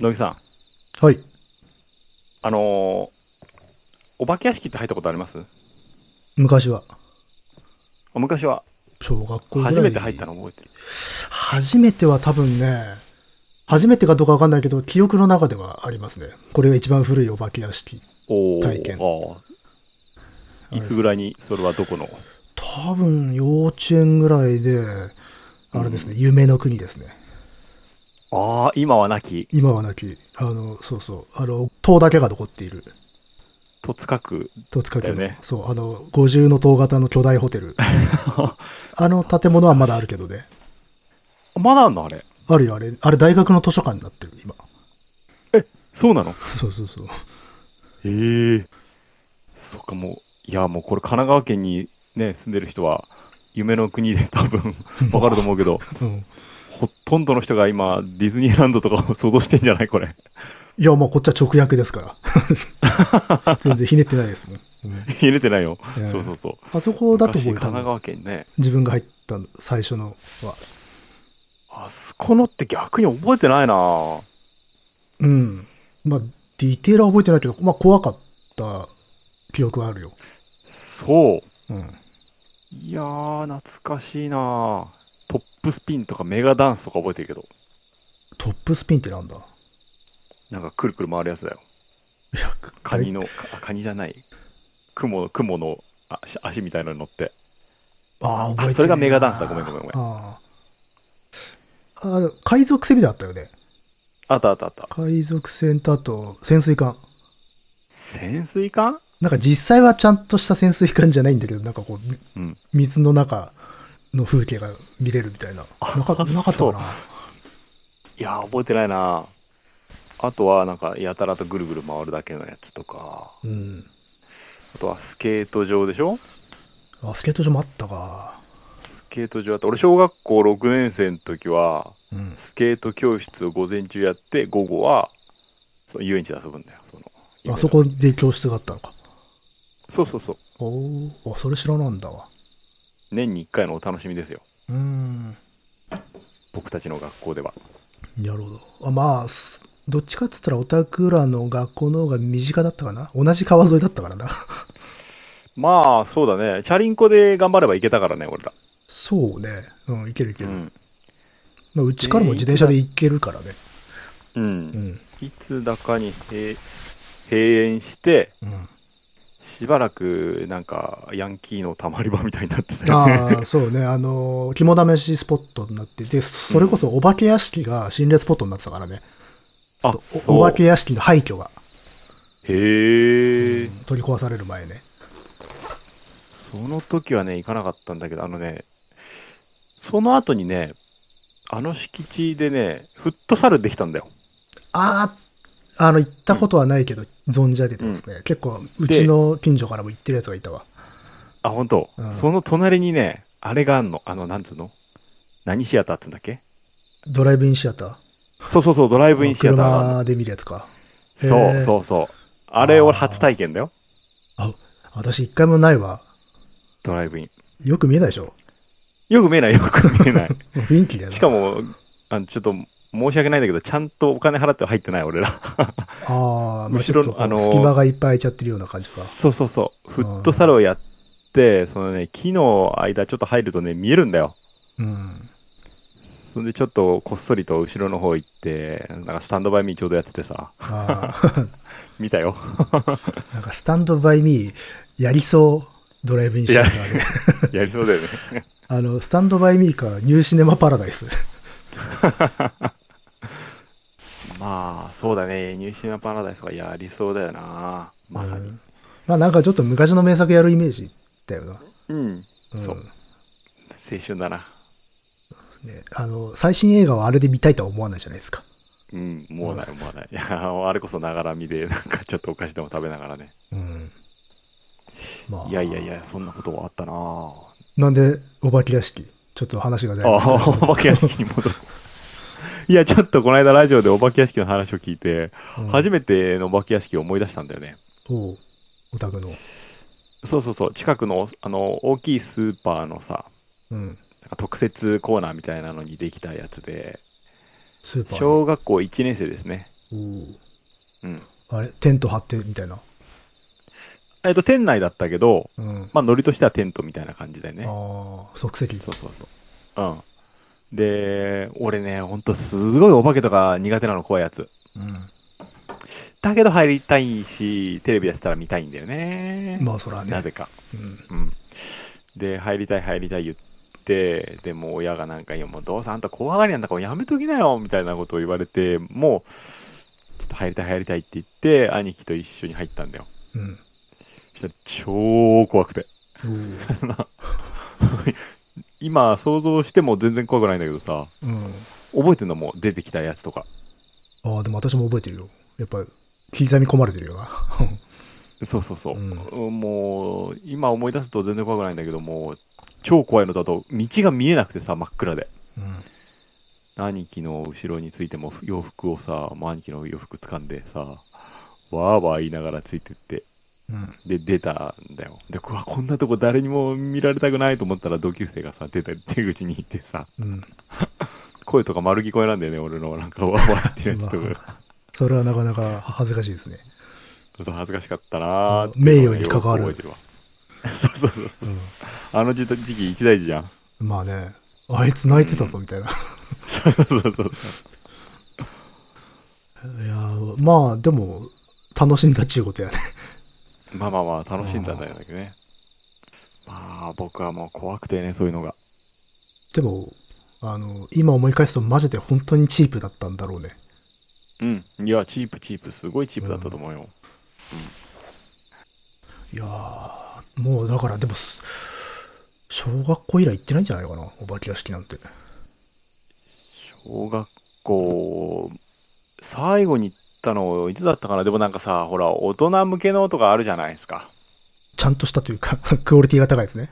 野木さん、はい。あのーお化け屋敷って入ったことあります？昔は、あ昔は、小学校ぐらい。初めて入ったの覚えてる。初めては多分ね、初めてかどうかわかんないけど、記憶の中ではありますね。これが一番古いお化け屋敷。体験いつぐらいに、それはどこの？多分幼稚園ぐらいで、あれですね、夢の国ですね。ああ、今はなき、今はなき、あの、そうそう、あの、塔だけが残っている。戸塚区。戸塚家の、だよねそう、あの、五重の塔型の巨大ホテル。あの建物はまだあるけどね。まだあんの？あれ。あるよ、あれ。あれ大学の図書館になってる、今。そうなの？そうそうそう。へえ。そっか、もう、いや、もうこれ神奈川県にね、住んでる人は、夢の国で多分、わかると思うけど、うん。ほとんどの人が今、ディズニーランドとかを想像してんじゃないこれ。いや、まあ、こっちは直訳ですから。全然ひねってないですもん。うん入れてないよ。いやそうそうそう。あそこだと昔神覚えたの奈川県ね。自分が入った最初のは。あそこのって逆に覚えてないなうん。まあ、ディテールは覚えてないけど、まあ、怖かった記憶はあるよ。そう。うん。いやー、懐かしいなトップスピンとかメガダンスとか覚えてるけど、トップスピンってなんだ？なんかくるくる回るやつだよ。いや、カニの、カニじゃない。雲、雲の足足みたいなのに乗って。ああ、覚えてる。あそれがメガダンスだごめんごめんごめんああ。あ海賊船であったよね。あったあったあった。海賊船とあと潜水艦。潜水艦？なんか実際はちゃんとした潜水艦じゃないんだけど、なんかこう、みうん。水の中の風景が見れるみたいな。なかなかったかな。いやー、覚えてないなあとは、なんか、やたらとぐるぐる回るだけのやつとか、うん。あとはスケート場でしょ？あ、スケート場もあったか。スケート場あって、俺、小学校6年生の時は、うん。スケート教室を午前中やって、午後は、その遊園地で遊ぶんだよ。そのあそこで教室があったのか。そうそうそう。おお、それ知らなんだわ。年に1回のお楽しみですよ。うーん。僕たちの学校では。なるほど。あまあ、すどっちかっつったらオタクらの学校の方が身近だったかな？同じ川沿いだったからな。まあ、そうだね。チャリンコで頑張ればいけたからね、俺ら。そうね。うん、いけるいける。うん。まあ、うちからも自転車で行けるからね。う。うんん。いつだかに閉閉園して、うん。しばらく、なんか、ヤンキーのたまり場みたいになってたよね。ああ、そうね。あの、肝試しスポットになってて、それこそお化け屋敷が心霊スポットになってたからね。うおお化け屋敷の廃墟が、へえ、取り壊される前ね。その時はね、行かなかったんだけど、あのね、その後にね、あの敷地でね、フットサルできたんだよ。ああ、あの、行ったことはないけど、存じ上げてますね。結構、うちの近所からも行ってるやつがいたわ。あ、本当、うんその隣にね、あれがあんの。あの、なんつうの？何シアターっつうんだっけ？ドライブインシアター？そうそうそう、ドライブインシアター車で見るやつか。そうそうそう。あれ、俺初体験だよ。あ、私一回もないわ。ドライブイン。よく見えないでしょ？よく見えない、よく見えない。雰囲気だよな。しかも、あのちょっと申し訳ないんだけど、ちゃんとお金払っては入ってない、俺ら。あ あ、まあ後ろあのー隙間がいっぱい空いちゃってるような感じか。そうそうそう。フットサルをやって、そのね、木の間ちょっと入るとね、見えるんだよ。うん。それでちょっとこっそりと後ろの方行って、なんかスタンドバイミーちょうどやっててさ、ああ、見たよ。なんかスタンドバイミーやりそう。ドライブインシアターで。やりそうだよね。あの、スタンドバイミーか、ニューシネマパラダイス。まあ、そうだね。ニューシネマパラダイスがやりそうだよな。まさに。うんまあなんかちょっと昔の名作やるイメージだよな。うん。うんそう。青春だな。ね、あの、最新映画はあれで見たいとは思わないじゃないですか。うん、もうない、もうない。いや、あれこそながら見で、なんかちょっとお菓子でも食べながらね。うん。まあ、いやいやいや、そんなことはあったななんで、お化け屋敷？ちょっと話がだいぶああ、お化け屋敷に戻る。いや、ちょっとこの間ラジオでお化け屋敷の話を聞いて、うん初めてのお化け屋敷を思い出したんだよね。おうオタクの。そうそうそう、近くの、あの、大きいスーパーのさ、うん。なんか特設コーナーみたいなのにできたやつで、スーパーの。小学校1年生ですね。おーうん。あれ？テント張ってみたいな？えっと、店内だったけど、うん。まあ、ノリとしてはテントみたいな感じだよね。ああ、即席。そうそうそう。うん。で、俺ね、ほんとすごいお化けとか苦手なの怖いやつ。うん。だけど入りたいし、テレビやってたら見たいんだよね。まあ、そらね。なぜか。うん。うん。で、入りたい入りたい言って、でも親がなんか、いやもうどうせあんた怖がりなんだからやめときなよ、みたいなことを言われて、もう、ちょっと入りたい入りたいって言って、兄貴と一緒に入ったんだよ。うん。そしたら超怖くて。今想像しても全然怖くないんだけどさ、うん。覚えてんのもう出てきたやつとか。ああ、でも私も覚えてるよ。やっぱ、刻み込まれてるよな。そうそうそう。うもう、今思い出すと全然怖くないんだけども、超怖いのだと、道が見えなくてさ、真っ暗で。うん。兄貴の後ろについても洋服をさ、もう兄貴の洋服掴んでさ、わーわー言いながらついてって、うん。で、出たんだよ。で、うわ、こんなとこ誰にも見られたくないと思ったら同級生がさ、出た出口に行ってさ、うん。声とか丸聞こえなんだよね、俺の。なんか、わーわーってるやつとまか。それはなかなか恥ずかしいですね。そう恥ずかしかったなーって名誉に関わる覚えてるわ。そうそうそう。うあの時時期一大事じゃん。ん。まあね、あいつ泣いてたぞ、みたいな。そうそうそうそう。いやーまあ、でも、楽しんだっちゅうことやね。まあまあまあ、楽しんだんだよだけどね。まあ、僕はもう怖くてね、そういうのが。でも、あの、今思い返すとマジで本当にチープだったんだろうね。うん。いや、チープチープ、すごいチープだったと思うよ。いやーもうだからでも、す小学校以来行ってないんじゃないかな、お化け屋敷なんて。小学校、最後に行ったの、いつだったかなでもなんかさ、ほら、大人向けのとかあるじゃないですか。ちゃんとしたというか、クオリティが高いですね。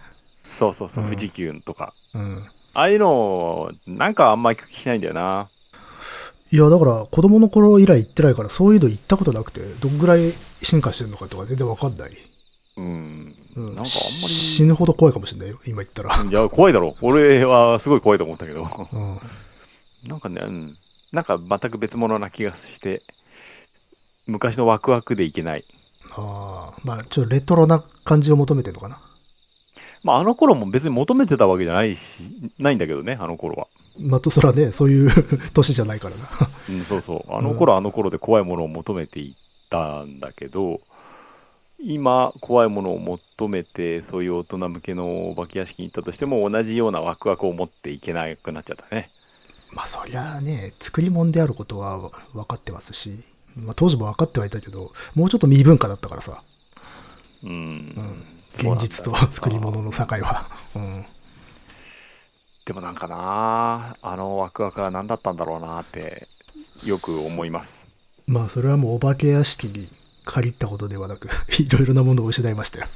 そうそうそう、うん富士急とか。うん。ああいうの、なんかあんまり聞きしないんだよな。いや、だから子供の頃以来行ってないから、そういうの行ったことなくて、どんぐらい進化してるのかとか全然わかんない。うん。うん。なんかあんまり死ぬほど怖いかもしれないよ、今言ったら。いや、怖いだろ。俺はすごい怖いと思ったけど。うん。なんかね、うん。なんか全く別物な気がして、昔のワクワクでいけない。ああ、まあ、ちょっとレトロな感じを求めてるのかな。まあ、あの頃も別に求めてたわけじゃないし、ないんだけどね、あの頃は。まあ、と、そらね、そういう 年じゃないからな。うん、そうそう。あの頃はあの頃で怖いものを求めていったんだけど、今、怖いものを求めて、そういう大人向けのお化け屋敷に行ったとしても、同じようなワクワクを持っていけなくなっちゃったね。まあ、そりゃあね、作り物であることは分かってますし、まあ、当時も分かってはいたけど、もうちょっと未文化だったからさ、うん。現実とそうなんだよ作り物の境は。うん。でもなんかなあのワクワクは何だったんだろうなって、よく思います。まあ、それはもうお化け屋敷に借りたことではなく、いろいろなものを失いましたよ。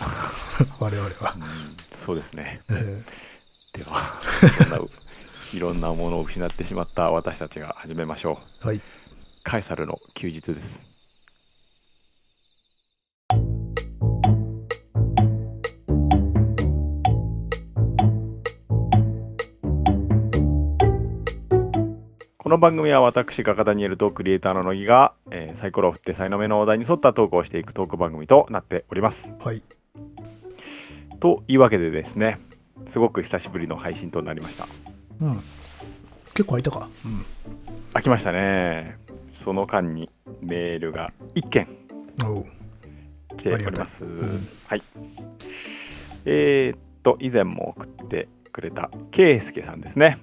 我々はう。ん、そうですね。えでは、そんないろんなものを失ってしまった私たちが始めましょう。ーはい。カエサルの休日です。この番組は私画家ダニエルとクリエイターの乃木が、えーサイコロを振って才能目のお題に沿ったトークをしていくトーク番組となっております。はい。というわけでですねすごく久しぶりの配信となりました。うん。結構空いたか。うん。飽きましたね。その間にメールが1件来ております。はい。えー、っと、以前も送ってくれた、ケイスケさんですね。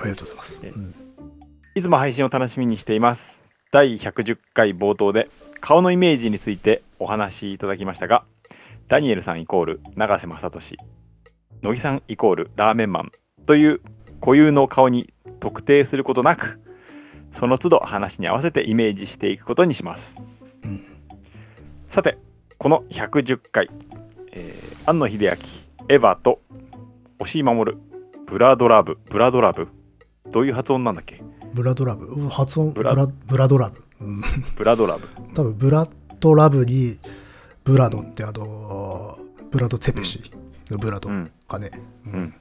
ありがとうございます。えうん。いつも配信を楽しみにしています。第110回冒頭で、顔のイメージについてお話しいただきましたが、ダニエルさんイコール永瀬正敏、乃木さんイコールラーメンマンという固有の顔に特定することなく、その都度話に合わせてイメージしていくことにします。うんさて、この110回、えー、庵野秀明、エヴァと押井守、ブラドラブ、ブラドラブ、どういう発音なんだっけ？ブラドラブ？うん発音、ブラブラブラドラブ。うん。ブラドラブ。多分ブラッドラブに、ブラドってあの、ブラドツェペシのブラドうんかね。ううん。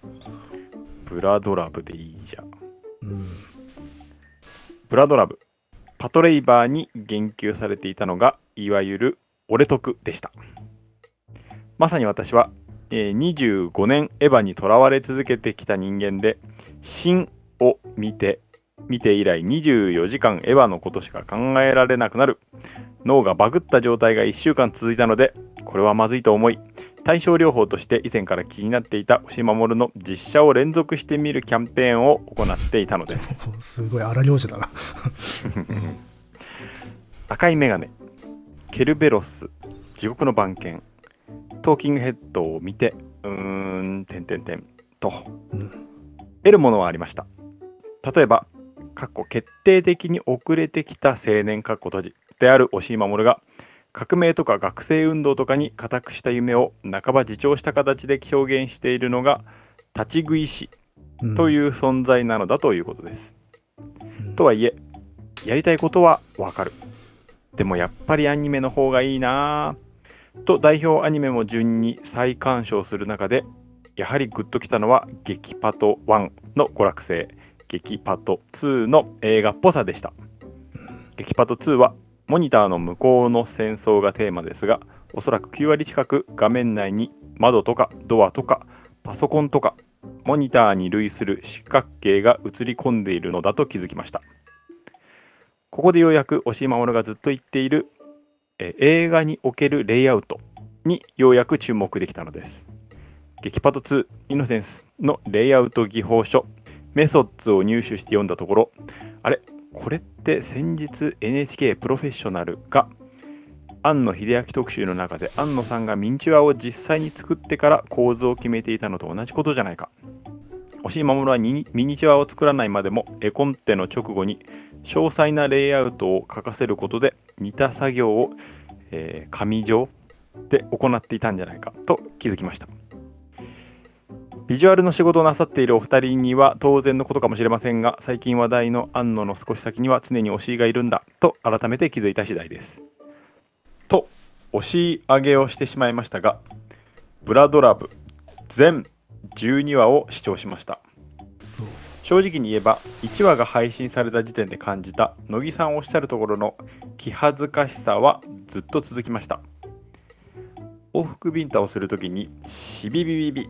ブラドラブでいいじゃん。うん。ブラドラブ。パトレイバーに言及されていたのがいわゆる俺得でしたまさに私は、えー25年エヴァにとらわれ続けてきた人間で「新」を見て見て以来24時間エヴァのことしか考えられなくなる脳がバグった状態が1週間続いたのでこれはまずいと思い対症療法として以前から気になっていた押し守の実写を連続してみるキャンペーンを行っていたのです。すごい荒領事だな。赤いメガネ。ケルベロス。地獄の番犬。トーキングヘッドを見てうーんてんてんてん。と、うん。得るものはありました。例えばかっこ決定的に遅れてきた青年かっこ閉じである押井守が革命とか学生運動とかに固くした夢を半ば自重した形で表現しているのが立ち食い師うんという存在なのだということです。うんとはいえやりたいことはわかる。でもやっぱりアニメの方がいいなぁと代表アニメも順に再鑑賞する中でやはりグッときたのは「激パト1」の娯楽性「激パト2」の映画っぽさでした。激パト2はモニターの向こうの戦争がテーマですがおそらく9割近く画面内に窓とかドアとかパソコンとかモニターに類する四角形が映り込んでいるのだと気づきました。ここでようやく押井守がずっと言っているえ映画におけるレイアウトにようやく注目できたのです。激パト2イノセンスのレイアウト技法書メソッツを入手して読んだところあれこれって先日 NHK プロフェッショナルが庵野秀明特集の中で庵野さんがミニチュアを実際に作ってから構図を決めていたのと同じことじゃないか。押井守はにミニチュアを作らないまでも絵コンテの直後に詳細なレイアウトを書かせることで似た作業を、えー紙上で行っていたんじゃないかと気づきました。ビジュアルの仕事をなさっているお二人には当然のことかもしれませんが最近話題の庵野の少し先には常に推しがいるんだと改めて気づいた次第です。と押し上げをしてしまいましたがブラドラブ全12話を視聴しました。正直に言えば1話が配信された時点で感じた乃木さんおっしゃるところの気恥ずかしさはずっと続きました。往復ビンタをするときにシビビビビ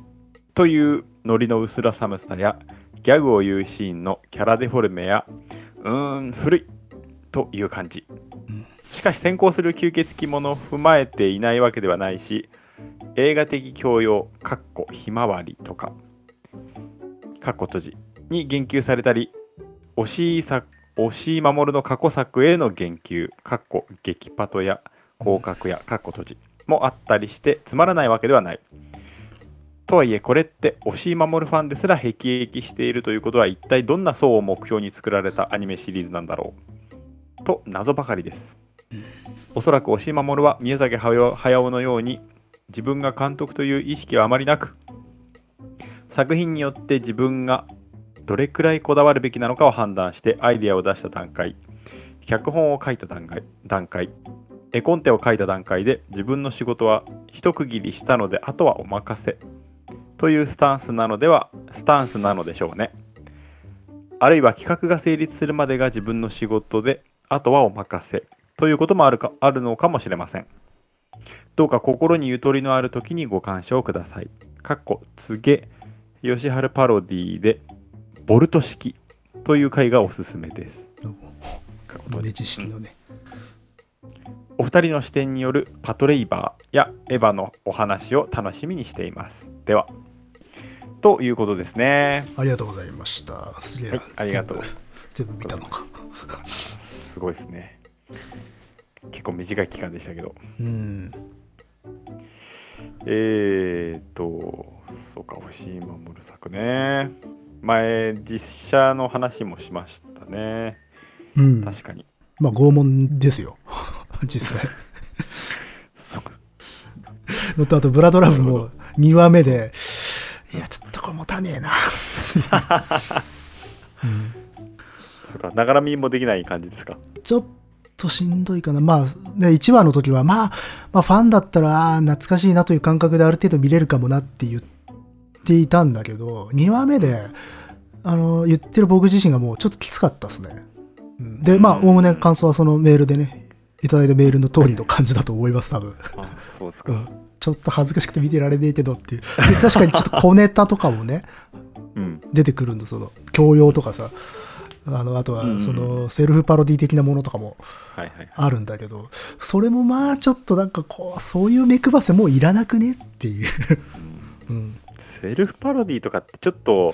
というノリの薄ら寒さやギャグを言うシーンのキャラデフォルメやうーん古いという感じ。しかし先行する吸血鬼ものを踏まえていないわけではないし映画的教養かっこひまわりとかかっこ閉じに言及されたり押井さ押井守の過去作への言及かっこ激パトや広角やかっこ閉じもあったりしてつまらないわけではないとはいえこれって押井守ファンですら辟易しているということは一体どんな層を目標に作られたアニメシリーズなんだろう？と謎ばかりです。おそらく押井守は宮崎駿駿のように自分が監督という意識はあまりなく作品によって自分がどれくらいこだわるべきなのかを判断してアイデアを出した段階脚本を書いた段階段階絵コンテを書いた段階で自分の仕事は一区切りしたのであとはお任せというスタンスなのではスタンスなのでしょうねあるいは企画が成立するまでが自分の仕事であとはお任せということもあるかあるのかもしれませんどうか心にゆとりのある時にご鑑賞ください。かっこ告げ吉春パロディでボルト式という回がおすすめです。お二人の視点によるパトレイバーやエヴァのお話を楽しみにしています。では。ということですね。ありがとうございました。すげえ、はいありがとう全部見たのか。すごいですね。結構短い期間でしたけど。うん。えーっと、そうか、星井守作ね。前、実写の話もしましたね。うん。確かに。まあ拷問ですよ。実際。そう あと、ブラドラムも2話目で、いや、ちょっとこれ持たねえな。うんそうか、ながら見もできない感じですか？ちょっとしんどいかな。まあ、ね、1話の時は、まあ、まあ、ファンだったら、懐かしいなという感覚である程度見れるかもなって言っていたんだけど、2話目で、あの、言ってる僕自身がもうちょっときつかったですね。うんで、まあ、うんおおむね感想はそのメールでね、いただいたメールの通りの感じだと思います、多分。あそうですかうん。ちょっと恥ずかしくて見てられねえけどっていう。で確かにちょっと小ネタとかもね、うん。出てくるんだ、その、教養とかさ、あの、あとは、うんその、セルフパロディ的なものとかも。あるんだけど、それもまあ、ちょっとなんかこう、そういう目配せもういらなくねっていう。うん。セルフパロディとかってちょっと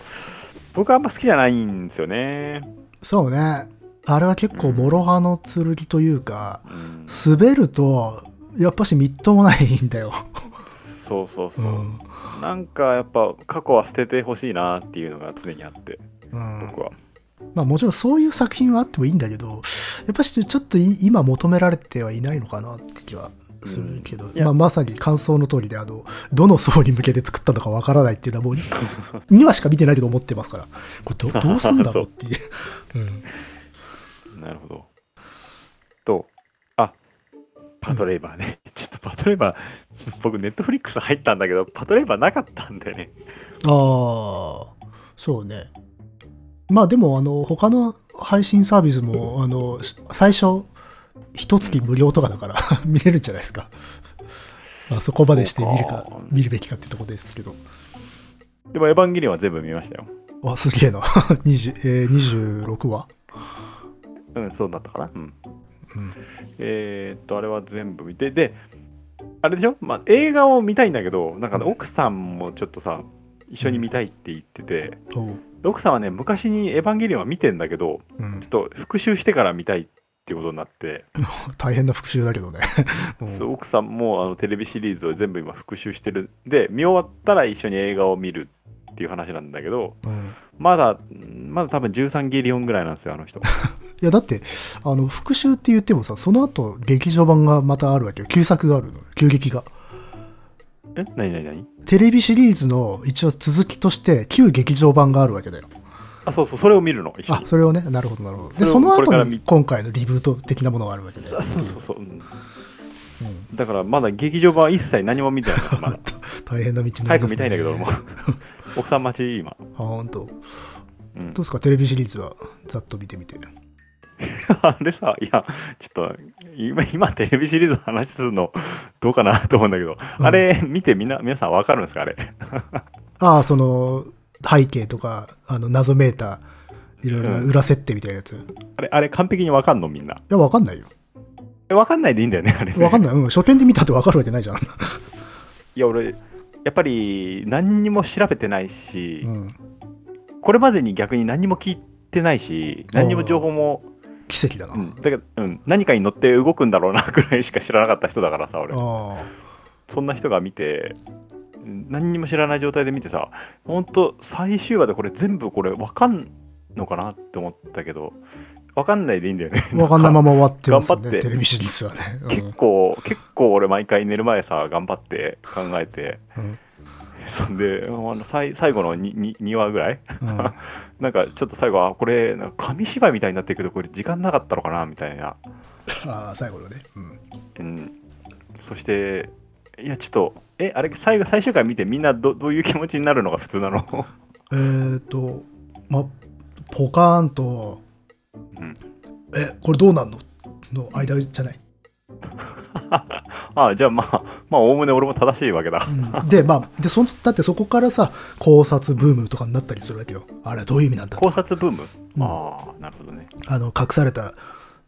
僕はあんま好きじゃないんですよね。そうね。あれは結構、諸刃の剣というか、うん、滑ると、やっぱしみっともないんだよ。そうそうそう。うん。なんかやっぱ過去は捨ててほしいなっていうのが常にあってうん僕は。まあもちろんそういう作品はあってもいいんだけど、やっぱしちょっとい今求められてはいないのかなって気はするけど、うんまあまさに感想の通りで、あの、どの層に向けて作ったのかわからないっていうのはもう 2話しか見てないけど思ってますから、これど どうすんだろうっていう。うん。なるほど。と、あパトレイバーね。ちょっとパトレイバー、僕ネットフリックス入ったんだけど、パトレイバーなかったんでね。ああ、そうね。まあでも、あの、他の配信サービスも、あの、最初、一月無料とかだから 見れるんじゃないですか。まあそこまでして見るか見るべきかってとこですけど。でもエヴァンゲリオンは全部見ましたよ。あ、すげえな。20えー、26話？うん、そうだったかな。うん。うん。えーっと、あれは全部見て、で、あれでしょ、まあ、映画を見たいんだけど、なんか奥さんもちょっとさ、一緒に見たいって言ってて、奥さんはね、昔にエヴァンゲリオンは見てんだけど、うん。ちょっと復習してから見たいっていうことになって、大変な復習だけどね。う。んそう奥さんもあのテレビシリーズを全部今復習してるで見終わったら一緒に映画を見るっていう話なんだけどうんまだまだ多分13ゲリオンぐらいなんですよあの人 いや、だって、あの、復習って言ってもさ、その後、劇場版がまたあるわけよ。旧作があるの。旧劇が。え？何何何？テレビシリーズの一応続きとして、旧劇場版があるわけだよ。あそうそうそれを見るの一緒あに、それをね、なるほど、なるほど。で、その後に今回のリブート的なものがあるわけで。あそうそうそう、うんうんだからまだ劇場版は一切何も見てないのまだ 大変な道のりですね早く見たいんだけど俺も 奥さん待ち今、あ、本当。どうんうですか、テレビシリーズは？ざっと見てみて。あれさいやちょっと今今テレビシリーズの話するのどうかなと思うんだけど、うんあれ見てみんな皆さん分かるんですか？あれああ、その、背景とか、あの、謎メーター、いろいろなうん裏設定みたいなやつ。いあれあれ完璧に分かんの？みんなや、わかんないよ。え分かんないでいいんだよねあれねわかんない。うん、初見で見たってわかるわけないじゃん。いや俺やっぱり何にも調べてないし、うん。これまでに逆に何にも聞いてないし何にも情報も、奇跡だな。うん、だけど、うん、何かに乗って動くんだろうなくらいしか知らなかった人だからさ俺。あそんな人が見てうん何にも知らない状態で見てさほんと最終話でこれ全部これ分かんのかなって思ったけど分かんないでいいんだよね。あ。わかんないまま終わってますね。頑張って。テレビシリーズはね。うん。結構結構俺毎回寝る前さ頑張って考えて。うん。そんであの最最後の 2, 2話ぐらい？うん。なんかちょっと最後はこれ紙芝居みたいになってるけどこれ時間なかったのかな？みたいな、ああ、最後のね。うん。うん、そしていやちょっとえあれ最後最終回見てみんなどどういう気持ちになるのが普通なの？えっ、ー、と、ま、ポカーンと、うん。え、これどうなんの？の間じゃない。あじゃあまあまあおおむね俺も正しいわけだ。うん。で、まあ、で、そんだってそこからさ、考察ブームとかになったりするわけよ。あれはどういう意味なんだ考察ブーム、うん。ああなるほどね。あの、隠された、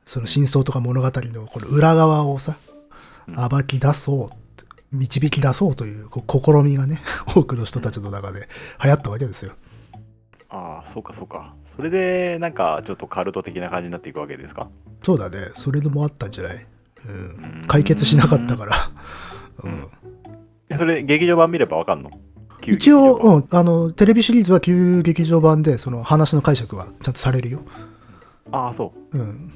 その真相とか物語のこの裏側をさ、うん。暴き出そう、導き出そうというこう試みがね、多くの人たちの中で流行ったわけですよ。ああそうかそうかそれでなんかちょっとカルト的な感じになっていくわけですか？そうだね。それでもあったんじゃない？うんう。ん解決しなかったから。うんそれ劇場版見ればわかんの？一応、うん、あの、テレビシリーズは旧劇場版で、その話の解釈はちゃんとされるよ。ああそううん。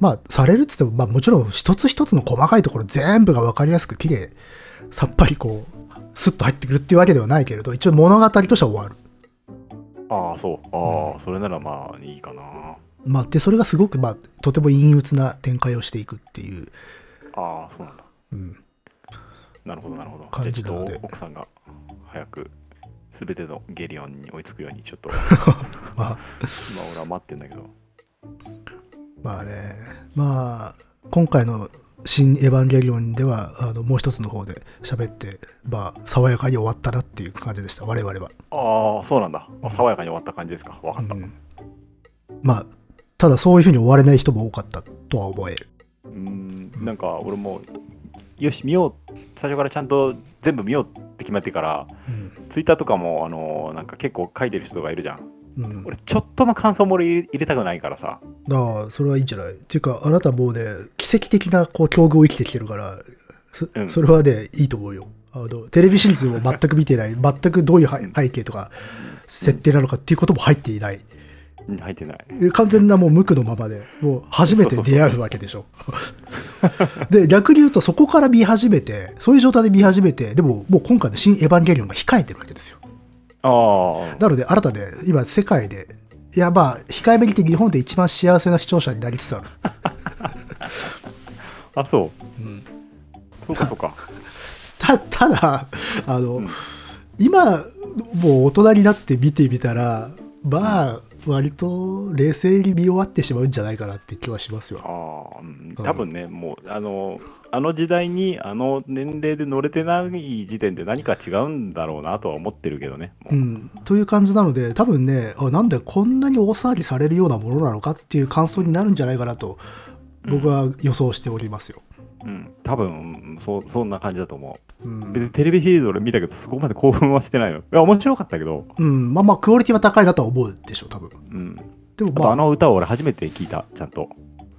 まあ、されるっつっても、まあもちろん一つ一つの細かいところ全部がわかりやすく綺麗、さっぱりこう、スッと入ってくるっていうわけではないけれど、一応物語としては終わる。ああそう。ああ、それならまあいいかな。まあ、で、それがすごく、まあ、とても陰鬱な展開をしていくっていう、ああそうなんだ。うん。なるほどなるほど。感じなので。と奥さんが早く全てのゲリオンに追いつくようにちょっと。まあ、今俺は待ってんだけど。まあね、まあ、今回の新エヴァンゲリオンでは、あの、もう一つの方で喋って、まあ、爽やかに終わったなっていう感じでした、我々は。ああそうなんだ。あ爽やかに終わった感じですか。わかった。うん。まあ、ただそういうふうに終われない人も多かったとは思える。うん。なんか俺もよし見よう。最初からちゃんと全部見ようって決めてからうん。ツイッターとかもあのなんか結構書いてる人がいるじゃんうん、俺ちょっとの感想も俺入れたくないからさああ、それはいいんじゃない？っていうか、あなたもうね、奇跡的なこう境遇を生きてきてるから、そ,、うんそれはね、いいと思うよ。あの、テレビシリーズを 全く見てない、全くどういう背背景とか、設定なのかっていうことも入っていない。うん入ってない完全なもう無垢のままで、もう初めて出会うわけでしょ。で、逆に言うとそこから見始めて、そういう状態で見始めて、でももう今回の新エヴァンゲリオンが控えてるわけですよ。なので、新たで、今世界で、いやまあ、控えめに言って日本で一番幸せな視聴者になりつつある。あそう、そうかそうか。た、ただ、あの、ん。今、もう大人になって見てみたら、まあ、割と冷静に見終わってしまうんじゃないかなって気はしますよ。ああ、うん多分ね、もうあのあの時代にあの年齢で乗れてない時点で何か違うんだろうなとは思ってるけどね。もう、うんという感じなので、多分ね、あなんでこんなに大騒ぎされるようなものなのかっていう感想になるんじゃないかなと、僕は予想しておりますよ。うん、多分うんそうそんな感じだと思う別にテレビシリーズ俺見たけど、そこまで興奮はしてないの。いや、面白かったけど、うん、まあまあ、クオリティは高いなとは思うでしょう、多分。うん、でもまあ、あの歌を俺初めて聞いた、ちゃんと。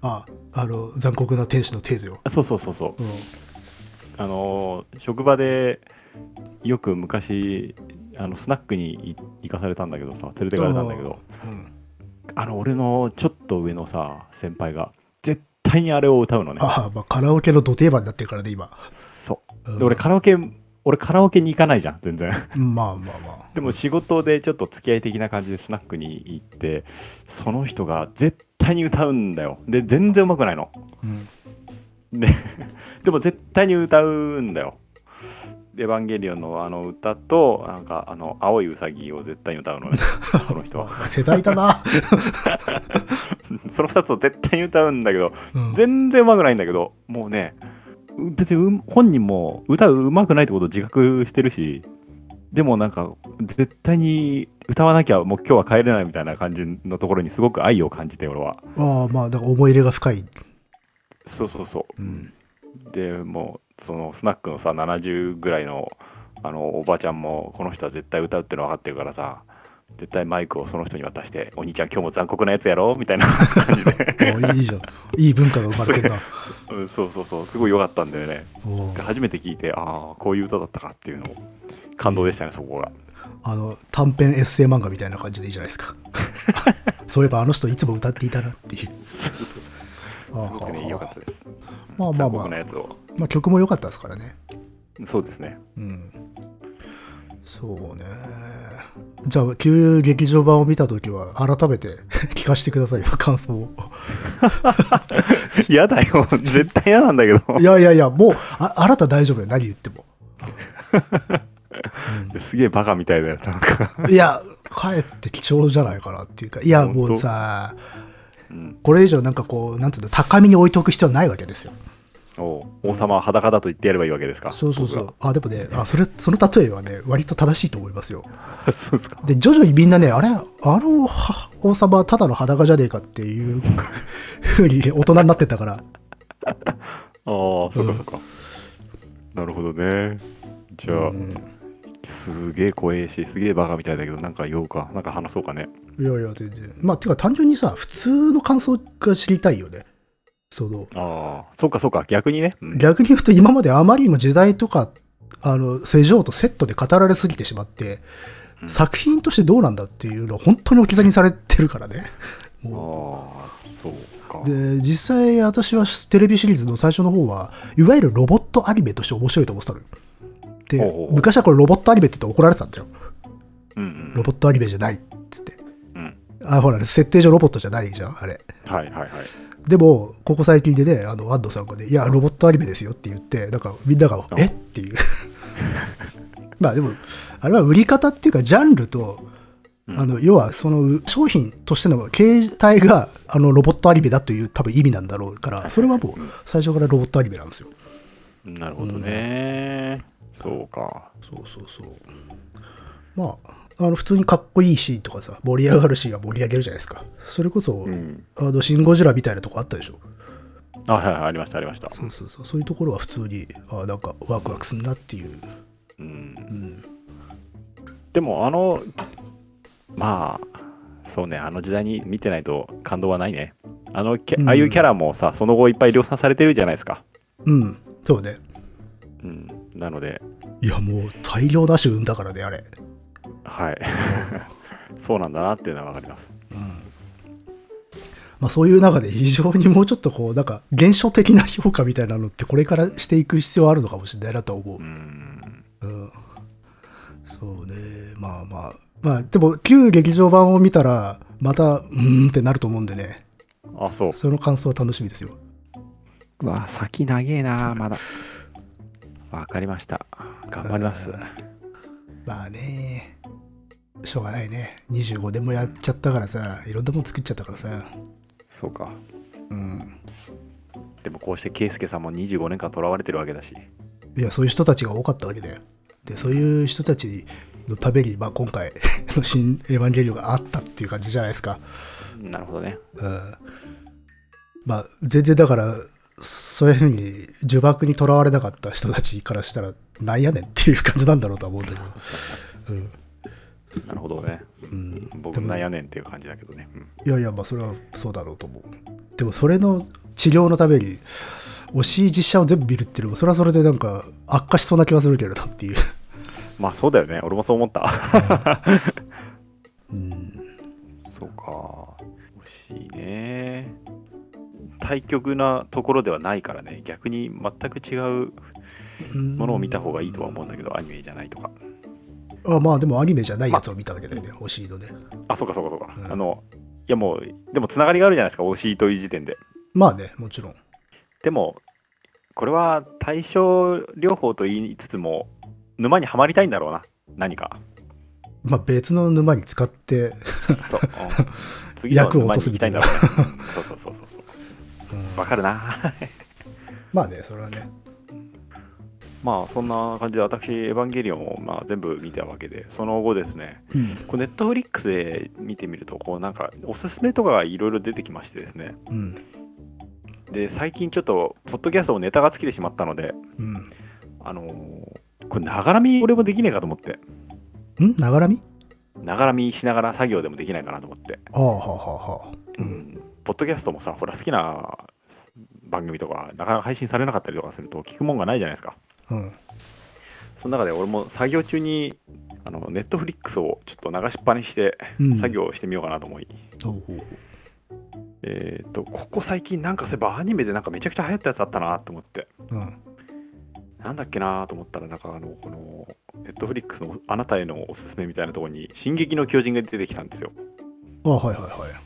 ああの、残酷な天使のテーゼよ。あそうそうそうそう。うん。あのー職場でよく昔あのスナックにい行かされたんだけどさ連れてかれたんだけどうんあの俺のちょっと上のさ先輩が絶対にあれを歌うのねああ、まあ、カラオケの土定番になってるからね、今。そううんで俺カラオケ俺カラオケに行かないじゃん全然まあまあまあ。でも仕事でちょっと付き合い的な感じでスナックに行ってその人が絶対に歌うんだよで全然うまくないのうん。ででも絶対に歌うんだよ。エヴァンゲリオンのあの歌と、なんかあの青いウサギを絶対に歌うのね、その人は。世代だな。その2つを絶対に歌うんだけど、うん全然うまくないんだけど、もうね、う別にう本人も歌うまくないってことを自覚してるし、でもなんか、絶対に歌わなきゃもう今日は帰れないみたいな感じのところにすごく愛を感じて、俺は。ああ、まあ、だから思い入れが深い。そうそうそう。うん。でもうそのスナックのさ70ぐらいのあのおばちゃんもこの人は絶対歌うっての分かってるからさ絶対マイクをその人に渡して「お兄ちゃん今日も残酷なやつやろ?」みたいな感じで、おいいじゃん。いい文化が生まれてるな。うん、そうそうそうすごい良かったんだよね初めて聞いてああこういう歌だったかっていうのを感動でしたねそこがあの、短編エッセイ漫画みたいな感じでいいじゃないですか。そういえばあの人いつも歌っていたなっていう。そうそうそうすごくね良かったですまあまあ残まあ酷なやつをまあ曲も良かったですからね。そうですねうん。そうね。じゃあ、旧劇場版を見たときは、改めて 聞かせてくださいよ、感想を。嫌だよ絶対嫌なんだけどいやいやいや、もう、ああなた大丈夫よ、何言っても。すげえバカみたいだよなんか、いや、かえって貴重じゃないかなっていうか、いや、もうさ、うん、これ以上なんかこう、なんていうの、高みに置いておく必要はないわけですよ。おう王様は裸だと言ってやればいいわけですか？そうそうそ僕う。あ、でもね、あ、それ、その例えはね、割と正しいと思いますよ。が そうですか？で、徐々にみんなね、あれ、あのは王様はただの裸じゃねえかっていうふうに大人になってたから、ああ、そっかそっか。なるほどね。じゃあ、うんすげえ怖えし、すげえバカみたいだけど、なんか言おうか。なんか話そうかね。いやいや、全然。まあ、てか単純にさ、普通の感想が知りたいよね。その、ああ、そっかそっか。逆にね。うん逆に言うと今まであまりにも時代とか、あの、世情とセットで語られすぎてしまって、うん作品としてどうなんだっていうのを本当に置き去りにされてるからね。ああも、そうか。うで、実際私はテレビシリーズの最初の方は、いわゆるロボットアニメとして面白いと思ってたのよ。でほうほうほう昔はこれロボットアニメって言って怒られてたんだよ。うんうん。ロボットアニメじゃないっつって。うん。あ、ほら、設定上ロボットじゃないじゃん、あれ。はいはいはい。でも、ここ最近でね、あの、安藤さんがね、いや、ロボットアニメですよって言って、なんか、みんなが、え？っていう。まあでも、あれは売り方っていうか、ジャンルと、うん。あの、要は、その、商品としての形態が、あの、ロボットアニメだという多分意味なんだろうから、それはもう、最初からロボットアニメなんですよ。なるほどね、そうか。そうそうそう。まあ、あの、普通にかっこいいシーンとかさ、盛り上がるシーンが盛り上げるじゃないですか。それこそ、うんあの、シン・ゴジラみたいなとこあったでしょ。あはいはいありましたありましたそうそうそう。そういうところは普通に、あなんか、ワクワクすんなっていう。うんうん。でもあのまあそうねあの時代に見てないと感動はないねあのうんああいうキャラもさその後いっぱい量産されてるじゃないですかうん。そうね。うんなのでいや、もう、大量ダッシュ生んだからね、あれ。はい そうなんだなっていうのは分かりますまあ、そういう中で非常にもうちょっとこう、なんか、現象的な評価みたいなのって、これからしていく必要あるのかもしれないなとは思うう。んうん。そうね。まあまあ。まあ、でも、旧劇場版を見たら、また、うーんってなると思うんでね。あそうその感想は楽しみですよ。うわ先長えなまだ分かりました頑張りますうんまあね。しょうがないね。25年もやっちゃったからさ、いろんなもん作っちゃったからさ。そうかうん。でもこうして圭介さんも25年間囚われてるわけだしいや、そういう人たちが多かったわけだよ。で、そういう人たちのために、まあ今回 の新エヴァンゲリオンがあったっていう感じじゃないですか。なるほどねうん。まあ、全然だから、そういうふうに呪縛にとらわれなかった人たちからしたら、なんやねんっていう感じなんだろうとは思うんだけど。うん。なるほどね。うん、僕でもなんやねんっていう感じだけどね、うん。いやいや、まあ、それはそうだろうと思う。でも、それの治療のために、推し実写を全部見るっていうのも、それはそれでなんか、悪化しそうな気はするけれどっていう。まあそうだよね。俺もそう思った。うん。そうか。惜しいね。対極なところではないからね。逆に全く違うものを見た方がいいとは思うんだけどアニメじゃないとかあまあ、でもアニメじゃないやつを見たわけだよね、推しのね。あそうかそうかそうか、うん。あのいやもうでもつながりがあるじゃないですか惜しいという時点で。まあね、もちろん。でもこれは対症療法と言いつつも沼にはまりたいんだろうな何か。まあ、別の沼に使って、そう、うん。次の役を沼に落とすみたいな。行きたいんだろうねそうそうそうそうそう。うん。わかるな。まあね、それはね。まあそんな感じで私エヴァンゲリオンをまあ全部見たわけでその後ですねネットフリックスで見てみるとこうなんかおすすめとかがいろいろ出てきましてですねうん。で最近ちょっとポッドキャストをネタが尽きてしまったのでうん。あのーこれながらみ俺もできねえかと思ってん？ながらみながらみしながら作業でもできないかなと思って、はあ、はあ、はあ。う。うんん、ポッドキャストもさほら好きな番組とかなかなか配信されなかったりとかすると聞くもんがないじゃないですかうん。その中で俺も作業中にあのネットフリックスをちょっと流しっぱにしてうん。作業をしてみようかなと思い、おうえっ、とここ最近なんかそういえばアニメでなんかめちゃくちゃ流行ったやつあったなと思って。うん。なんだっけなと思ったらなんかあのこのネットフリックスのあなたへのおすすめみたいなところに「進撃の巨人」が出てきたんですよ。ああ、はいはいはい。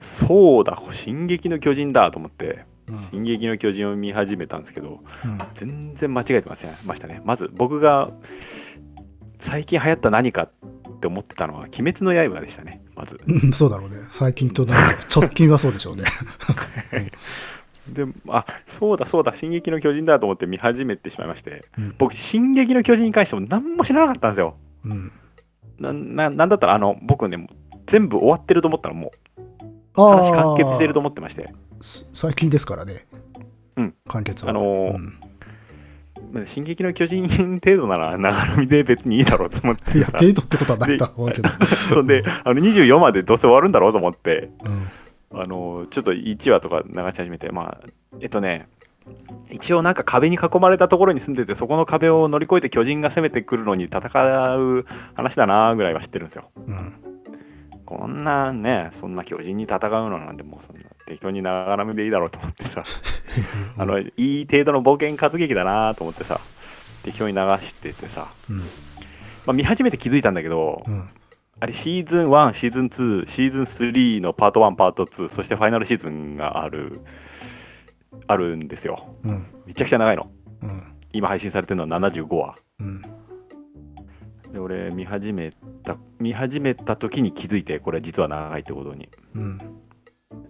そうだ「進撃の巨人」だと思って。うん「進撃の巨人」を見始めたんですけどうん全然間違えてませんましたね。まず僕が最近流行った何かって思ってたのは「鬼滅の刃」でしたねまず。うん、そうだろうね。最近と直近はそうでしょうね。であそうだそうだ「進撃の巨人」だと思って見始めてしまいましてうん。僕「進撃の巨人」に関しても何も知らなかったんですよ。うん、なななんだったらあの僕ね全部終わってると思ったらもう。話完結してると思ってまして。す最近ですからね。うん。完結は。あのーうんまあ進撃の巨人程度なら長飲みで別にいいだろうと思っていや、さ程度ってことはないとは思うけど。そんであの24までどうせ終わるんだろうと思ってうん。あのちょっと1話とか流し始めてまあえっとね一応なんか壁に囲まれたところに住んでてそこの壁を乗り越えて巨人が攻めてくるのに戦う話だなぐらいは知ってるんですようん。こんなねそんな巨人に戦うのなんてもうそんな適当にながらみでいいだろうと思ってさ あのいい程度の冒険活劇だなと思ってさ適当に流しててさ、うん。まあ、見始めて気づいたんだけど、うん。あれシーズン1シーズン2シーズン3のパート1パート2そしてファイナルシーズンがあるあるんですようん。めちゃくちゃ長いのうん。今配信されてるのは75話うん。で俺見始めた見始めた時に気づいてこれ実は長いってことにうん。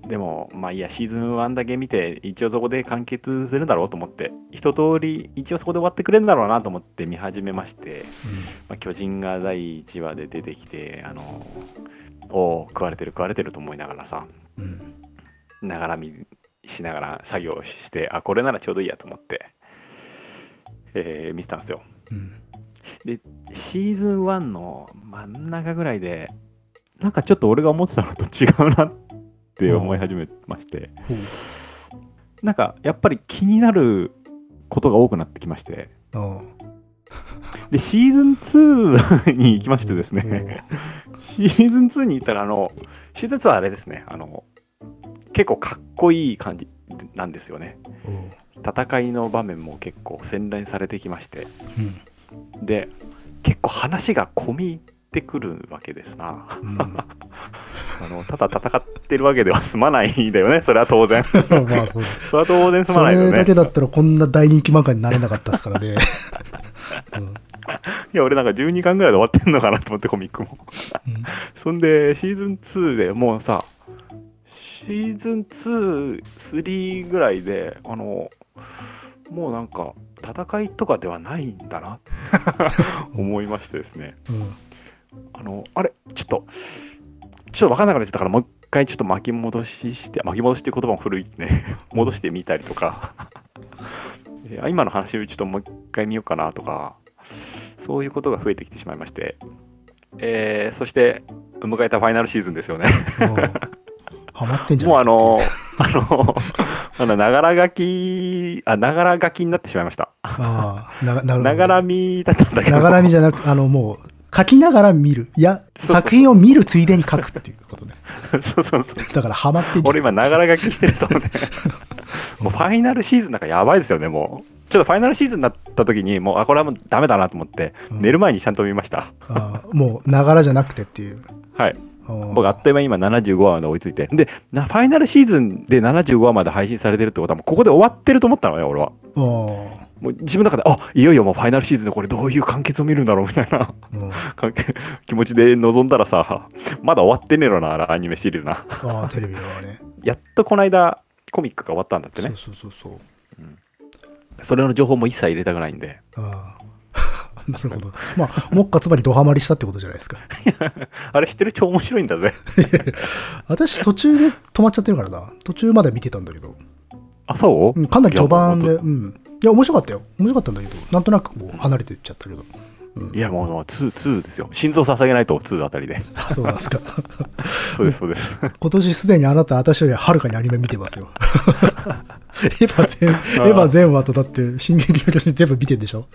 でもまあいいやシーズン1だけ見て一応そこで完結するんだろうと思って。一通り一応そこで終わってくれるんだろうなと思って見始めまして、まあ、巨人が第1話で出てきてあのおお食われてる食われてると思いながらさ。うん。ながら見しながら作業してあこれならちょうどいいやと思って、えー見てたんですよ。うん。シーズン1の真ん中ぐらいでなんかちょっと俺が思ってたのと違うなって思い始めまして。なんかやっぱり気になることが多くなってきまして。あでシーズン2に行きまあ。してですね。シーズン2に行ったらあのシーズン2はあれですね。あの結構かっこいい感じなんですよね。戦いの場面も結構洗練されてきまして。うん。で結構話が込み入ってくるわけですな。うん。あのただ戦ってるわけでは済まないんだよねそれは当然。まあそう。それは当然済そまないよね。れだけだったらこんな大人気漫画になれなかったですからね。うん。いや俺なんか12巻ぐらいで終わってんのかなと思ってコミックも。うん。そんでシーズン2でもうさシーズン23ぐらいであのもうなんか戦いとかではないんだな思いましてですね。うんあのあれちょっとちょっと分かんなくなっちゃったからもう一回ちょっと巻き戻しして巻き戻しっていう言葉も古いね。戻してみたりとか。えー今の話をちょっともう一回見ようかなとか。そういうことが増えてきてしまいまして、えーそして迎えたファイナルシーズンですよね。ハマってんじゃん。もうあのあのあのながら書きあながら書きになってしまいました。ああ、ながら見だったんだけど。ながらみじゃなく、あの、もう、書きながら見る。いや、作品を見るついでに書くっていうことね。そうそうそうだから、ハマって。俺今ながら書きしてると思うね もうファイナルシーズンなんかやばいですよねもうちょっとファイナルシーズンになった時にもうあこれはもうダメだなと思って、うん寝る前にちゃんと見ましたああもう、ながらじゃなくてっていう。はい僕僕あっという間に今75話まで追いついて。でなファイナルシーズンで75話まで配信されてるってことはもうここで終わってると思ったのね俺は。あもう自分の中であいよいよもうファイナルシーズンでこれどういう完結を見るんだろうみたいな。あ、うん、気持ちで臨んだらさまだ終わってねえのなアニメシリーズな。あ、テレビはね。やっとこの間コミックが終わったんだってね。そうそうそうそう。それの情報も一切入れたくないんで。ああ。なるほど。まあ、もっかつまりドハマりしたってことじゃないですか。あれ知ってる超面白いんだぜ 私、途中で止まっちゃってるからな。途中まで見てたんだけど。あそう、うん、かなり序盤で、うん。いや、面白かったよ。面白かったんだけど、なんとなくこう離れてっちゃったけど。うんいやもうもう2、2ですよ。心臓捧げないと2あたりで。あそうなんですか。そうです、そうです。今年すでにあなた、私よりはるかにアニメ見てますよ。エヴァ全、エヴァ全話とだって、進撃の巨人全部見てんでしょ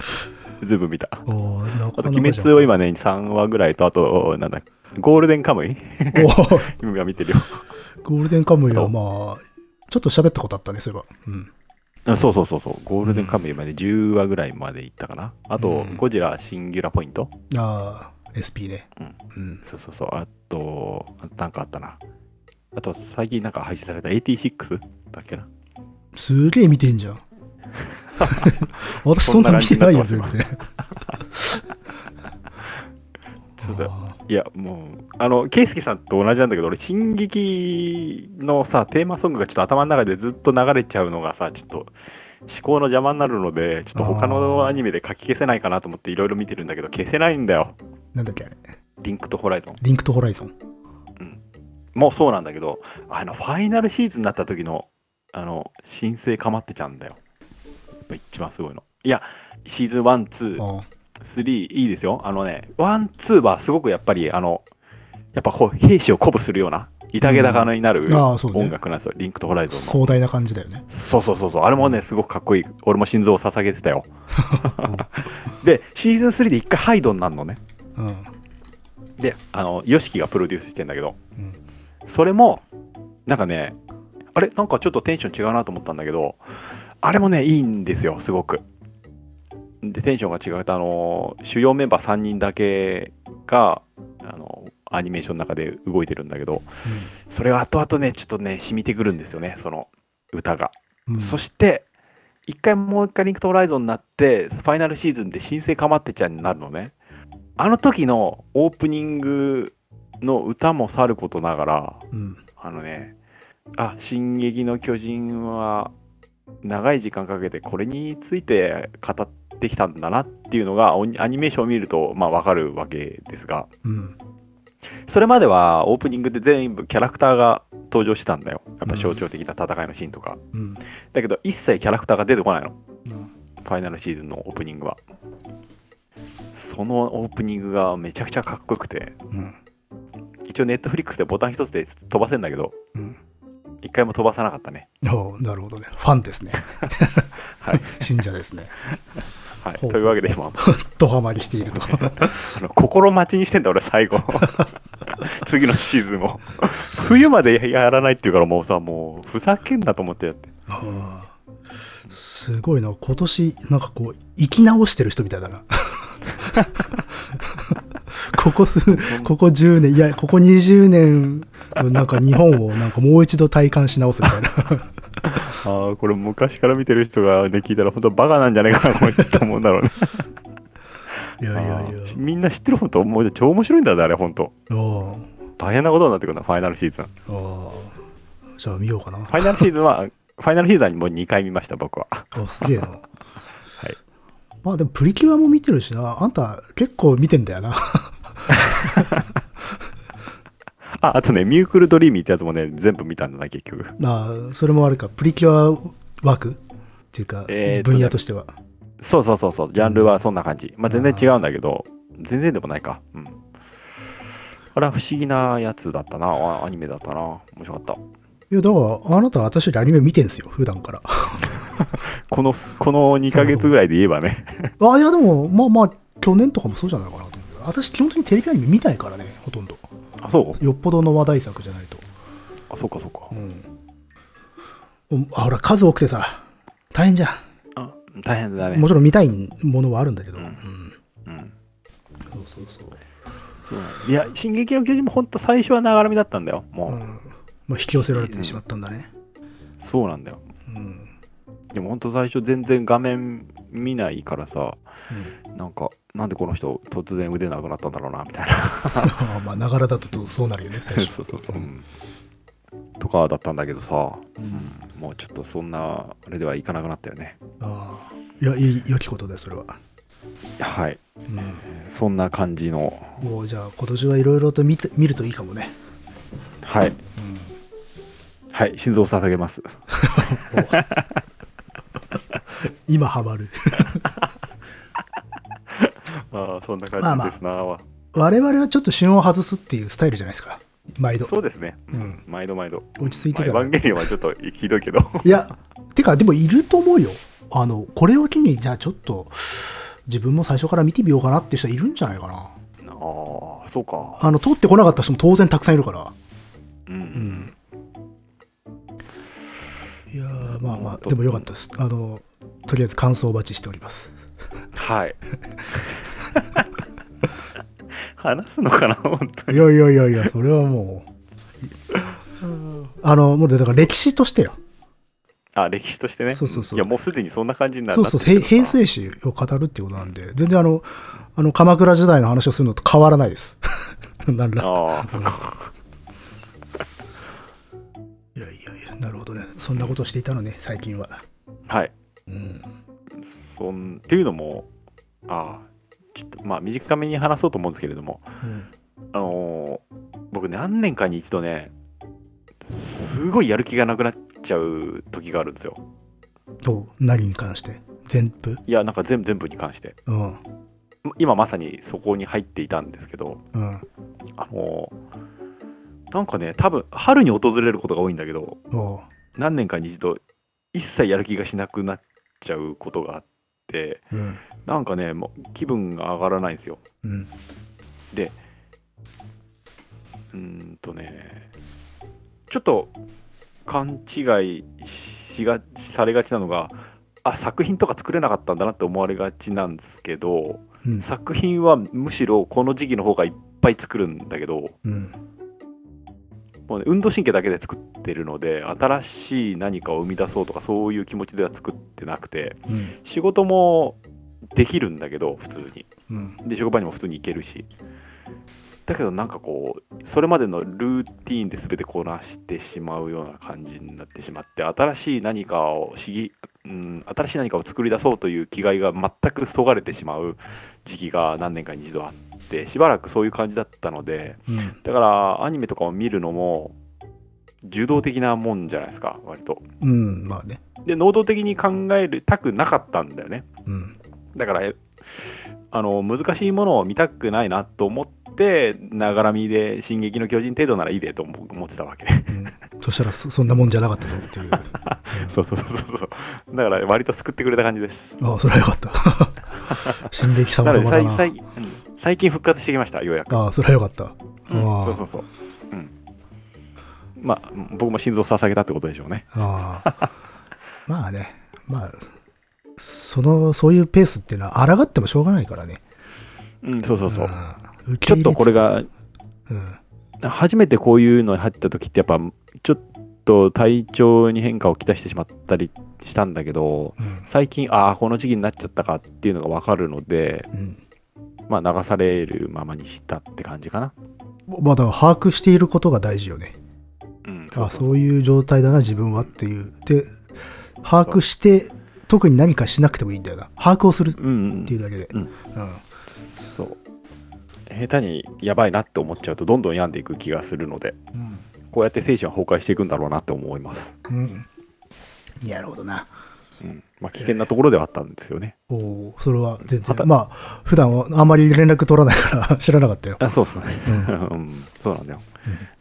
全部見た。おあと、鬼滅を今ね、3話ぐらいと、あと、なんだ、ゴールデンカムイ？おー 今見てるよ。ゴールデンカムイはまあ、ちょっと喋ったことあったね、そういえば。うん。あそうそうそうそう。ゴールデンカムイまで10話ぐらいまでいったかな。あと、うんゴジラシンギュラポイント？ああ、SP ね。うんうん。そうそうそう。あと、なんかあったな。あと、最近なんか配信された86だっけな？すげえ見てんじゃん。私 そんな見てないよ、全然。ちょっとあいや、もう、あの、ケイスケさんと同じなんだけど、俺、進撃のさ、テーマソングがちょっと頭の中でずっと流れちゃうのがさ、ちょっと、思考の邪魔になるので、ちょっと他のアニメで書き消せないかなと思っていろいろ見てるんだけど、消せないんだよ。ーなんだっけあれ？リンクとホライゾン。リンクとホライゾン。もうそうなんだけど、あの、ファイナルシーズンになった時の、あの、新生かまってちゃうんだよ。ぱ一番すごいの。いや、シーズン1、2、あ3いいですよ。あのね、ワン、ツーはすごくやっぱり、あの、やっぱ兵士を鼓舞するような、居丈高になる音楽なんですよ、リンクトホライゾンの。壮大な感じだよね。そうそうそうそう、あれもね、すごくかっこいい。俺も心臓を捧げてたよ。で、シーズン3で一回 HYDEになるのね。うん。で、あの、ヨシキがプロデュースしてんだけど、うんそれも、なんかね、あれなんかちょっとテンション違うなと思ったんだけど、あれもね、いいんですよ、すごく。で、テンションが違うと、あの、主要メンバー3人だけが、あの、アニメーションの中で動いてるんだけど、それが後々ね、ちょっとね、染みてくるんですよね、その歌が。うんそして、一回もう一回リンクとホライゾンになって、ファイナルシーズンで新生かまってちゃんになるのね。あの時のオープニングの歌もさることながらうん。あのねあ「進撃の巨人」は長い時間かけてこれについて語ってきたんだなっていうのがおアニメーションを見るとまあわかるわけですがうん。それまではオープニングで全部キャラクターが登場してたんだよやっぱ象徴的な戦いのシーンとか、うん。だけど一切キャラクターが出てこないのうん。ファイナルシーズンのオープニングはそのオープニングがめちゃくちゃかっこよくてうん。一応ネットフリックスでボタン一つで飛ばせんだけどうん。一回も飛ばさなかったねおうなるほどね。ファンですね。はい、信者ですね。はい、というわけで今 ドハマりしていると。あの心待ちにしてんだ俺最後次のシーズンを冬までやらないっていうからもうさもうふざけんなと思ってやってすごいな。今年、なんかこう、生き直してる人みたいだな。ここ数、ここ10年、いや、ここ20年、なんか日本をなんかもう一度体感し直すみたいな。ああこれ昔から見てる人がね聞いたら本当バカなんじゃないかなこの人って思うんだろうねいやいやいやみんな知ってる本当もう超面白いんだぜあれ本当あ大変なことになってくるなファイナルシーズンあ、ああ。じゃあ見ようかな。ファイナルシーズンはファイナルシーズンにもう2回見ました僕はあ、すげえな。まあでもプリキュアも見てるしな。あんた結構見てんだよな。ああとねミュークルドリーミーってやつもね全部見たんだな結局。ああ、それもあるか。プリキュア枠？っていうか、えーとね分野としては。そうそうそうそう。ジャンルはそんな感じ。まあ全然違うんだけど全然でもないか。うん。あれは不思議なやつだったな。あアニメだったな。面白かった。いや、だから、あなたは私よりアニメ見てんすよ、普段から。このこの2ヶ月ぐらいで言えばね。あ、いや、でも、まあまあ、去年とかもそうじゃないかなと思うけど。私、基本的にテレビアニメ見ないからね、ほとんど。あそう？よっぽどの話題作じゃないと。あそうかそうかうん。あほら、数多くてさ、大変じゃあ大変だん。ねもちろん見たいものはあるんだけど。うん。うんそうそうそう。そういや「進撃の巨人」も本当最初はながらみだったんだよもう、うん。まあ、引き寄せられてしまったんだね。そうなんだようん。でも本当最初全然画面見ないからさなんかなんでこの人突然腕なくなったんだろうなみたいな。あまあ、ながらだとそうなるよね、最初。そうそうそう、うん。とかだったんだけどさ、ううん。んもうちょっとそんなあれではいかなくなったよね。ああ。いや、いい、良きことだよ、それは。はい。うそんな感じの。ん。もう、じゃあ、今年はいろいろと見て見るといいかもね。はい。うん。はい。心臓を捧げます 今ハマる。ああそんなまあまあ感じですな、我々はちょっと旬を外すっていうスタイルじゃないですか。毎度。そうですね、うん毎度毎度落ち着いてまあエから。ヴァンゲリオンはちょっとひどいけど いや、てか、でもいると思うよ。あの、これを機に、じゃあちょっと、自分も最初から見てみようかなっていう人いるんじゃないかな。ああそうかあの、通ってこなかった人も当然たくさんいるから。うん、うん。まあまあ、とでもよかったです。あの、とりあえず感想待ちしております。はい 話すのかな本当にいやいやいやいや、それはもう。あの、もうだから歴史としてよ。あ歴史としてねそうそうそういやもうすでにそんな感じになそうそう、平平成史を語るっていうことなんで、全然あの、あの、鎌倉時代の話をするのと変わらないです。なんら。ああそっかなるほどね。そんなことをしていたのね、最近は。はいうん。そんっていうのもああちょっとまあ短めに話そうと思うんですけれどもうん。あのー僕何年かに一度ねすごいやる気がなくなっちゃう時があるんですよと、何に関して？全部？いやなんか全部全部に関してうん。今まさにそこに入っていたんですけどうん。あのーなんかね多分春に訪れることが多いんだけどおう何年かに一度一切やる気がしなくなっちゃうことがあってうん。なんかねもう気分が上がらないんですようん。でうーんとねちょっと勘違いしがされがちなのがあ作品とか作れなかったんだなって思われがちなんですけどうん。作品はむしろこの時期の方がいっぱい作るんだけどうん。もうね、運動神経だけで作ってるので新しい何かを生み出そうとかそういう気持ちでは作ってなくてうん。仕事もできるんだけど普通にうん。で職場にも普通に行けるしだけどなんかこうそれまでのルーティーンで全てこなしてしまうような感じになってしまって新しい何かをしぎ、うん、新しい何かを作り出そうという気概が全くそがれてしまう時期が何年かに一度あってしばらくそういう感じだったのでうん。だからアニメとかを見るのも受動的なもんじゃないですか割とうん、まあね。で能動的に考えるたくなかったんだよねうん。だからえあの難しいものを見たくないなと思ってながらみで「進撃の巨人」程度ならいいでと思思ってたわけうん、そしたらそそんなもんじゃなかったぞっていう。そうそうそうそうそうだから割と救ってくれた感じですああ、それはよかった。進撃様だな。最近復活してきましたようやく、ああ、それはよかった。うん。そうそうそう、うん、まあ僕も心臓捧げたってことでしょうね。ああ。まあね、まあ、その、そういうペースっていうのは抗ってもしょうがないからね。うんそうそうそう、うん。受ちょっとこれ、が受け入れつつ。初めてこういうのに入った時ってやっぱちょっと体調に変化をきたしてしまったりしたんだけどうん。最近ああこの時期になっちゃったかっていうのが分かるのでうん。うんまあ流されるままにしたって感じかなまあ、だから把握していることが大事よね。うんあそういう状態だな、自分はっていう。で、把握して、特に何かしなくてもいいんだよな。把握をするっうんうんていうだけで。うんうん。そう下手にやばいなって思っちゃうとどんどん病んでいく気がするのでうん。こうやって精神は崩壊していくんだろうなって思います、うん。なるほどな。うんまあ、危険なところではあったんですよね。おおそれは全然。まあ、普段はあんまり連絡取らないから 知らなかったよ。あそうですね、うん。うん、そうなんだよ、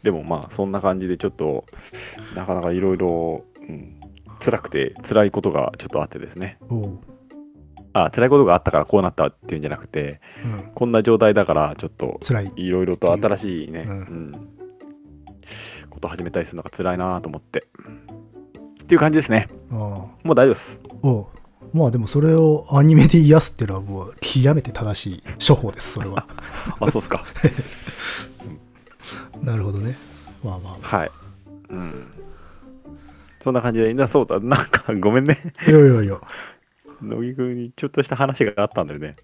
でもまあそんな感じでちょっとなかなかいろいろ辛くて辛いことがちょっとあってですね。おうあ辛いことがあったからこうなったっていうんじゃなくてうん。こんな状態だからちょっと辛い。いろいろと新しいね、ううんん。こと始めたりするのが辛いなと思ってっていう感じですねああ。もう大丈夫ですまあでもそれをアニメで癒すっていうのはもう極めて正しい処方です、それは。あそうっすか なるほどね。まあまあまはいうんそんな感じでなそうだなんかごめんねあ。いやいやいや。乃木くんにちょっとした話があったんだよね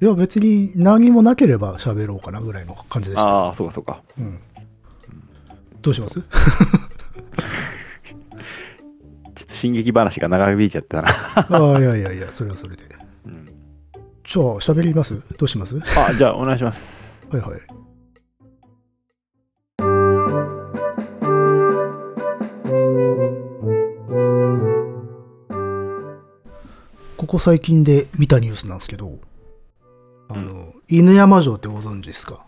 いや別に何もなければ喋ろうかなぐらいの感じでした。ああそうかそうかうん。どうします？進撃話が長引いちゃったな、あ あ、いやいやいや、それはそれで。うん、じゃあ喋ります？どうします？はあじゃあお願いします。いはい。ここ最近で見たニュースなんですけど、あの、犬山城ってご存知ですか？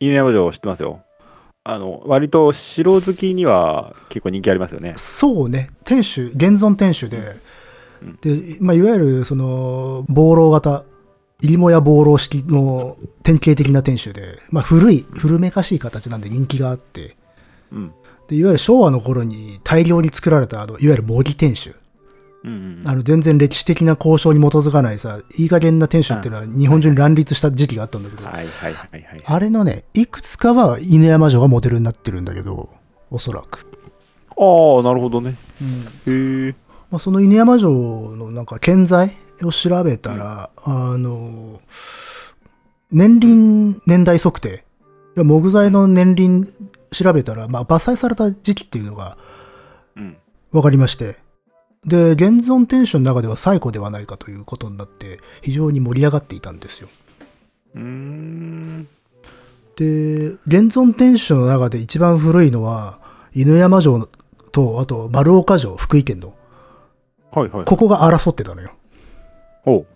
犬山城知ってますよあの割と城好きには結構人気ありますよね。そうね、天守、現存天守で、うん。で、まあ、いわゆる、その、防楼型、入母屋防楼式の典型的な天守で、まあ、古い、古めかしい形なんで人気があって、うん。で、いわゆる昭和の頃に大量に作られた、あの、いわゆる模擬天守。うんうんあの、全然歴史的な交渉に基づかないさ、いい加減な天守っていうのは日本中に乱立した時期があったんだけど、あれのね、いくつかは犬山城がモデルになってるんだけど、おそらく。ああなるほどねうんへえまあ、その犬山城のなんか建材を調べたら、あの、年輪年代測定。木材の年輪調べたら、まあ、伐採された時期っていうのがうん分かりまして。で、現存天守の中では最古ではないかということになって、非常に盛り上がっていたんですよ。うーんで、現存天守の中で一番古いのは、犬山城と、あと丸岡城、福井県の。はいはいここが争ってたのよ。おう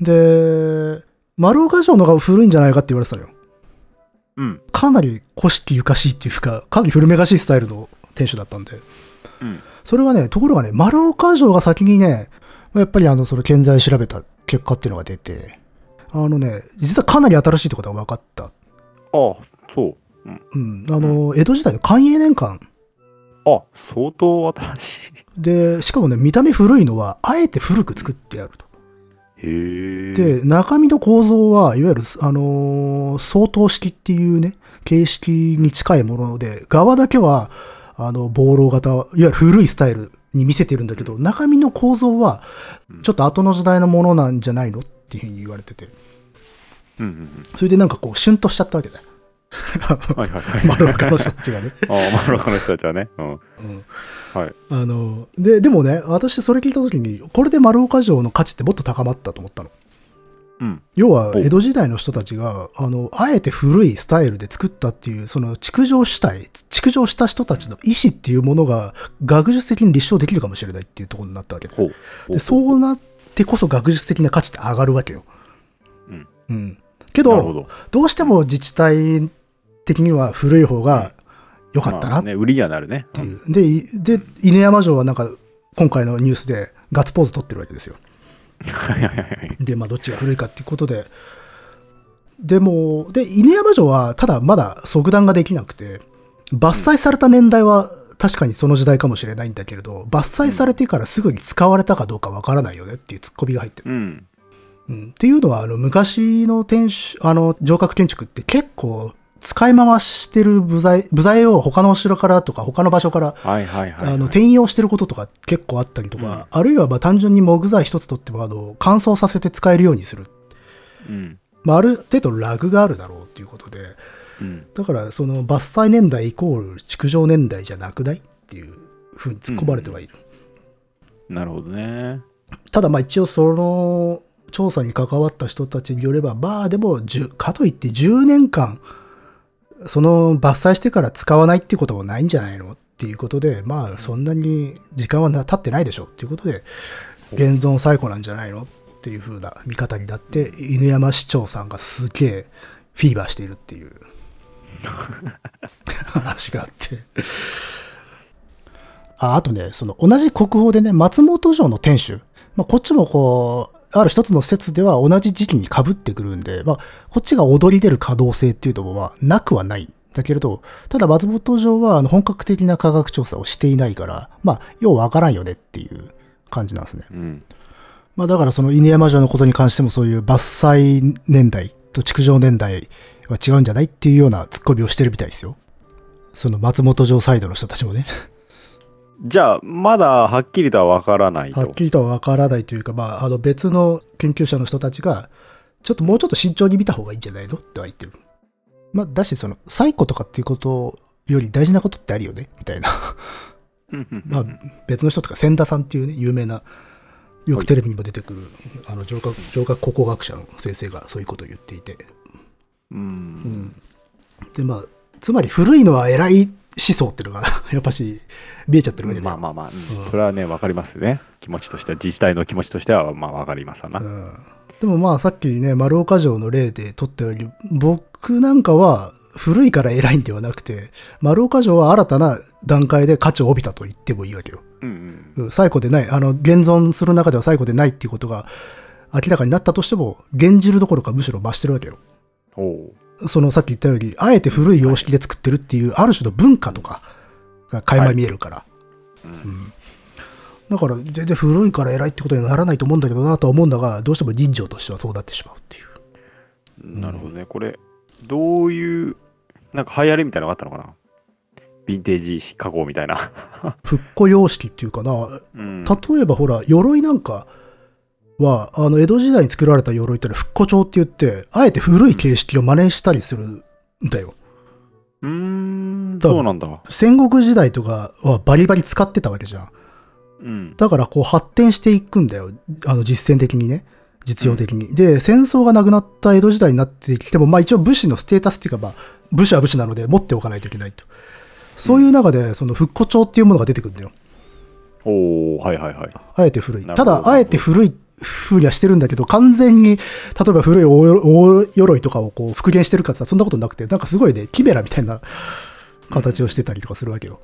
で、丸岡城の方が古いんじゃないかって言われてたのよ。うんかなり古式ゆかしいっていうか、かなり古めかしいスタイルの天守だったんで。うんそれはね、ところがね、丸岡城が先にね、やっぱりあの、その建材調べた結果っていうのが出て、あのね、実はかなり新しいってことが分かった。ああそううん。あの、江戸時代の寛永年間あ相当新しで、しかもね、見た目古いのは、あえて古く作ってあると。いへえで、中身の構造は、いわゆる、あのー相当式っていうね、形式に近いもので、側だけは、ああの、暴露型、いわゆる古いスタイルに見せてるんだけど、中身の構造は、ちょっと後の時代のものなんじゃないのっていうふうに言われてて。うんうんそれでなんかこう、シュンとしちゃったわけだよ。うん。はいはいはい。丸岡の人たちがね。ああ、マロカの人たちはね。うん。うんはい。あの、で、でもね、私それ聞いた時に、これで丸岡城の価値ってもっと高まったと思ったの。うん。要は、江戸時代の人たちが、あの、あえて古いスタイルで作ったっていう、その、築城主体、築城した人たちの意思っていうものが、学術的に立証できるかもしれないっていうところになったわけで。で、そうなってこそ学術的な価値って上がるわけよ。うん。うん。けど、ど。どうしても自治体的には古い方が良かったなっまあね、売りにはなるね。う。で、いで、犬山城はなんか、今回のニュースでガッツポーズ取ってるわけですよ。で、まあ、どっちが古いかっていうことで、でも、で、犬山城は、ただまだ即断ができなくて、伐採された年代は確かにその時代かもしれないんだけれど、伐採されてからすぐに使われたかどうかわからないよねっていうツッコミが入ってる。うん。うん、っていうのは、あの、昔の天守、あの、城郭建築って結構、使い回してる部材、部材を他のお城からとか他の場所から、はいはいはいはい。あの、転用してることとか結構あったりとか、あるいはまあ単純に木材一つとっても、あの、乾燥させて使えるようにする。うん。まあ、ある程度ラグがあるだろうっていうことで、うん。だからその伐採年代イコール築城年代じゃなくないっていうふうに突っ込まれてはいる。なるほどね。ただまあ一応その調査に関わった人たちによれば、まあでも10、かといって10年間、その伐採してから使わないっていうこともないんじゃないのっていうことで、まあそんなに時間はな経ってないでしょっていうことで、現存最古なんじゃないのっていう風な見方になって、犬山市長さんがすげえフィーバーしているっていう 話があって。あ、あとね、その同じ国宝でね、松本城の天守。まあ、こっちもこう、ある一つの説では同じ時期に被ってくるんで、まあ、こっちが踊り出る可動性っていうのも、まあ、なくはない。だけれど、ただ松本城はあの本格的な科学調査をしていないから、まあ、ようわからんよねっていう感じなんですね。うん。まあだからその犬山城のことに関してもそういう伐採年代と築城年代は違うんじゃないっていうような突っ込みをしてるみたいですよ。その松本城サイドの人たちもね。じゃあ、まだはっきりとはわからないと。はっきりとはわからないというか、まあ、あの別の研究者の人たちが、ちょっともうちょっと慎重に見た方がいいんじゃないの？っては言ってる。まあ、だし、その、最古とかっていうことより大事なことってあるよねみたいな。うんうんまあ、別の人とか、千田さんっていうね、有名な、よくテレビにも出てくる、あの、城郭、城郭考古学者の先生がそういうことを言っていて。うん。で、まあ、つまり古いのは偉い思想っていうのが、やっぱし、見えちゃってるわけで。まあまあまあ、うんそれはね、わかりますね。気持ちとしては、自治体の気持ちとしては、まあわかりますわな。うんでもまあさっきね、丸岡城の例で取ったように、僕なんかは古いから偉いんではなくて、丸岡城は新たな段階で価値を帯びたと言ってもいいわけよ。うんうん。うん最古でない、あの、現存する中では最古でないっていうことが明らかになったとしても、現じるどころかむしろ増してるわけよ。おうそのさっき言ったように、あえて古い様式で作ってるっていう、ある種の文化とかが垣間見えるから。うんだから、全然古いから偉いってことにはならないと思うんだけどなとは思うんだが、どうしても人情としてはそうなってしまうっていう。なるほどね。これ、どういう、なんか流行りみたいなのがあったのかな？ヴィンテージ加工みたいな。復古様式っていうかな、うん。例えばほら、鎧なんかは、あの、江戸時代に作られた鎧ってのは復古調って言って、あえて古い形式を真似したりするんだよ。うーん、そうなんだ。戦国時代とかはバリバリ使ってたわけじゃん。うん。だからこう発展していくんだよ。あの実践的にね。実用的に。で、戦争がなくなった江戸時代になってきても、まあ一応武士のステータスっていうか、まあ武士は武士なので持っておかないといけないと。そういう中で、その復古調っていうものが出てくるんだよ。おおはいはいはい。あえて古い。ただ、あえて古い風にはしてるんだけど、完全に、例えば古い大大鎧とかをこう復元してるかってそんなことなくて、なんかすごいね、キメラみたいな形をしてたりとかするわけよ。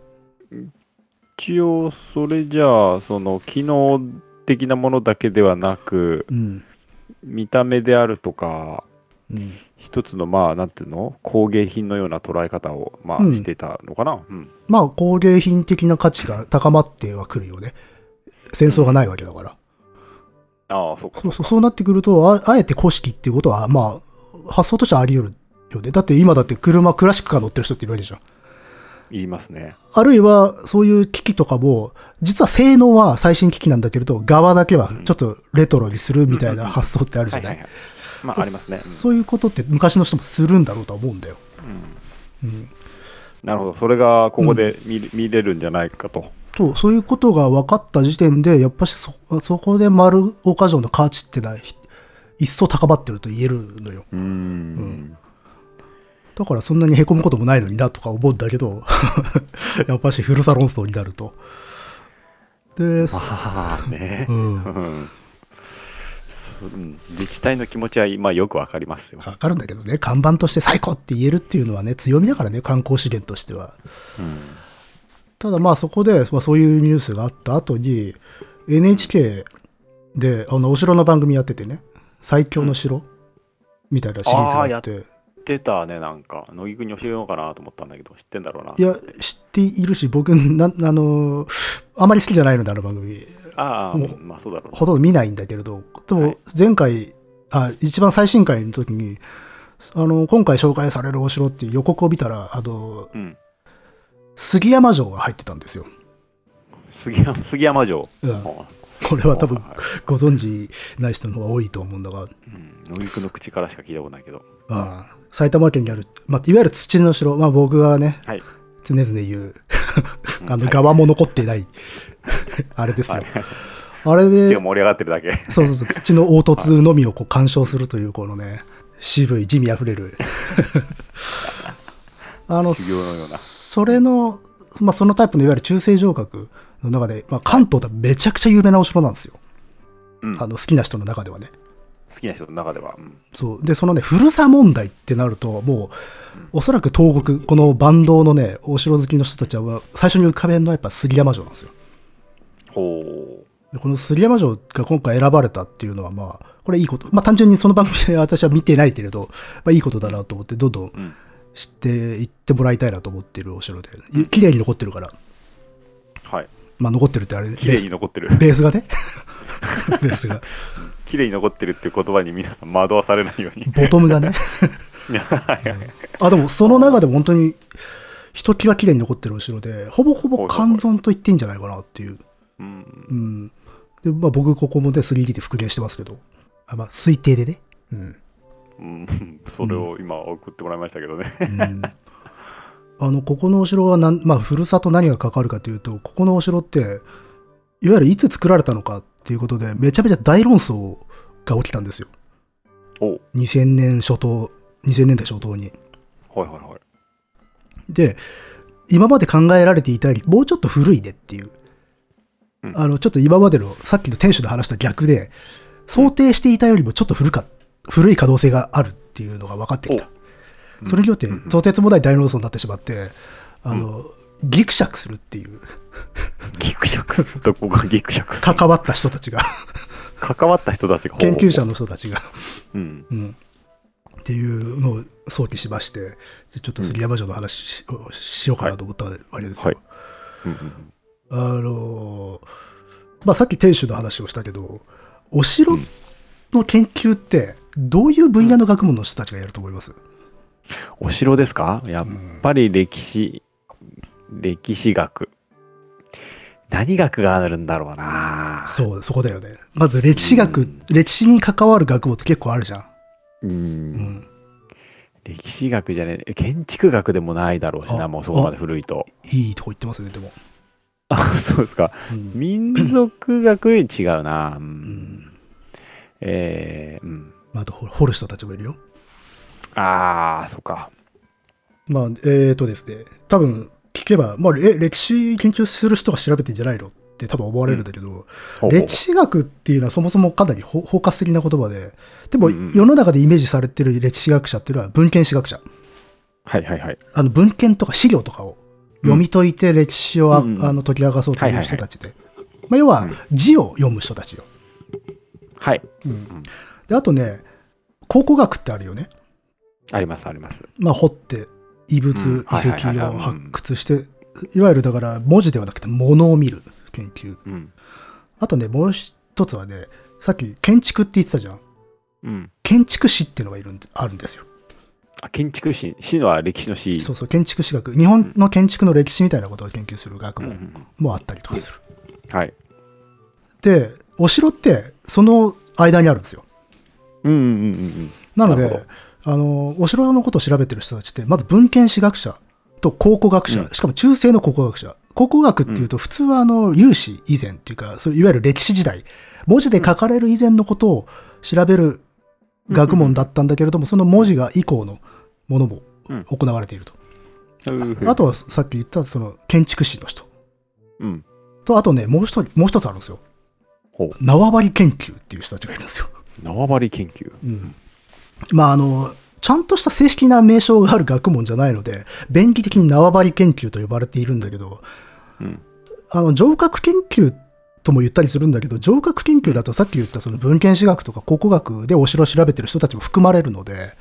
一応、それじゃあ、その、機能的なものだけではなく、うん。見た目であるとか、うん。一つの、まあ、なんていうの？工芸品のような捉え方を、まあ、うんしてたのかな？うん。まあ、工芸品的な価値が高まってはくるよね。戦争がないわけだから。ああ、そっか。そうそうそうなってくると、ああえて古式っていうことは、まあ、発想としてはあり得るよね。だって今だって車、クラシックカー乗ってる人っているわけじゃん。言いますね。あるいは、そういう機器とかも、実は性能は最新機器なんだけれど、側だけはちょっとレトロにするみたいな発想ってあるじゃない？まあ、ありますね。うんそういうことって昔の人もするんだろうとは思うんだよ。なるほど。それがここで見,、見れるんじゃないかと。と、そういうことが分かった時点で、やっぱしそ、そこで丸岡城の価値ってのは、ひ一層高まってると言えるのよ。うーん。だからそんなに凹むこともないのになとか思うんだけど、やっぱし古さ論争になると。で、まあね。うん自治体の気持ちは今よくわかりますよ。わかるんだけどね、看板として最高って言えるっていうのはね、強みだからね、観光資源としては。うんただまあそこで、まあ、そういうニュースがあった後に、NHK で、あの、お城の番組やっててね、最強の城みたいなシリーズがあって、出たね、なんか、乃木くんに教えようかなと思ったんだけど、知ってんだろうな。いや、知っているし、僕、な、あの、あまり好きじゃないので、あの番組。ああ、まあそうだろうな。ほとんど見ないんだけれど、でもはい前回、あ、一番最新回の時に、あの、今回紹介されるお城っていう予告を見たら、あの、うん。杉山城が入ってたんですよ。杉山杉山城。うんはこれは多分ご存知ない人の方が多いと思うんだが、うん乃木くんの口からしか聞いたことないけど。ああ埼玉県にある、まあ、いわゆる土の城、まあ、僕がね、はい。常々言う、あのはい側も残ってない、あれですよ。はいあれで土が、盛り上がってるだけ。そうそうそう、土の凹凸のみをこう鑑賞するという、このね、渋い、地味あふれる。あの、修行のような。それの、まあ、そのタイプのいわゆる中世城郭の中で、まあ、関東ではめちゃくちゃ有名なお城なんですよ。うんあの、好きな人の中ではね。好きな人の中では。うんそう。で、そのね、古さ問題ってなると、もう、おそらく東国、この坂東のね、お城好きの人たちは、最初に浮かべるのはやっぱ杉山城なんですよ。ほでこの杉山城が今回選ばれたっていうのは、まあ、これいいこと。まあ、単純にその番組で私は見てないけれど、まあ、いいことだなと思って、どんどんう。うん。知っていってもらいたいなと思ってるお城で、綺麗に残ってるから。はい。まあ、残ってるってあれ、ベ綺麗に残ってる。ベースがね。ベースが。綺麗に残ってるっていう言葉に皆さん惑わされないように。ボトムがね。あ、でもその中でも本当に、ひときわ綺麗に残ってるお城で、ほぼほぼ完存と言っていいんじゃないかなっていう。うん。うん。で、まあ僕ここもね、3D で復元してますけど、あまあ推定でね。うん。うん、それを今送ってもらいましたけどね。うんあの、ここのお城はなん、まあ、ふるさと何が関わるかというと、ここのお城って、いわゆるいつ作られたのかっていうことで、めちゃめちゃ大論争が起きたんですよ。おはい2000年初頭、2000年代初頭に。はいはい。で、今まで考えられていたより、もうちょっと古いねっていう。うんあの、ちょっと今までの、さっきの店主の話と逆で、想定していたよりもちょっと古か、古い可能性があるっていうのが分かってきた。それによって、とてつもない大論争になってしまって、あの、ギクシャクするっていう、ギクシャクス。どこがギクシャクス。関わった人たちが、関わった人たちが？研究者の人たちが、うん。うん、っていうのを想起しまして、ちょっと杉山城の話し,、しようかなと思ったわけですよ。はいうんうんあのまあ、さっき天守の話をしたけど、お城の研究って、どういう分野の学問の人たちがやると思います、お城ですか？やっぱり歴史、歴史学。何学があるんだろうなそう、そこだよね。まず歴史学、うん歴史に関わる学問って結構あるじゃん。うん。うん。歴史学じゃねえ、建築学でもないだろうしあな、もうそこまで古いと。いいとこ行ってますね、でも。あ、そうですか。うん。民族学違うな。う。うんんえー、うん。まあ、あと、ほ掘る人たちもいるよ。あー、そっか。まあ、えーとですね、多分聞けば、まあ、え、歴史研究する人が調べてんじゃないのって多分思われるんだけど、ほう歴史学っていうのはそもそもかなりほ包括的な言葉で、でもうんうん世の中でイメージされてる歴史学者っていうのは文献史学者。はいはいはい。あの文献とか資料とかを読み解いて歴史をあ、うんうんあの解き明かそうとはいいう人たちで。まあ、要はうん字を読む人たちよ。はい。で、あとね、考古学ってあるよね。ありますあります。まあ、掘って遺物、うん遺跡をうん発掘して、いわゆるだから文字ではなくて物を見る研究。うん。あとね、もう一つはね、さっき建築って言ってたじゃん。うん。建築士っていうのがいるんであるんですよ。あ建築史、史は歴史の史。そうそう、建築史学。日本の建築の歴史みたいなことを研究する学うんう問んもあったりとかする。はい。で、お城ってその間にあるんですよ。うんうんうんうんなのであの、お城のことを調べてる人たちって、まず文献史学者と考古学者、うんしかも中世の考古学者。考古学っていうと、普通はあの、有史以前っていうか、そういわゆる歴史時代、文字で書かれる以前のことを調べる学問だったんだけれども、その文字が以降のものもうん行われていると。うん。あとはさっき言ったその建築士の人うん。と、あとね、もう一人、もう一つあるんですよ。縄張り研究っていう人たちがいるんですよ。縄張り研究。うん。まあ、あの、ちゃんとした正式な名称がある学問じゃないので、便宜的に縄張り研究と呼ばれているんだけど、うん。あの、城郭研究とも言ったりするんだけど、城郭研究だとさっき言ったその文献史学とか考古学でお城を調べてる人たちも含まれるので、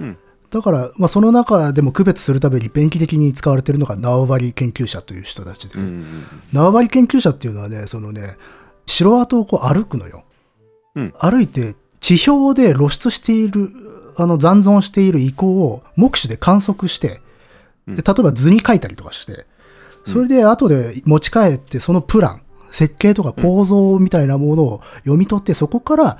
うん。だから、まあ、その中でも区別するために便宜的に使われているのが縄張り研究者という人たちで、うんうん縄張り研究者っていうのはね、そのね、城跡をこう歩くのよ。うん歩いて、地表で露出している、あの残存している遺構を目視で観測して、で、例えば図に書いたりとかして、それで後で持ち帰ってそのプラン、設計とか構造みたいなものを読み取って、そこから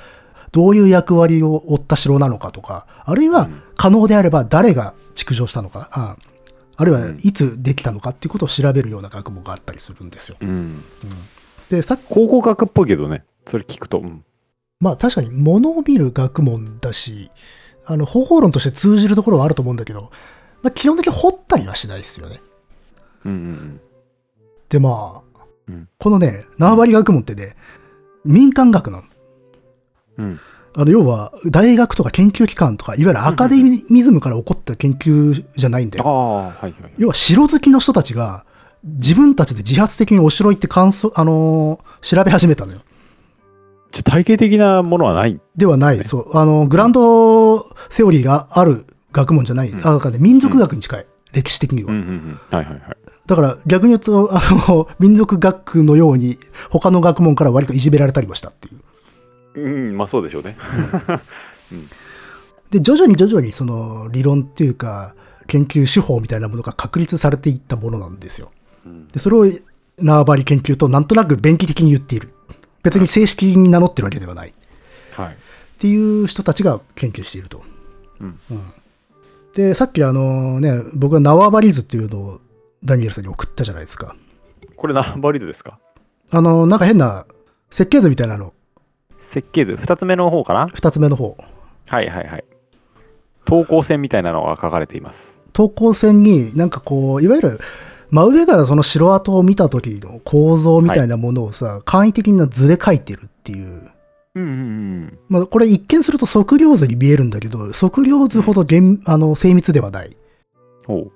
どういう役割を負った城なのかとか、あるいは可能であれば誰が築城したのか、ああるいはいつできたのかっていうことを調べるような学問があったりするんですよ。うん。うん。で、さっき考古学っぽいけどね。それ聞くと。うん。まあ確かに物を見る学問だし、あの方法論として通じるところはあると思うんだけど、まあ基本的に掘ったりはしないですよね。うんうんでまあ、うんこのね、縄張り学問ってね、民間学なの。うん。うん。あの要は大学とか研究機関とか、いわゆるアカデミズムから起こった研究じゃないんだよ。ああ、はいはい。要は城好きの人たちが自分たちで自発的にお城行って感想、あのー調べ始めたのよ。じゃあ体系的なものはない。ではない、そう、あの、グランドセオリーがある学問じゃない、うんあだからね民族学に近い、歴史的には。はいはいはい。だから逆に言うと、あの、民族学のように、他の学問から割といじめられたりもしたっていう。うん、まあそうでしょうね。で、徐々に徐々にその理論っていうか、研究手法みたいなものが確立されていったものなんですよ。うんで、それを縄張り研究となんとなく便宜的に言っている。別に正式に名乗ってるわけではない。はい。っていう人たちが研究していると。うんで、さっきあのね、僕は縄張り図っていうのをダニエルさんに送ったじゃないですか。これ縄張り図ですか？あの、なんか変な設計図みたいなの、設計図、二つ目の方かな？二つ目の方。はいはいはい。等高線みたいなのが書かれています。投稿線になんかこう、いわゆる真上からその城跡を見た時の構造みたいなものをさ、簡易的な図で描いてるっていう。うんうんうん。まあ、これ一見すると測量図に見えるんだけど、測量図ほど厳あの精密ではない。おう。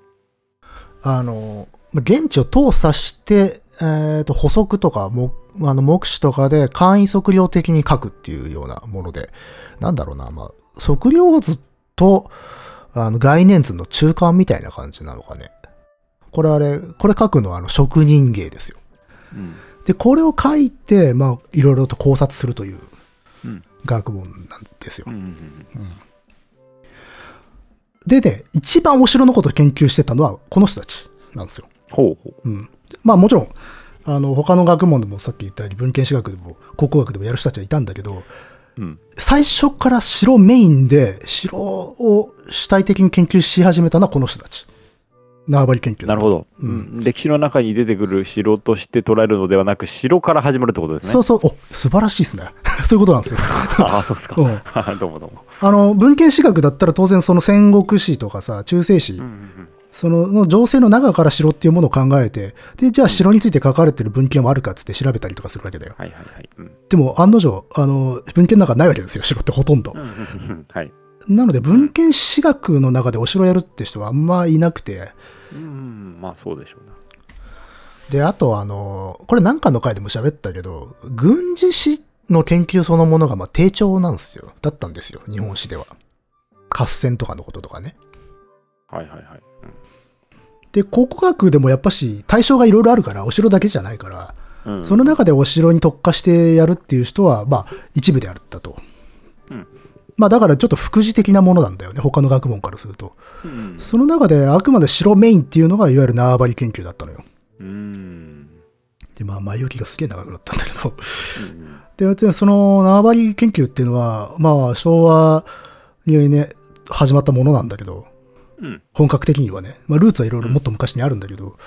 あの、まあ現地を通査して、えっ、と、補足とか、もあの目視とかで簡易測量的に書くっていうようなもので、なんだろうな、まあ、測量図と、あの、概念図の中間みたいな感じなのかね。これあれ、これ書くのはあの、職人芸ですよ。うん。で、これを書いて、まあ、いろいろと考察するといううん学問なんですよでね、一番お城のことを研究してたのは、この人たちなんですよ。ほうほう。うん。まあもちろん、あの、他の学問でもさっき言ったように文献史学でも考古学でもやる人たちはいたんだけど、うん。最初から城メインで城を主体的に研究し始めたのはこの人たち。縄張り研究なるほど、ううん歴史の中に出てくる城として捉えるのではなく、城から始まるってことですね。そうそう、お、素晴らしいですね。そういうことなんですよ。ああ、そうですか。うん どうもどうも。あの、文献史学だったら当然その戦国史とかさ、中世史、うんうんそのの情勢の中から城っていうものを考えて、で、じゃあ城について書かれてる文献はあるかっつって調べたりとかするわけだよ。はいはいはい。うんでも案の定、あの、文献の中ないわけですよ、城ってほとんどう。んうんうんはい。なので文献史学の中でお城やるって人はあんまいなくて、うんうん、まあそうでしょうな。で、あとあの、これなんかの回でも喋ったけど、軍事史の研究そのものがまあ低調なんですよ。だったんですよ、日本史では。合戦とかのこととかね。はいはいはい。で、考古学でもやっぱし対象がいろいろあるから、お城だけじゃないから、うんうんその中でお城に特化してやるっていう人は、まあ、一部であったと。うんまあだからちょっと副次的なものなんだよね。他の学問からすると。うんその中であくまで城メインっていうのがいわゆる縄張り研究だったのよ。うんで、まあ前置きがすげえ長くなったんだけど。で、でその縄張り研究っていうのは、まあ昭和にね、始まったものなんだけど、うん本格的にはね。まあルーツはいろいろもっと昔にあるんだけど、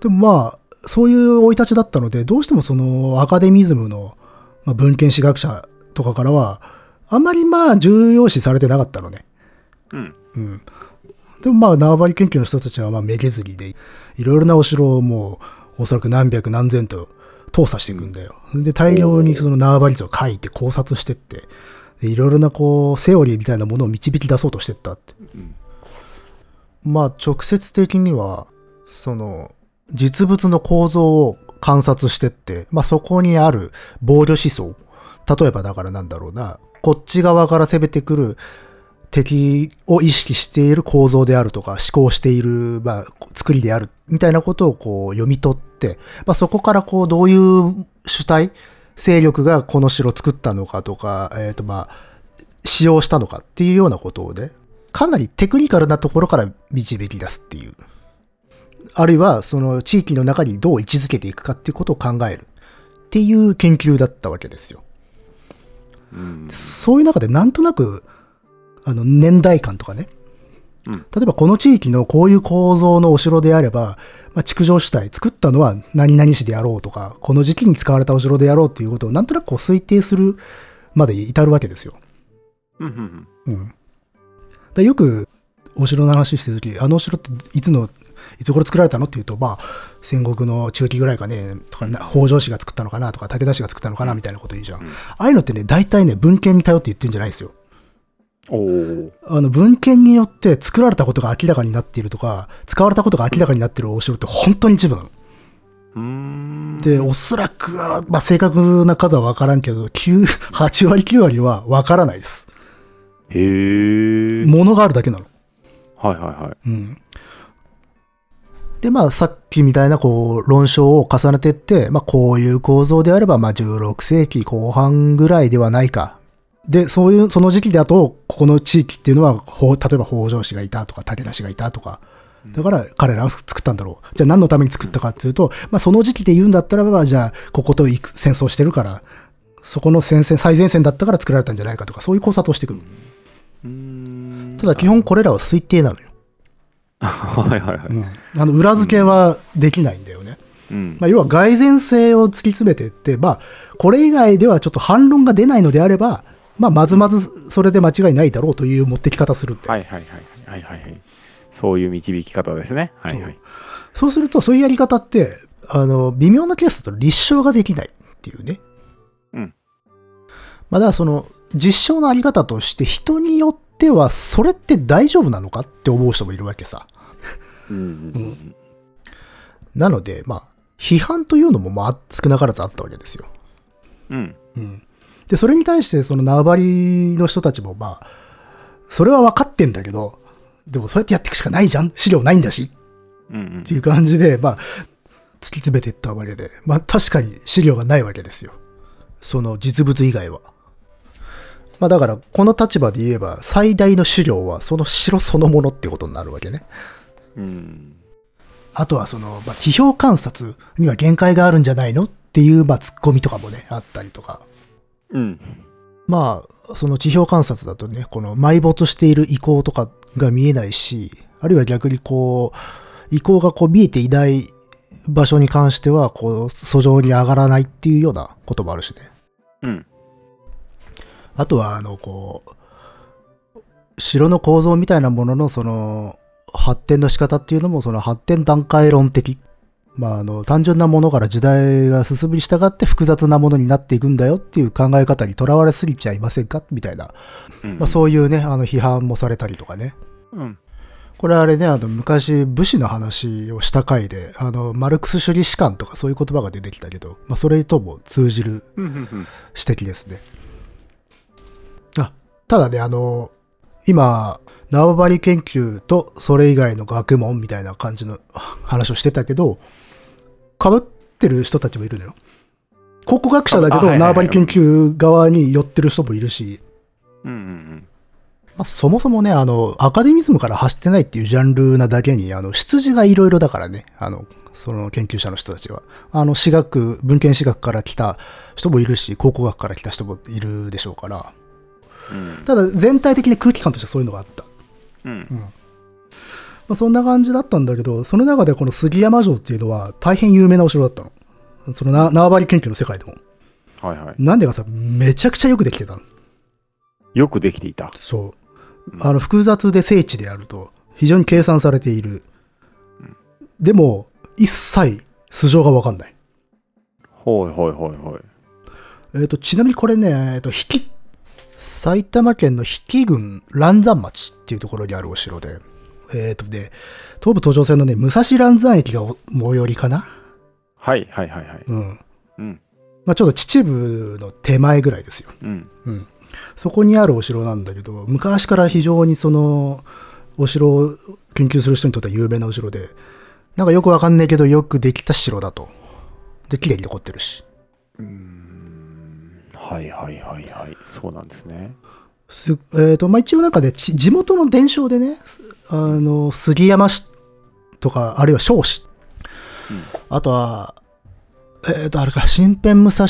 でもまあ、そういう生い立ちだったので、どうしてもそのアカデミズムの、まあ、文献史学者とかからは、あんまりまあ重要視されてなかったのね。うんうん。でもまあ縄張り研究の人たちはまあめげずりで、いろいろなお城をもうおそらく何百何千と通査していくんだよ。で、大量にその縄張り図を書いて考察してって、でいろいろなこう、セオリーみたいなものを導き出そうとしてったって。まあ直接的には、その、実物の構造を観察してって、まあそこにある防御思想。例えばだからなんだろうな、こっち側から攻めてくる敵を意識している構造であるとか、思考している、まあ、作りである、みたいなことをこう読み取って、まあそこからこうどういう主体、勢力がこの城を作ったのかとか、えっ、とまあ、使用したのかっていうようなことをね、かなりテクニカルなところから導き出すっていう。あるいは、その地域の中にどう位置づけていくかっていうことを考える。っていう研究だったわけですよ。うんそういう中でなんとなく、あの、年代感とかね。うん例えばこの地域のこういう構造のお城であれば、まあ、築城主体、作ったのは何々市であろうとか、この時期に使われたお城であろうっていうことをなんとなくこう推定するまで至るわけですよ。うんうんうん。だよく、お城の話してるとき、あのお城っていつの、いつ頃作られたの？っていうと、まあ、戦国の中期ぐらいかね、とかな、北条氏が作ったのかなとか、武田氏が作ったのかなみたいなこと言うじゃん。うんああいうのってね、大体ね、文献に頼って言ってるんじゃないですよ。あの、文献によって作られたことが明らかになっているとか、使われたことが明らかになっているお城って本当に一部なの。で、おそらくは、まあ、正確な数はわからんけど、9、8割9割はわからないです。へえものがあるだけなの。はいはいはいうん。で、まあ、さっきみたいな、こう、論証を重ねていって、まあ、こういう構造であれば、まあ、16世紀後半ぐらいではないか。で、そういう、その時期だと、ここの地域っていうのは、例えば北条氏がいたとか、武田氏がいたとか、だから彼らは作ったんだろう。じゃあ何のために作ったかっていうと、まあその時期で言うんだったらば、じゃあここと戦争してるから、そこの戦線、最前線だったから作られたんじゃないかとか、そういう考察をしてくる。ただ基本これらは推定なのよ。はいはいはいうん。あの、裏付けはできないんだよね。うんまあ要は蓋然性を突き詰めていって、まあ、これ以外ではちょっと反論が出ないのであれば、まあ、まずまずそれで間違いないだろうという持ってき方するって。はいはいはいはいはいはいそういう導き方ですねはいはいそうすると、そういうやり方って、あの、微妙なケースだと立証ができないっていうね。うん。まあ、だからその、実証のあり方として人によっては、それって大丈夫なのかって思う人もいるわけさ。なので、まあ、批判というのも、まあ、少なからずあったわけですよ。うんうん。で、それに対して、その縄張りの人たちも、まあ、それは分かってんだけど、でもそうやってやっていくしかないじゃん資料ないんだしうんうんっていう感じで、まあ、突き詰めていったわけで、まあ確かに資料がないわけですよ。その実物以外は。まあだから、この立場で言えば、最大の資料はその城そのものってことになるわけね。うんあとはその、まあ、地表観察には限界があるんじゃないのっていう、まあ、ツッコミとかもね、あったりとか。うんまあ、その地表観察だとね、この埋没している遺構とかが見えないし、あるいは逆にこう、遺構がこう見えていない場所に関しては、こう、訴状に上がらないっていうようなこともあるしね。うんあとは、あの、こう、城の構造みたいなものの、その、発展の仕方っていうのも、その発展段階論的。まあ、あの、単純なものから時代が進むに従って複雑なものになっていくんだよっていう考え方にとらわれすぎちゃいませんか？みたいな。うんまあ、そういうね、あの、批判もされたりとかね。うんこれあれね、あの、昔、武士の話をした回で、あの、マルクス主義士官とかそういう言葉が出てきたけど、まあ、それとも通じる指摘ですね。あ、ただね、あの、今、縄張り研究とそれ以外の学問みたいな感じの話をしてたけど、被ってる人たちもいるのよ。考古学者だけど縄張り研究側に寄ってる人もいるし、うんうんまあ、そもそもね、あの、アカデミズムから走ってないっていうジャンルなだけに、あの、出自がいろいろだからね、あの、その研究者の人たちは。あの、私学、文献私学から来た人もいるし、考古学から来た人もいるでしょうから。うん。ただ、全体的に空気感としてそういうのがあった。うん。まあ、そんな感じだったんだけど、その中でこの杉山城っていうのは大変有名なお城だったの。そのな縄張り研究の世界でも。はいはい。なんでかさ、めちゃくちゃよくできてたの。よくできていた。そう。あの、複雑で精緻であると、非常に計算されている。でも、一切素性がわかんない。ほいほいほいほい。えっ、と、ちなみにこれね、えっ、と、比企、埼玉県の比企郡蘭山町っていうところにあるお城で、えっ、とね、東武東上線のね、武蔵蘭山駅がお最寄りかな？はいはいはいはい。うん。うん。まあちょっと秩父の手前ぐらいですよ。うん。うん。そこにあるお城なんだけど、昔から非常にその、お城を研究する人にとっては有名なお城で、なんかよくわかんないけど、よくできた城だと。で、綺麗に残ってるし。はいはいはいはい。そうなんですね。すえっ、と、まあ、一応なんかね、ち地元の伝承でね、あの、杉山市とか、あるいは少市。あとは、えっ、と、あれか、新編武蔵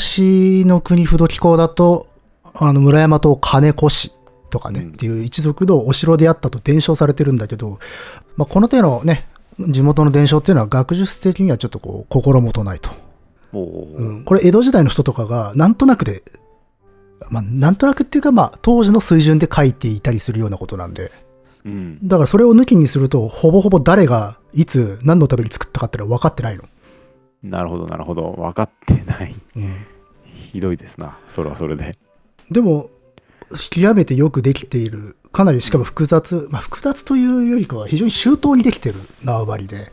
の国不動機構だと、あの、村山と金子市とかね、うんっていう一族のお城であったと伝承されてるんだけど、まあ、この手のね、地元の伝承っていうのは学術的にはちょっとこう、心もとないと。うん、これ江戸時代の人とかがなんとなくで、まあ、なんとなくっていうか、まあ、当時の水準で書いていたりするようなことなんで、うん。だからそれを抜きにすると、ほぼほぼ誰がいつ何のために作ったかってのは分かってないの。なるほどなるほど。分かってない。ひどいですな。それはそれで。でも、極めてよくできている、かなりしかも複雑、まあ複雑というよりかは非常に周到にできてる縄張りで、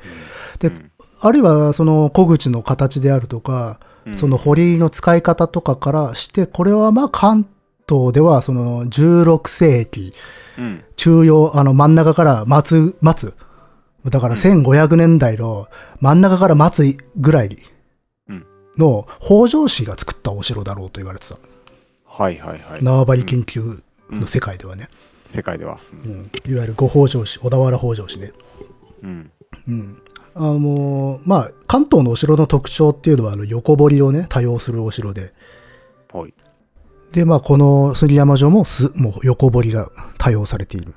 で、うんあるいはその小口の形であるとか、うんその堀の使い方とかからして、これはまあ関東ではその16世紀、うん。中央、あの真ん中から松、松。だから1500年代の真ん中から松ぐらいうんの北条氏が作ったお城だろうと言われてた。はいはいはい。縄張り研究の世界ではね。世界では。うんいわゆる五北条氏、小田原北条氏ね。うん。うん。あのまあ、関東のお城の特徴っていうのは、あの、横堀をね、多用するお城で。はい。で、まあ、この杉山城もす、もう横堀が多用されている。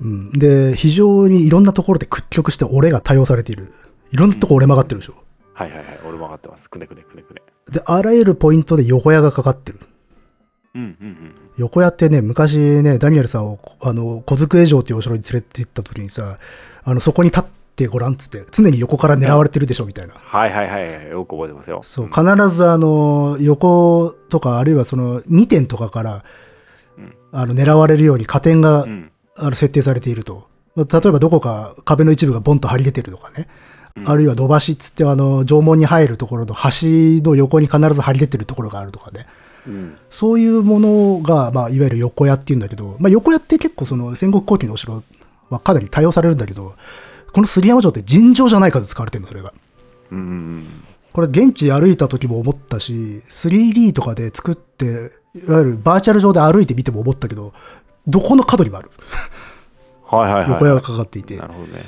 うん。で、非常にいろんなところで屈曲して折れが多用されている。いろんなとこ折れ曲がってるでしょ。はいはいはい。俺も分かってます。くねくねくねくね。で、あらゆるポイントで横矢がかかってる。うんうんうん。横矢ってね、昔ね、ダニエルさんを、あの、小机城っていうお城に連れて行った時にさ、あの、そこに立ってごらんっつって、常に横から狙われてるでしょ、みたいな。はいはいはいはい。よく覚えてますよ。そう、必ずあの、横とか、あるいはその、2点とかから、うんあの、狙われるように加点が、うん。あの、設定されていると。まあ例えばどこか壁の一部がボンと張り出てるとかね。あるいは土橋っつってあの、城門に入るところの橋の横に必ず張り出てるところがあるとかね。うん。そういうものが、まあ、いわゆる横屋っていうんだけど、まあ、横屋って結構その戦国後期のお城はかなり多用されるんだけど、この杉山城って尋常じゃない数使われてるの、それが。うんうんこれ現地歩いた時も思ったし、3D とかで作って、いわゆるバーチャル上で歩いてみても思ったけど、どこの角にもある。はいはいはい。横屋がかかっていてな。るほどね。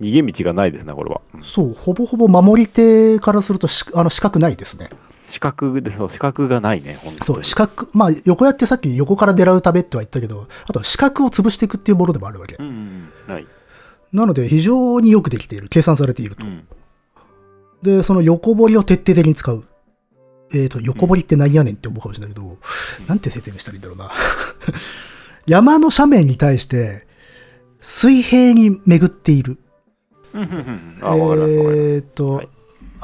逃げ道がないですね、これは。うんそう、ほぼほぼ守り手からするとし、あの、四角ないですね。視覚で、そう、視覚がないね、本当そう、四角、まあ、横やってさっき横から狙うためっては言ったけど、あと四角を潰していくっていうものでもあるわけ。うんうんうん。なので、非常によくできている、計算されているとう。ん。で、その横彫りを徹底的に使う。えっ、と、横彫りって何やねんって思うかもしれないけど、なんて説明したらいいんだろうな。山の斜面に対して、水平に巡っている。うんうんうんあ、わかります。えっ、と、はい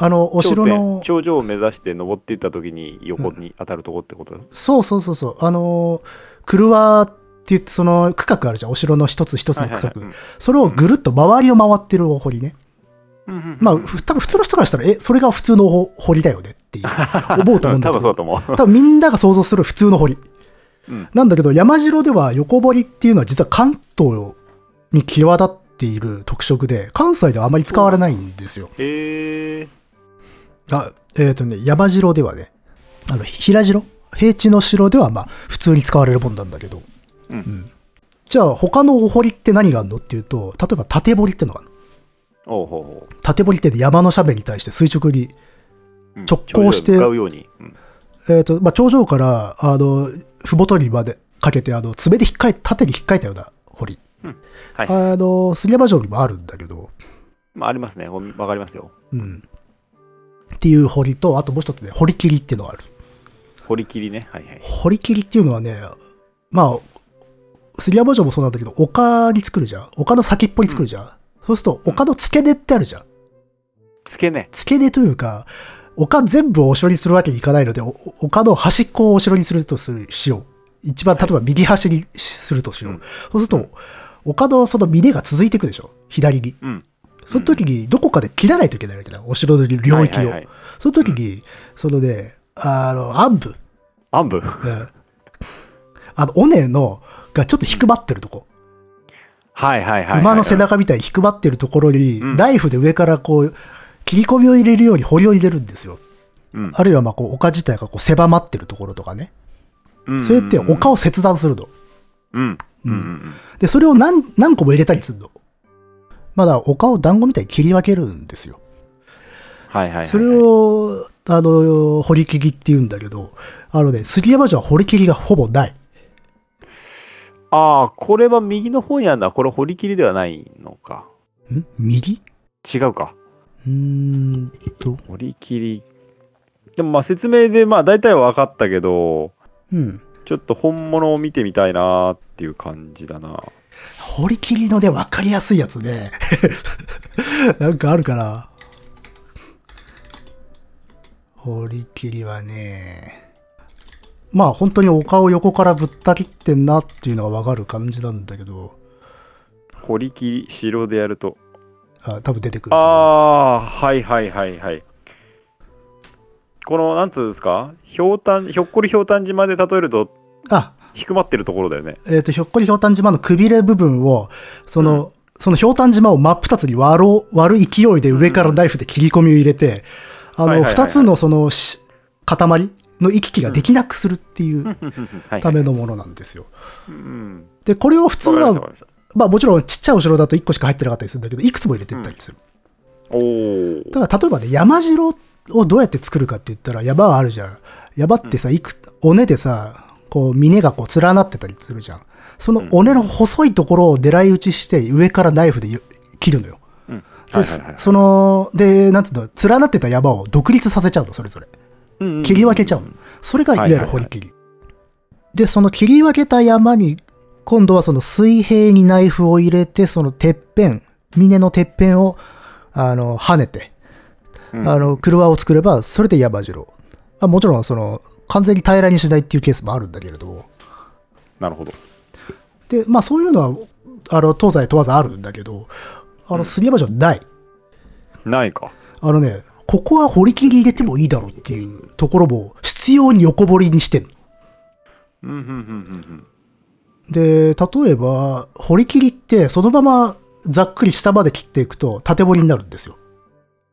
あの、お城頂の点、頂上を目指して登っていった時に横に当たるとこってこと、そうそうそうそう、あの、クワって言って、その区画あるじゃん、お城の一つ一つの区画。それをぐるっと周りを回ってるお堀ね。まあ、ふ多分普通の人からしたら、え、それが普通のお堀だよねっていう、思うと思うんだ多分けど、そうだと思う。多分みんなが想像する普通の堀。うんなんだけど、山城では横堀っていうのは実は関東に際立っている特色で、関西ではあまり使われないんですよ。へえ。あ、えっ、とね、山城ではね、あの、平城？平地の城ではまあ、普通に使われるもんなんだけど、うんじゃあ他のお堀って何があるのっていうと、例えば縦堀ってのがあるの。おうほう縦堀って山の斜面に対して垂直に、うん直行してえっ、と、まあ、頂上から、あの、ふもとにまでかけて、あの、爪で引っかい、縦に引っかいたような堀。はい。あの、杉山城にもあるんだけど、まあ、ありますね。わかりますよ。うん。っていう堀と、あともう一つね、堀切りっていうのがある。堀切りね。はいはい。堀切りっていうのはね、まあ、杉山城もそうなんだけど、丘に作るじゃん。丘の先っぽに作るじゃん。そうすると、丘の付け根ってあるじゃん。付け根。付け根というか、丘全部をお城にするわけにいかないので、お丘の端っこをお城にするとする、しよう。一番、例えば右端にするとしよう。うんそうすると、丘のその峰が続いていくでしょ？左に。うん。その時に、どこかで切らないといけないわけだ。お城の領域を。はいはいはいその時に、そのね、あの、暗部。暗部。うんあの、尾根の、がちょっと低まってるとこ。はいはいはいはい。馬の背中みたいに低まってるところに、うんナイフで上からこう、切り込みを入れるように堀を入れるんですよ。うん。あるいはまあこう丘自体がこう狭まってるところとかね。うんそれって丘を切断するの。うん。うん。で、それを何何個も入れたりするの。まだ丘を団子みたいに切り分けるんですよ。はいはいはいはい。それを、あの、堀切りって言うんだけど、あのね、杉山城は堀切りがほぼない。ああ、これは右の方にあるのは、これ堀切りではないのか。ん？右？違うか。うーんと、堀切り。でもまあ説明でまあ大体は分かったけど、うん。ちょっと本物を見てみたいなーっていう感じだな。堀切りのね、わかりやすいやつね。なんかあるかな。堀切りはね、まあ本当に丘を横からぶった切ってんなっていうのがわかる感じなんだけど、堀切り、城でやると。あ多分出てくると思いまああ、はいはいはいはい。この、なんつうんですか？ひょうたん、ひょっこりひょうたん島で例えると、す。あ、低まってるところだよね。えっ、と、ひょっこりひょうたん島のくびれ部分を、その、そのひょうたん島を真っ二つに割ろう、割る勢いで上からナイフで切り込みを入れて、あの、はいはいはいはい二つのそのし塊の行き来ができなくするっていうためのものなんですよ。うん。で、これを普通はまあもちろんちっちゃいお城だと1個しか入ってなかったりするんだけど、いくつも入れてったりする。おー。だ例えばね、山城をどうやって作るかって言ったら山はあるじゃん。山ってさ、いく、尾根でさ、こう、峰がこう連なってたりするじゃん。その尾根の細いところを狙い撃ちして上からナイフでゆ切るのよ。その、で、なんつうの、連なってた山を独立させちゃうの、それぞれ。うん切り分けちゃうの。それがいわゆる堀切り。で、その切り分けた山に、今度はその水平にナイフを入れて、そのてっぺん、峰のてっぺんを、あの、跳ねて、うんあの、車を作れば、それで山城。あもちろん、その、完全に平らにしないっていうケースもあるんだけれど、なるほど。で、まあそういうのは、あの、東西問わずあるんだけど、あの、杉山城ない。ないか。あのね、ここは堀切り入れてもいいだろうっていうところも、必要に横堀にしてんの。うん、うん、うん、うんで、例えば、堀切りって、そのままざっくり下まで切っていくと、縦堀になるんですよ。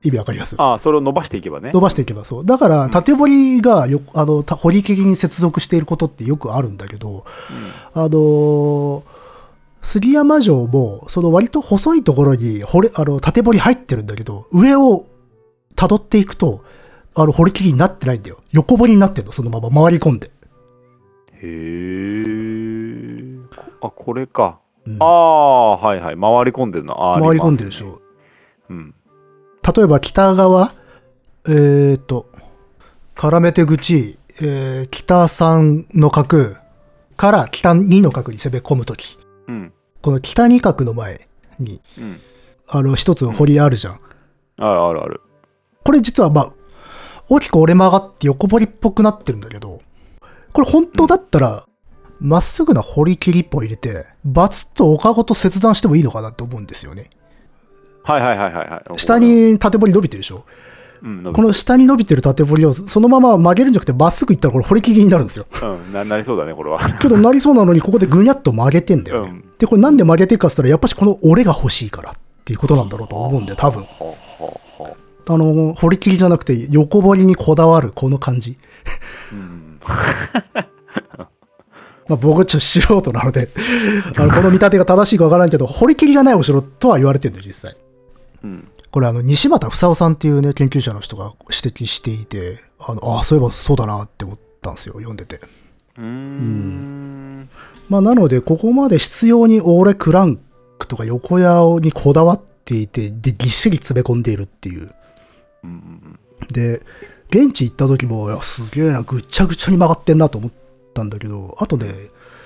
意味わかります？ああ、それを伸ばしていけばね。伸ばしていけばそう。だから、縦堀がよ、あの、た堀切りに接続していることってよくあるんだけど、あのー杉山城も、その割と細いところに、堀、あの、縦堀入ってるんだけど、上を辿っていくと、あの、堀切りになってないんだよ。横堀になってんの、そのまま回り込んで。へえ。こあ、これか。うんああ、はいはい。回り込んでるな。あー回り込んでるでし。ょ。うん。例えば北側、えー、と、絡めて口、えー北3の角から北2の角に攻め込むとき、うん。この北2角の前に、うん。あの、一つ堀あるじゃん。あるあるある。これ実はまあ、大きく折れ曲がって横堀っぽくなってるんだけど、これ本当だったら、まっすぐな堀切りっぽ入れて、バツッと丘ごと切断してもいいのかなって思うんですよね。はいはいはいはいはい。下、に縦堀伸びてるでしょ？うん、この下に伸びてる縦堀をそのまま曲げるんじゃなくてまっすぐいったらこれ堀切りになるんですよ。うんな、なりそうだね、これは。けどなりそうなのにここでぐにゃっと曲げてんだよね。うんで、これなんで曲げてるかって言ったらやっぱしこの折れが欲しいからっていうことなんだろうと思うんだよ、多分。はあはあはああの、堀切りじゃなくて横堀にこだわるこの感じ。うん。まあ僕ちょっと素人なので、あのこの見立てが正しいかわからんけど、掘り切りがないお城とは言われてるんだよ、実際。うん。これあの、西畑房夫さんっていうね、研究者の人が指摘していて、あの、あそういえばそうだなって思ったんですよ、読んでて。うーん。まあなので、ここまで必要にオーレクランクとか横屋にこだわっていて、で、ぎっしり詰め込んでいるっていう。うんうんで、現地行った時も、すげえな、ぐっちゃぐちゃに曲がってんなと思ったんだけど、あとね、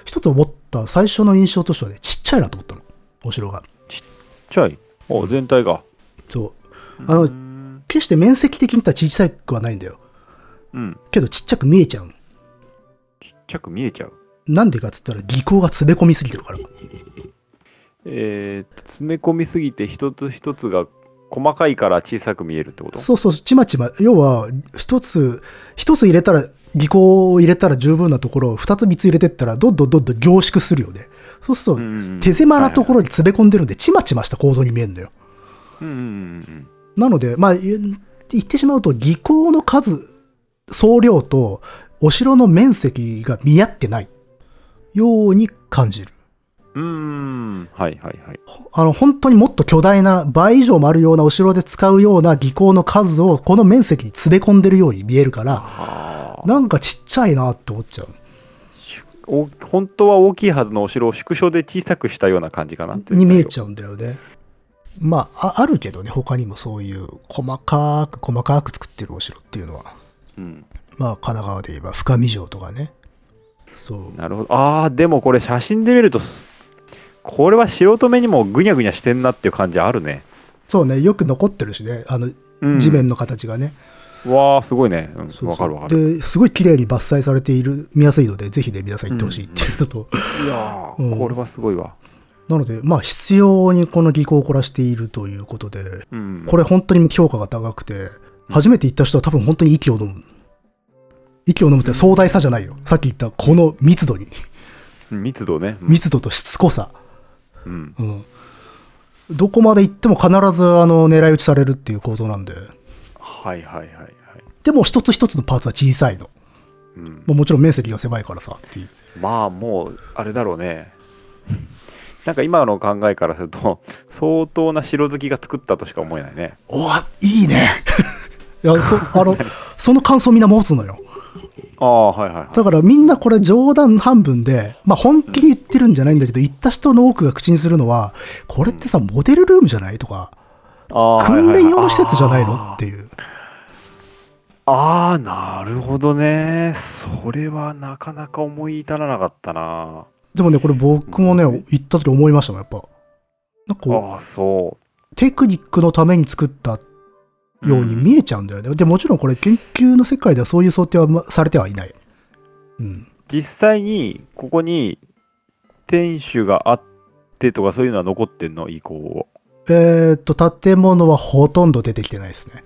一つ思った最初の印象としてはね、ちっちゃいなと思ったの。お城が。ちっちゃい。お、全体が。そう。あの、うん。決して面積的に言ったら小さくはないんだよ。うん。けどちっちゃく見えちゃうの。ちっちゃく見えちゃう？なんでかっつったら、技巧が詰め込みすぎてるから。えー詰め込みすぎて一つ一つが細かいから小さく見えるってこと？そうそう、ちまちま、要は、一つ、一つ入れたら、技巧を入れたら十分なところを二つ三つ入れてったら、どんどんどんどん凝縮するよね。そうすると、うん手狭なところに詰め込んでるんで、ちまちました構造に見えるんだよ。うんうんうんなので、まあ、言言ってしまうと、技巧の数、総量と、お城の面積が見合ってないように感じる。うん。はいはいはい。あの、本当にもっと巨大な、倍以上もあるようなお城で使うような技巧の数を、この面積に詰め込んでるように見えるから、あなんかちっちゃいなって思っちゃう。お本当は大きいはずのお城を縮小で小さくしたような感じかなゃに見えちゃうんだよね。まあ、ああるけどね、他にもそういう細かく細かく作ってるお城っていうのは。う。うん。まあ、神奈川で言えば深見城とかね。そう。なるほど。ああ、でもこれ写真で見るとす、これは素人目にもぐにゃぐにゃしてんなっていう感じあるね。そうね、よく残ってるしね、あの、うん地面の形がね。わあ、すごいね。うんそうそうわかるわかる。で、すごい綺麗に伐採されている、見やすいので、ぜひね、皆さん行ってほしいっていうのと、いやーうんこれはすごいわ。なので、まあ、必要にこの技巧を凝らしているということで、うん。これ本当に評価が高くて、初めて行った人は多分本当に息を飲む。息を飲むって壮大さじゃないよ。さっき言ったこの密度に。密度ね。うん密度としつこさ。うん。うん。どこまで行っても必ずあの狙い撃ちされるっていう構造なんで。はいはいはいはい。でも一つ一つのパーツは小さいの。うん、もうもちろん面積が狭いからさっていう。まあもう、あれだろうね。なんか今の考えからすると、相当な城好きが作ったとしか思えないね。おいいね。いや、そ、あの、その感想みんな持つのよ。ああ、はいはいはい。だからみんなこれ冗談半分で、まあ本気で言ってるんじゃないんだけど、言った人の多くが口にするのは、これってさ、モデルルームじゃないとか、訓練用の施設じゃないのっていう。ああ、なるほどね。それはなかなか思い至らなかったな。でもね、これ僕もね、言った時思いましたもん、やっぱ。なんかこう、ああ、そテクニックのために作ったう。ように見えちゃうんだよね。で、もちろんこれ研究の世界ではそういう想定はまされてはいない。うん。実際に、ここに、天守があってとかそういうのは残ってんの？以降。えーっと、建物はほとんど出てきてないですね。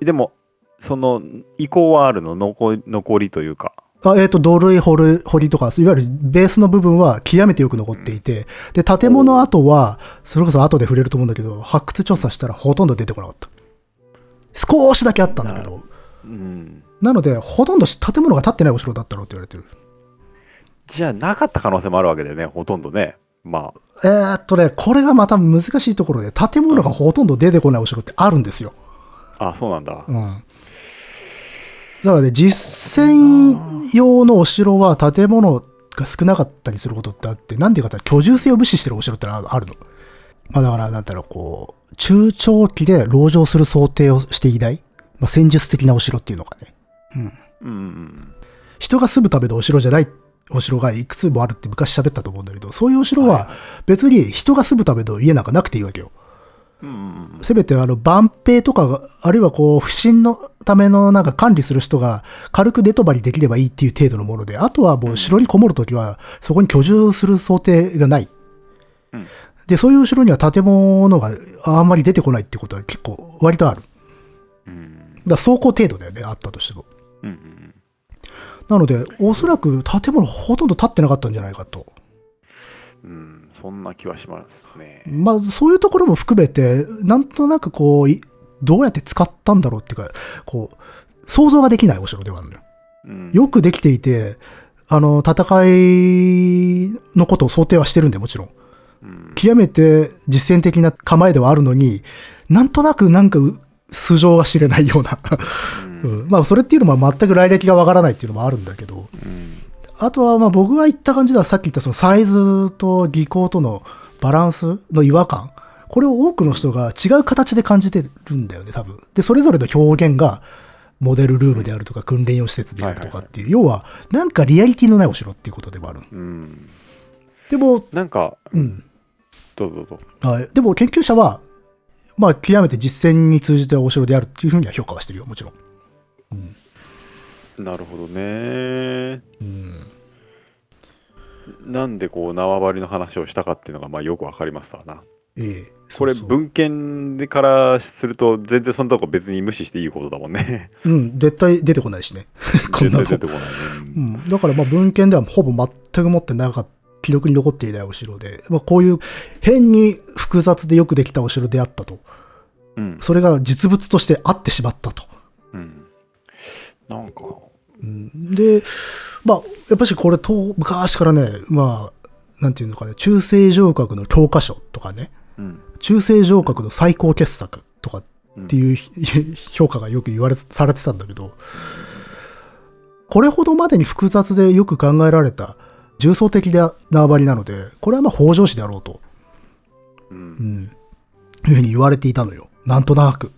でも、その、遺構はあるの？残残りというか。あえーっと、土塁掘る、掘りとか、いわゆるベースの部分は極めてよく残っていて、で、建物跡は、それこそ後で触れると思うんだけど、発掘調査したらほとんど出てこなかった。少しだけあったんだけど、うん。なので、ほとんど建物が建ってないお城だったろうって言われてる。じゃあ、なかった可能性もあるわけだよね、ほとんどね。まあ。えーっとね、これがまた難しいところで、建物がほとんど出てこないお城ってあるんですよ。あ、そうなんだ。うん。だからね、実践用のお城は建物が少なかったりすることってあって、なんでかって言ったら居住性を無視してるお城ってあるの？まあだから、なんだろう、こう、中長期で籠城する想定をしていない、まあ、戦術的なお城っていうのがね。うん。うん人が住むためのお城じゃないお城がいくつもあるって昔喋ったと思うんだけど、そういうお城は別に人が住むための家なんかなくていいわけよ。うん。せめてあの、万兵とかが、あるいはこう、不審のためのなんか管理する人が軽く寝泊まりできればいいっていう程度のもので、あとはもう城にこもるときは、そこに居住する想定がない。うんで、そういう城には建物があんまり出てこないってことは結構割とある。だ走行程度だよね、あったとしても。なので、おそらく建物ほとんど建ってなかったんじゃないかと。うん、そんな気はしますね。まあ、そういうところも含めて、なんとなくこう、いどうやって使ったんだろうっていうか、こう、想像ができないお城ではあるのよ。うん、よくできていて、あの、戦いのことを想定はしてるんで、もちろん。うん極めて実践的な構えではあるのに、なんとなくなんかう素性が知れないような。うん まあ、それっていうのも全く来歴がわからないっていうのもあるんだけど、うんあとはまあ僕が言った感じではさっき言ったそのサイズと技巧とのバランスの違和感。これを多くの人が違う形で感じてるんだよね、多分。で、それぞれの表現が、モデルルームであるとか、訓練用施設であるとかっていう、要は、なんかリアリティのないお城っていうことでもある。うんでも、なんか、うん。どうぞどうぞはい。でも研究者は、まあ、極めて実践に通じたお城であるっていうふうには評価はしてるよ、もちろん。なるほどねうん。なんでこう縄張りの話をしたかっていうのがまあよくわかりますわなええ。これ文献でからすると全然そんなとこ別に無視していいことだもんねうん、絶対出てこないしね。こんなの出てこないねうん。だからまあ文献ではほぼ全く持ってなかった、記録に残っていないお城で、まあこういう変に複雑でよくできたお城であったと。うんそれが実物としてあってしまったと。うんなんかうんで、まあ、やっぱしこれと、昔からね、まあ、なんていうのかね、中世城郭の教科書とかね、うん中世城郭の最高傑作とかっていう、評価がよく言われ、されてたんだけど、これほどまでに複雑でよく考えられた重層的な縄張りなので、これはまあ北条氏であろうと、ううんん、いうふうに言われていたのよ。なんとなく。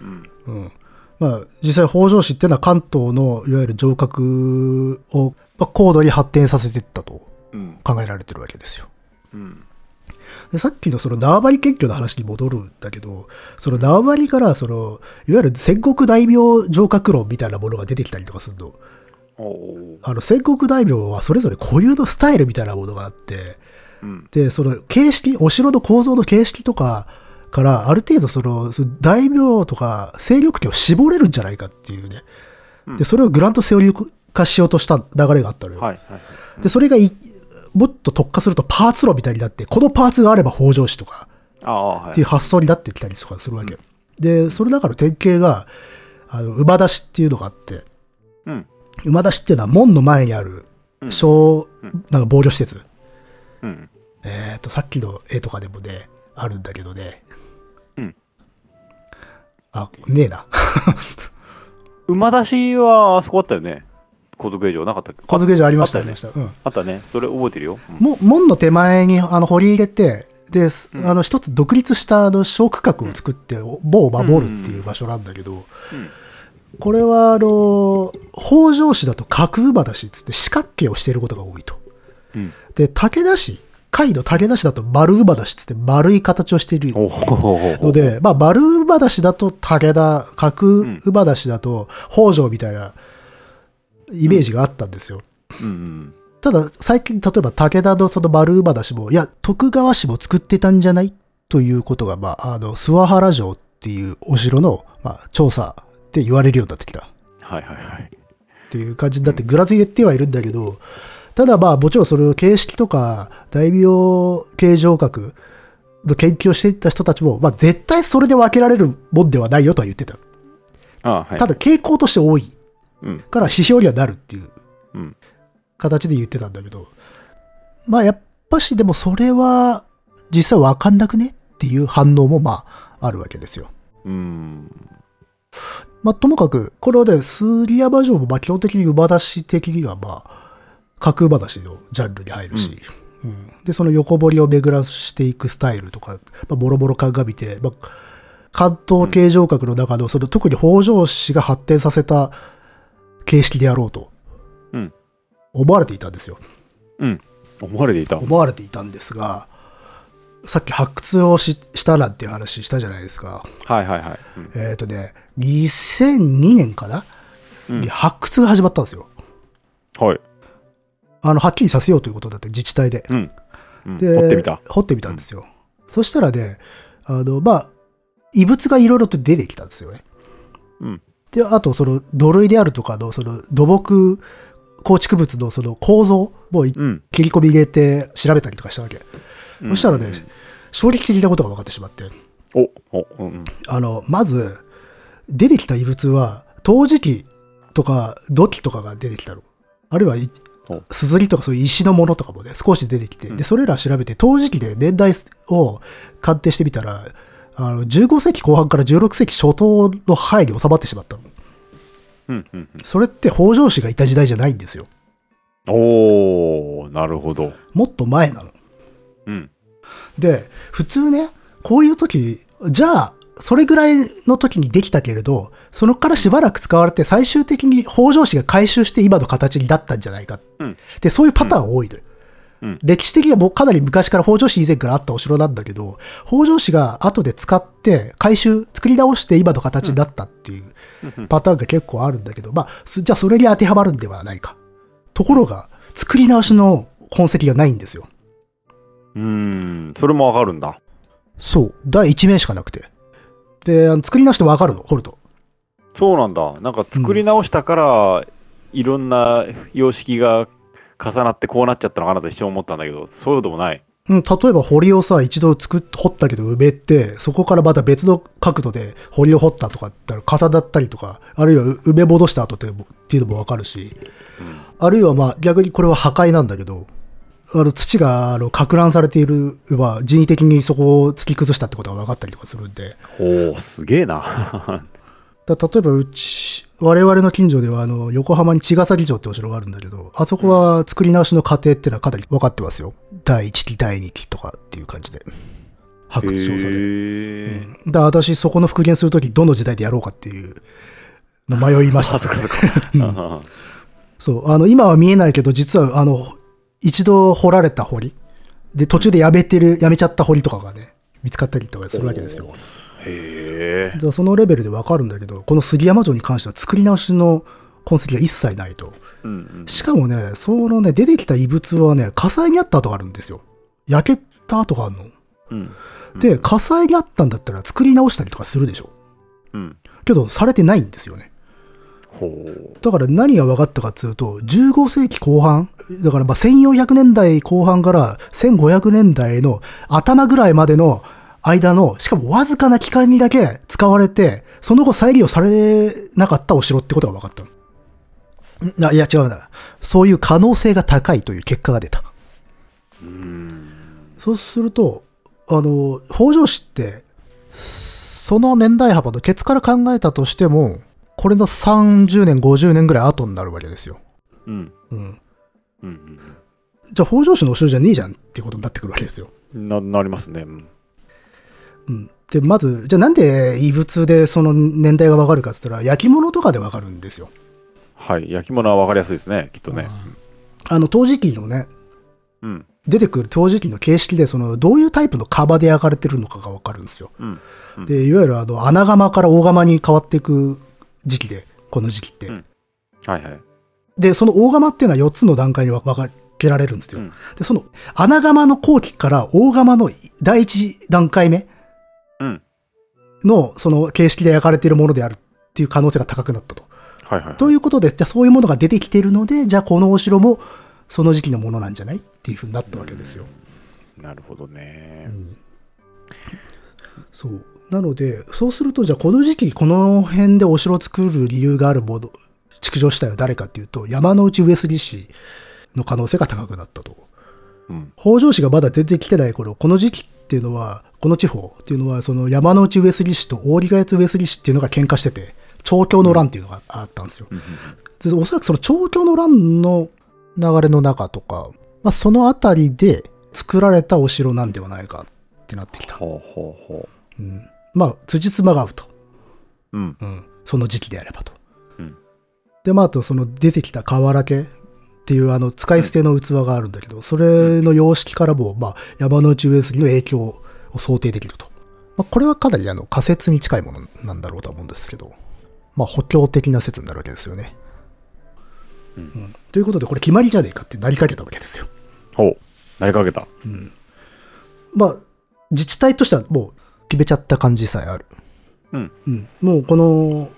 うんうん。まあ、実際北条氏っていうのは関東のいわゆる城郭を、まあ、高度に発展させていったとうん。考えられてるわけですよ。うん。でさっきのその縄張り結局の話に戻るんだけど、その縄張りからその、いわゆる戦国大名城郭論みたいなものが出てきたりとかするの。あの戦国大名はそれぞれ固有のスタイルみたいなものがあって、うん。で、その形式、お城の構造の形式とかから、ある程度その、大名とか勢力圏を絞れるんじゃないかっていうね。うんで、それをグラントセオリー化しようとした流れがあったのよ。はいはいはいで、それがいもっと特化するとパーツ論みたいになって、このパーツがあれば北条氏とかっていう発想になってきたりとかするわけ。で、その中の典型が、あの、馬出しっていうのがあって、うん馬出しっていうのは門の前にあるうん小、なんか防御施設。うんえっ、と、さっきの絵とかでもね、あるんだけどね。うん。あ、ねえな。馬出しはあそこあったよね小机城なかったっけ？小机城ありました、ありました。うん。あったねそれ覚えてるよ、うんも門の手前にあの掘り入れて、で、すうんあの一つ独立したあの小区画を作って、某を守るっていう場所なんだけど、うんこれはあの、北条氏だと角馬だしっつって四角形をしていることが多いと。うんで、武田氏、甲斐の武田氏だと丸馬だしっつって丸い形をしているので、まあ、丸馬だしだと武田、角馬だしだと北条みたいなイメージがあったんですよ。うんうんただ、最近、例えば武田のその丸馬だしも、いや、徳川氏も作ってたんじゃないということが、まあ、あの、諏訪原城っていうお城の、まあ、調査で言われるようになってきた。はいはいはいっていう感じになって、ぐらついてはいるんだけど、ただまあ、もちろんそれを形式とか、大名形状閣の研究をしていった人たちも、まあ、絶対それで分けられるもんではないよとは言ってた。ああはい。ただ、傾向として多いうん。から指標にはなるっていううん。形で言ってたんだけど、まあ、やっぱし、でもそれは、実際分かんなくねっていう反応も、まあ、あるわけですよ。うん。まあ、ともかく、これはね、スリヤマ城も、まあ、基本的に馬出し的には、まあ、角馬出しのジャンルに入るし、うん。で、その横堀を巡らしていくスタイルとか、まあ、ボロボロ鑑みて、まあ、関東形状閣の中の、その、特に北条氏が発展させた形式であろうと、うん。思われていたんですよ。うん。思われていた。思われていたんですが、さっき発掘をししたなんていう話したじゃないですか。はいはいはい。うん。えっ、とね、2002年かな、うん。に発掘が始まったんですよ。はいあの、はっきりさせようということだって自治体で。うんうんで、掘ってみた掘ってみたんですよ。そしたらね、あの、まあ、異物がいろいろと出てきたんですよね。うんで、あと、その、土塁であるとかの、その、土木構築物のその構造もいうん切り込み入れて調べたりとかしたわけ。うんそしたらね、衝撃的なことが分かってしまって。おおうんうんあの、まず、出てきた異物は、陶磁器とか土器とかが出てきたの。あるいはすずりとかそういう石のものとかもね、少し出てきて、うんで、それら調べて、陶磁器で年代を鑑定してみたら、あの、15世紀後半から16世紀初頭の範囲に収まってしまったの。うんうんそれって北条氏がいた時代じゃないんですよ。うん。おー、なるほど。もっと前なの。うん。で、普通ね、こういう時、じゃあ、それぐらいの時にできたけれど、そのからしばらく使われて最終的に北条氏が回収して今の形になったんじゃないか。うんで、そういうパターン多いのよ。うん歴史的にはもうかなり昔から北条氏以前からあったお城なんだけど、北条氏が後で使って回収、作り直して今の形になったっていうパターンが結構あるんだけど、まあ、すじゃあそれに当てはまるんではないか。ところが、作り直しの痕跡がないんですよ。うーん、それもわかるんだ。そう。第1名しかなくて。で、あの作り直してわかるの、掘ると。そうなんだ。なんか作り直したから、いろんな様式が重なってこうなっちゃったのかなと一瞬思ったんだけど、そういうこともない。うん、例えば堀をさ、一度作っ、掘ったけど埋めて、そこからまた別の角度で堀を掘ったとかって言ったら重なったりとか、あるいは埋め戻した後ってっていうのもわかるし、あるいはまあ逆にこれは破壊なんだけど、あの土があの攪乱されている、まあ人為的にそこを突き崩したってことが分かったりとかするんで、おお、すげえな。だ例えばうち、我々の近所ではあの横浜に茅ヶ崎城ってお城があるんだけど、あそこは作り直しの過程っていうのはかなり分かってますよ。第1期、第2期とかっていう感じで。発掘調査で。へえ。だ私そこの復元するときどの時代でやろうかっていうの迷いました あ、。そっかそっか。あそう。あの、今は見えないけど、実はあの、一度掘られた堀。で、途中でやめてる、やめちゃった堀とかがね、見つかったりとかするわけですよ。へえ。そのレベルでわかるんだけど、この杉山城に関しては作り直しの痕跡が一切ないと。うんうん。しかもね、そのね、出てきた遺物はね、火災にあった跡があるんですよ。焼けた跡があるの。うん。で、火災にあったんだったら作り直したりとかするでしょ。うん。けど、されてないんですよね。だから何が分かったかっていうと、15世紀後半、だからまあ1400年代後半から1500年代の頭ぐらいまでの間の、しかもわずかな期間にだけ使われて、その後再利用されなかったお城ってことが分かったの。いや違うな。そういう可能性が高いという結果が出た。そうすると、あの、北条氏って、その年代幅のケツから考えたとしても、これの30年、50年ぐらい後になるわけですよ。うん。うん。うんじゃあ北条氏のお城じゃねえじゃんっていうことになってくるわけですよ。うん。な、なりますね。うんうん。で、まず、じゃあなんで異物でその年代がわかるかって言ったら、焼き物とかでわかるんですよ。はい。焼き物はわかりやすいですね、きっとね。あの、陶磁器のね、うん。出てくる陶磁器の形式で、その、どういうタイプの窯で焼かれてるのかがわかるんですよ。うん。で、いわゆるあの、穴窯から大窯に変わっていく時期で、この時期って。うんはいはい。で、その大窯っていうのは4つの段階に分けられるんですよ。うんで、その穴窯の後期から大窯の第一段階目うん。のその形式で焼かれているものであるっていう可能性が高くなったと。はいはいはい。ということで、じゃあそういうものが出てきているので、じゃあこのお城もその時期のものなんじゃないっていうふうになったわけですよ。なるほどね。そう。なので、そうすると、じゃあこの時期、この辺でお城を作る理由がある築城したいは誰かっていうと、山之内上杉氏の可能性が高くなったと。うん。北条氏がまだ出てきてない頃、この時期っていうのは、この地方っていうのは、その山之内上杉氏と大利ヶ谷上杉氏っていうのが喧嘩してて、調教の乱っていうのがあったんですよ。でおそらくその調教の乱の流れの中とか、まあ、そのあたりで作られたお城なんではないかってなってきた。ほうほうほうん、まあ、辻褄が合うと。う。うん。うん、その時期であればと。うんで、まあ、あとその出てきた瓦家っていうあの使い捨ての器があるんだけど、それの様式からも、まあ、山之内上杉の影響を想定できると。まあ、これはかなりあの仮説に近いものなんだろうとは思うんですけど、まあ、補強的な説になるわけですよね。うんうんということで、これ決まりじゃねえかってなりかけたわけですよ。ほう。なりかけた。まあ、自治体としてはもう決めちゃった感じさえある。うん。うん、もうこの、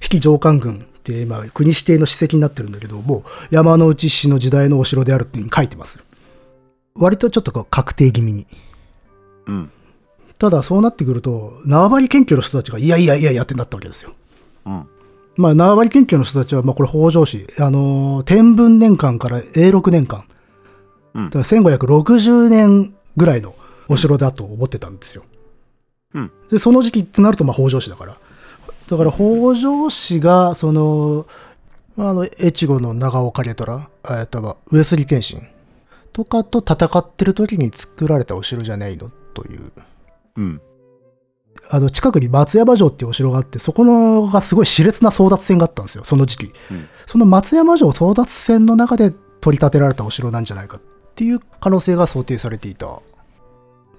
比企上官軍って今、国指定の史跡になってるんだけど、もう山之内氏の時代のお城であるっていうふうに書いてます。割とちょっとこう確定気味に。うん。ただそうなってくると、縄張り謙虚の人たちが、いやいやいやいやってなったわけですよ。うん。まあ、縄張り研究の人たちは、まあ、これ北条氏、あのー天文年間から永禄年間、うんだから1560年ぐらいのお城だと思ってたんですよ。うんで、その時期ってなると、まあ、北条氏だから。だから、北条氏が、その、まあ、あの、越後の長岡景虎、えっと、まあ、上杉謙信とかと戦ってる時に作られたお城じゃないのという。うん。あの、近くに松山城っていうお城があって、そこのがすごい熾烈な争奪戦があったんですよ、その時期。うんその松山城争奪戦の中で取り立てられたお城なんじゃないかっていう可能性が想定されていた。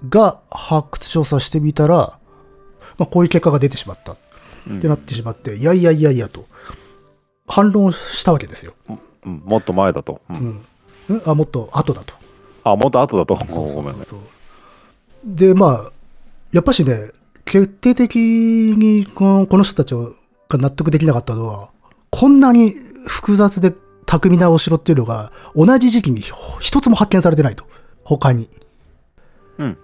が、発掘調査してみたら、まあ、こういう結果が出てしまったっうんてなってしまって、いやいやいやいやと、反論したわけですよ。うんもっと前だと。ううんん。んあ、もっと後だと。あ、もっと後だと。そうごめんね。そうそうで、まあ、やっぱしね、決定的にこのこの人たちが納得できなかったのは、こんなに複雑で巧みなお城っていうのが、同じ時期に一つも発見されてないと。他に。うん。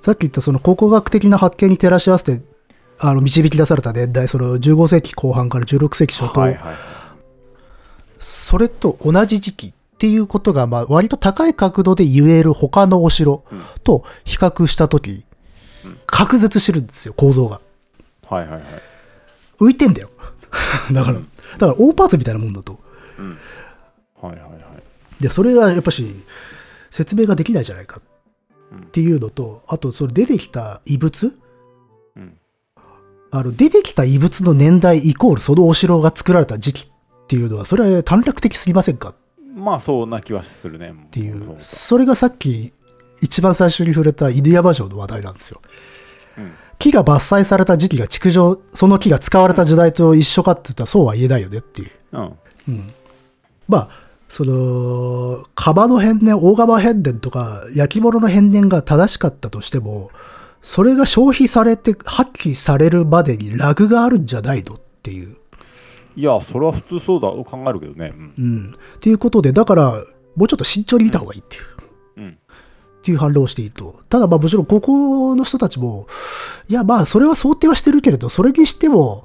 さっき言ったその考古学的な発見に照らし合わせて、あの、導き出された年代、その15世紀後半から16世紀初頭、はいはい。それと同じ時期っていうことが、まあ、割と高い角度で言える他のお城と比較したとき、隔絶してるんですよ、構造が。はいはいはい。浮いてんだよ。だから、だから大パーツみたいなもんだと。うん。はいはいはい。で、それがやっぱし、説明ができないじゃないかっていうのと、あと、それ出てきた遺物？うん。あの、出てきた遺物の年代イコールそのお城が作られた時期っていうのは、それは短絡的すぎませんか？まあそうな気はするね。っっていう、それがさっき一番最初に触れた犬山城の話題なんですよ。うん。木が伐採された時期が築城、その木が使われた時代と一緒かって言ったらそうは言えないよねっていう。うん。うん。まあ、その、釜の変年、大釜変年とか、焼き物の変年が正しかったとしても、それが消費されて、発揮されるまでにラグがあるんじゃないのっていう。いや、それは普通そうだ、考えるけどね。うんうん。っていうことで、だから、もうちょっと慎重に見た方がいいっていう。うん。っていう反論をしていると。ただまあもちろんここの人たちも、いやまあそれは想定はしてるけれど、それにしても、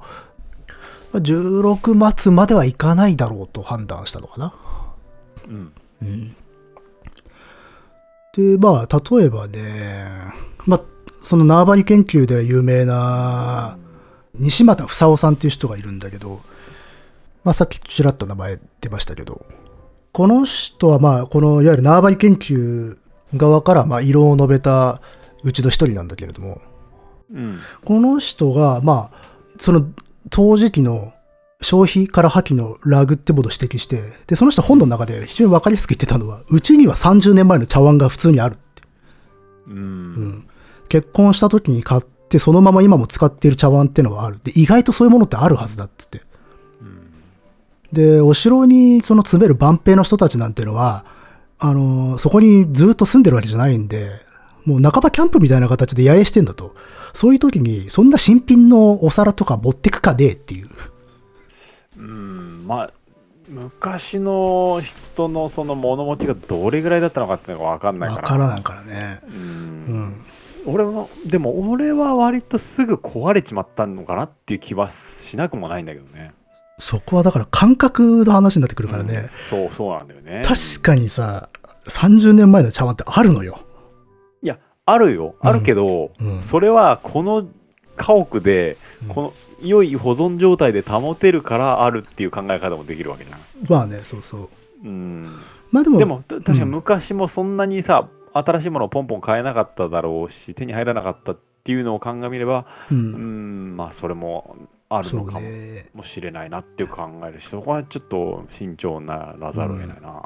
まあ16末まではいかないだろうと判断したのかな。うん。で、まあ例えばね、まあその縄張り研究で有名な西又房夫さんっていう人がいるんだけど、まあさっきちらっと名前出ましたけど、この人はまあこのいわゆる縄張り研究側からまあ異論を述べたうちの一人なんだけれども、うん。この人が、まあ、その、当時期の消費から破棄のラグってものを指摘して、で、その人本の中で非常にわかりやすく言ってたのは、うちには30年前の茶碗が普通にあるって。うん。うん。結婚した時に買って、そのまま今も使っている茶碗ってのはある。で、意外とそういうものってあるはずだっつって。で、お城にその詰める万兵の人たちなんてのは、あの、そこにずっと住んでるわけじゃないんで、もう半ばキャンプみたいな形で野営してんだと。そういう時に、そんな新品のお皿とか持ってくかねえっていう。うん。まあ、昔の人のその物持ちがどれぐらいだったのかっていうのが分かんないわから。からないからね。う。うんん。俺も、でも俺は割とすぐ壊れちまったのかなっていう気はしなくもないんだけどね。そこはだから感覚の話になってくるからうんね。そうそうなんだよね。確かにさ、30年前の茶碗ってあるのよ。いや、あるよ。あるけど、うんそれはこの家屋で、うんこの良い保存状態で保てるからあるっていう考え方もできるわけじゃん。まあね、そうそう。うん。まあでも、でも、た確かうん昔もそんなにさ、新しいものをポンポン買えなかっただろうし、手に入らなかったっていうのを鑑みれば、う。うんん、まあそれもあるのかもしれないなっていう考えるし、そこはちょっと慎重にならざるを得ないな。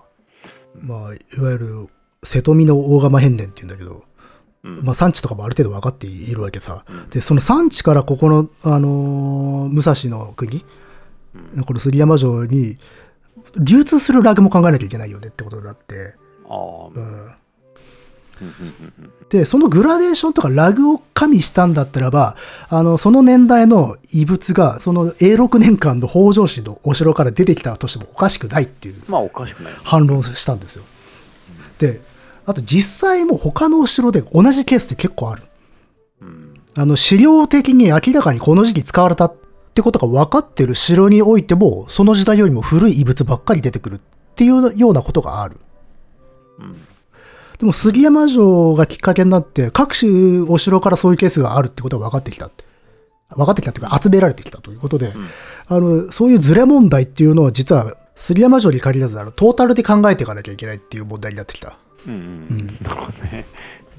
まあ、いわゆる、瀬戸美の大釜変年って言うんだけど、うんまあ産地とかもある程度分かっているわけさ。うん。で、その産地からここの、あのー武蔵の国、うん。この杉山城に、流通するラグも考えなきゃいけないよねってことになって、ああ、うん。で、そのグラデーションとかラグを加味したんだったらば、あの、その年代の遺物が、その永禄年間の北条氏のお城から出てきたとしてもおかしくないっていうまあおかしくない。反論をしたんですよ。で、あと実際も他のお城で同じケースって結構ある。うんあの、資料的に明らかにこの時期使われたっってことが分かってる城においても、その時代よりも古い遺物ばっかり出てくるっていうようなことがある。うんでも杉山城がきっかけになって、各種お城からそういうケースがあるってことが分かってきたって。分かってきたっていうか集められてきたということで、あの、そういうズレ問題っていうのは実は杉山城に限らずあのトータルで考えていかなきゃいけないっていう問題になってきた。うんうん。なるほどね。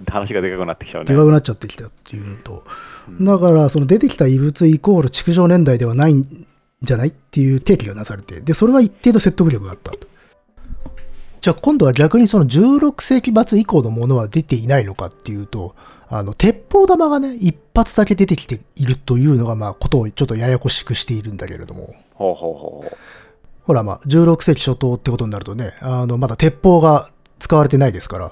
話がでかくなってきちゃうね。でかくなっちゃってきたっていうのと、だからその出てきた異物イコール築城年代ではないんじゃないっていう提起がなされて、で、それは一定の説得力があったと。じゃあ今度は逆にその16世紀末以降のものは出ていないのかっていうと、あの、鉄砲玉がね、一発だけ出てきているというのが、まあ、ことをちょっとややこしくしているんだけれども。ほうほうほうほほら、まあ、16世紀初頭ってことになるとね、あの、まだ鉄砲が使われてないですから。う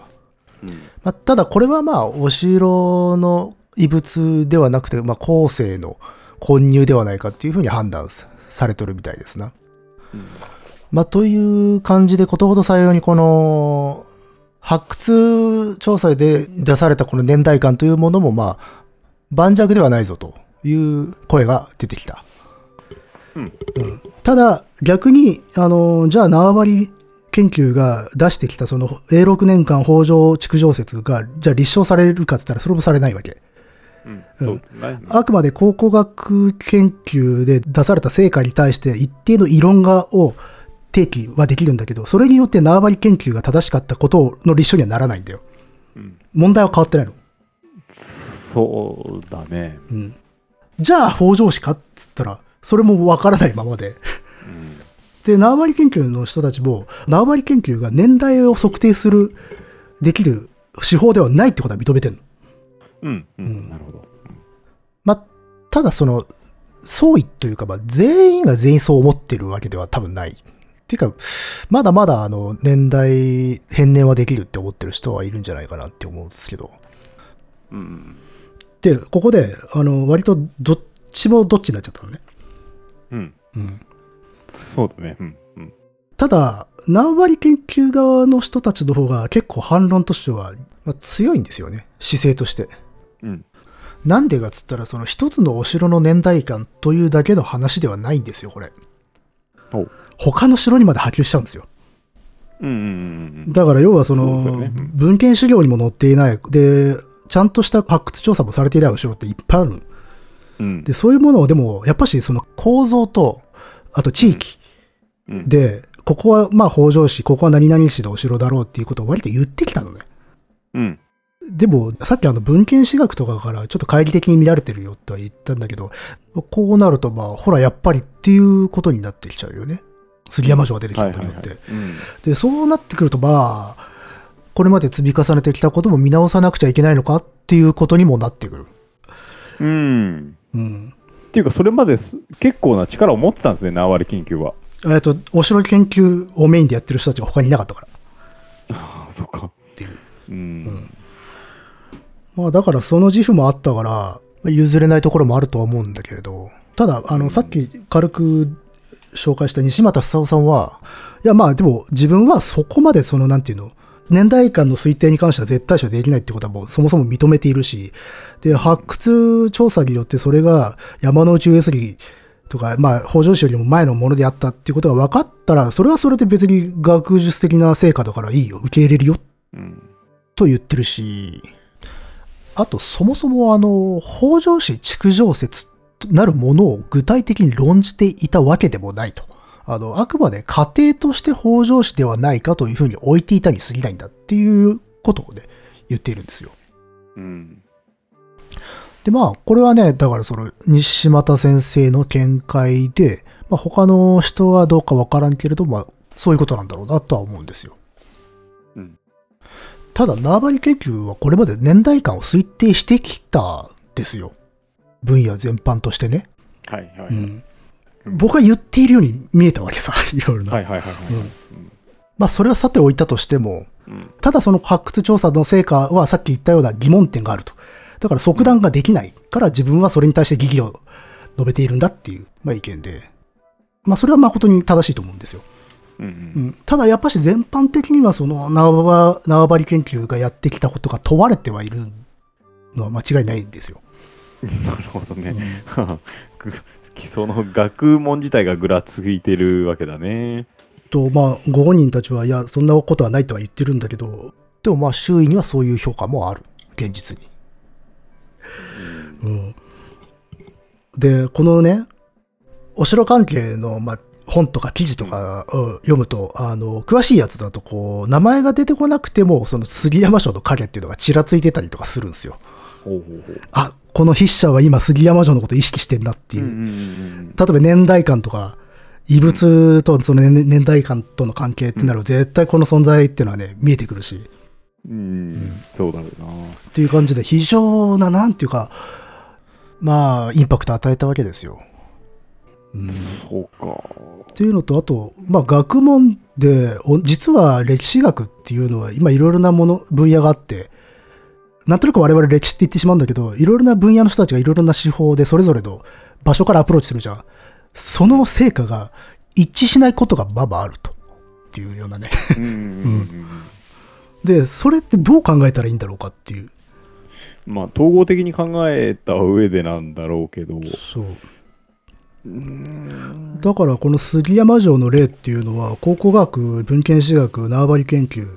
うんまあ、ただこれはまあ、お城の遺物ではなくて、まあ、後世の混入ではないかっていうふうに判断されてるみたいですな。まあ、という感じで、ことほど採用にこの、発掘調査で出されたこの年代感というものも、まあ、盤石ではないぞという声が出てきた。うんただ、逆に、あの、じゃあ縄張り研究が出してきたその永禄年間北条築城説が、じゃあ立証されるかって言ったらそれもされないわけ。うんそうねあくまで考古学研究で出された成果に対して一定の異論がを提起はできるんだけど、それによって縄張り研究が正しかったことの立証にはならないんだよ。うん問題は変わってないの。そうだねうん。じゃあ北条氏かっつったら、それもわからないままで。うんで、縄張り研究の人たちも、縄張り研究が年代を測定する、できる手法ではないってことは認めてるの。うんうんなるほどまあ、ただその、総意というか、まあ、全員が全員そう思ってるわけでは多分ない。っていうか、まだまだあの、年代変年はできるって思ってる人はいるんじゃないかなって思うんですけど。うんで、ここで、あの、割とどっちもどっちになっちゃったのね。うんうん。そうだねうんうんただ、縄張り研究側の人たちの方が結構反論としては、まあ、強いんですよね。姿勢として。うんなんでかっつったら、その一つのお城の年代感というだけの話ではないんですよ、これ。他の城にまで波及しちゃうんですよ。うんうんうんだから要はその、文献資料にも載っていない。で、ちゃんとした発掘調査もされていないお城っていっぱいある。うんで、そういうものをでも、やっぱしその構造と、あと地域うんで、ここはまあ北条氏、ここは何々氏のお城だろうっていうことを割と言ってきたのね。うんでも、さっきあの文献史学とかからちょっと懐疑的に見られてるよとは言ったんだけど、こうなるとまあ、ほらやっぱりっていうことになってきちゃうよね。杉山城が出てきたことによって。うんで、そうなってくるとまあ、これまで積み重ねてきたことも見直さなくちゃいけないのかっていうことにもなってくる。うんうん。っていうかそれまです結構な力を持ってたんですね縄張り研究は。えっと、お城研究をメインでやってる人たちが他にいなかったから。あ そっか。っていう。うん。まあだからその自負もあったから、譲れないところもあるとは思うんだけれど、ただ、あの、さっき軽く紹介した西俣久夫さんは、いやまあでも自分はそこまでそのなんていうの、年代間の推定に関しては絶対視はできないってことはもうそもそも認めているし、で、発掘調査によってそれが山之内上杉とか、まあ、北条氏よりも前のものであったっていうことが分かったら、それはそれで別に学術的な成果だからいいよ、受け入れるよ。うんと言ってるし、あとそもそもあの、北条氏築城説となるものを具体的に論じていたわけでもないと。あの、あくまで家庭として北条氏ではないかというふうに置いていたに過ぎないんだっていうことをね、言っているんですよ。うんで、まあ、これはね、だからその、西又先生の見解で、まあ、他の人はどうかわからんけれど、まあ、そういうことなんだろうなとは思うんですよ。うんただ、縄張り研究はこれまで年代間を推定してきたんですよ。分野全般としてね。はいはいうん。僕は言っているように見えたわけさ、いろいろな。はいはいはいはいまあ、それはさておいたとしても、うんただその発掘調査の成果はさっき言ったような疑問点があると。だから即断ができないから自分はそれに対して疑義を述べているんだっていう、まあ、意見で。まあそれは誠に正しいと思うんですよ。うんううんん、ただやっぱし全般的にはその縄張縄張り研究がやってきたことが問われてはいるのは間違いないんですよ。なるほどね。その学問自体がぐらついてるわけだね。と、まあ、ご本人たちは、いや、そんなことはないとは言ってるんだけど、でもまあ、周囲にはそういう評価もある。現実に。うん。で、このね、お城関係の、まあ、本とか記事とかを読むと、あの、詳しいやつだと、こう、名前が出てこなくても、その杉山城の影っていうのがちらついてたりとかするんですよ。あ、この筆者は今杉山城のこと意識してんなっていう。例えば年代感とか、異物とその年年代感との関係ってなると、絶対この存在っていうのはね、見えてくるし、うん。うん、そうだろうな。っていう感じで非常な、なんていうか、まあ、インパクト与えたわけですよ。うん、そうか。っていうのと、あと、まあ、学問で、お実は歴史学っていうのは、今いろいろなもの、分野があって、なんとなく我々歴史って言ってしまうんだけど、いろいろな分野の人たちがいろいろな手法でそれぞれの場所からアプローチするじゃん。その成果が一致しないことがままあると。っていうようなね。うんうんうんで、それってどう考えたらいいんだろうかっていう。うん。まあ、統合的に考えた上でなんだろうけど。そう。だからこの杉山城の例っていうのは考古学文献史学縄張り研究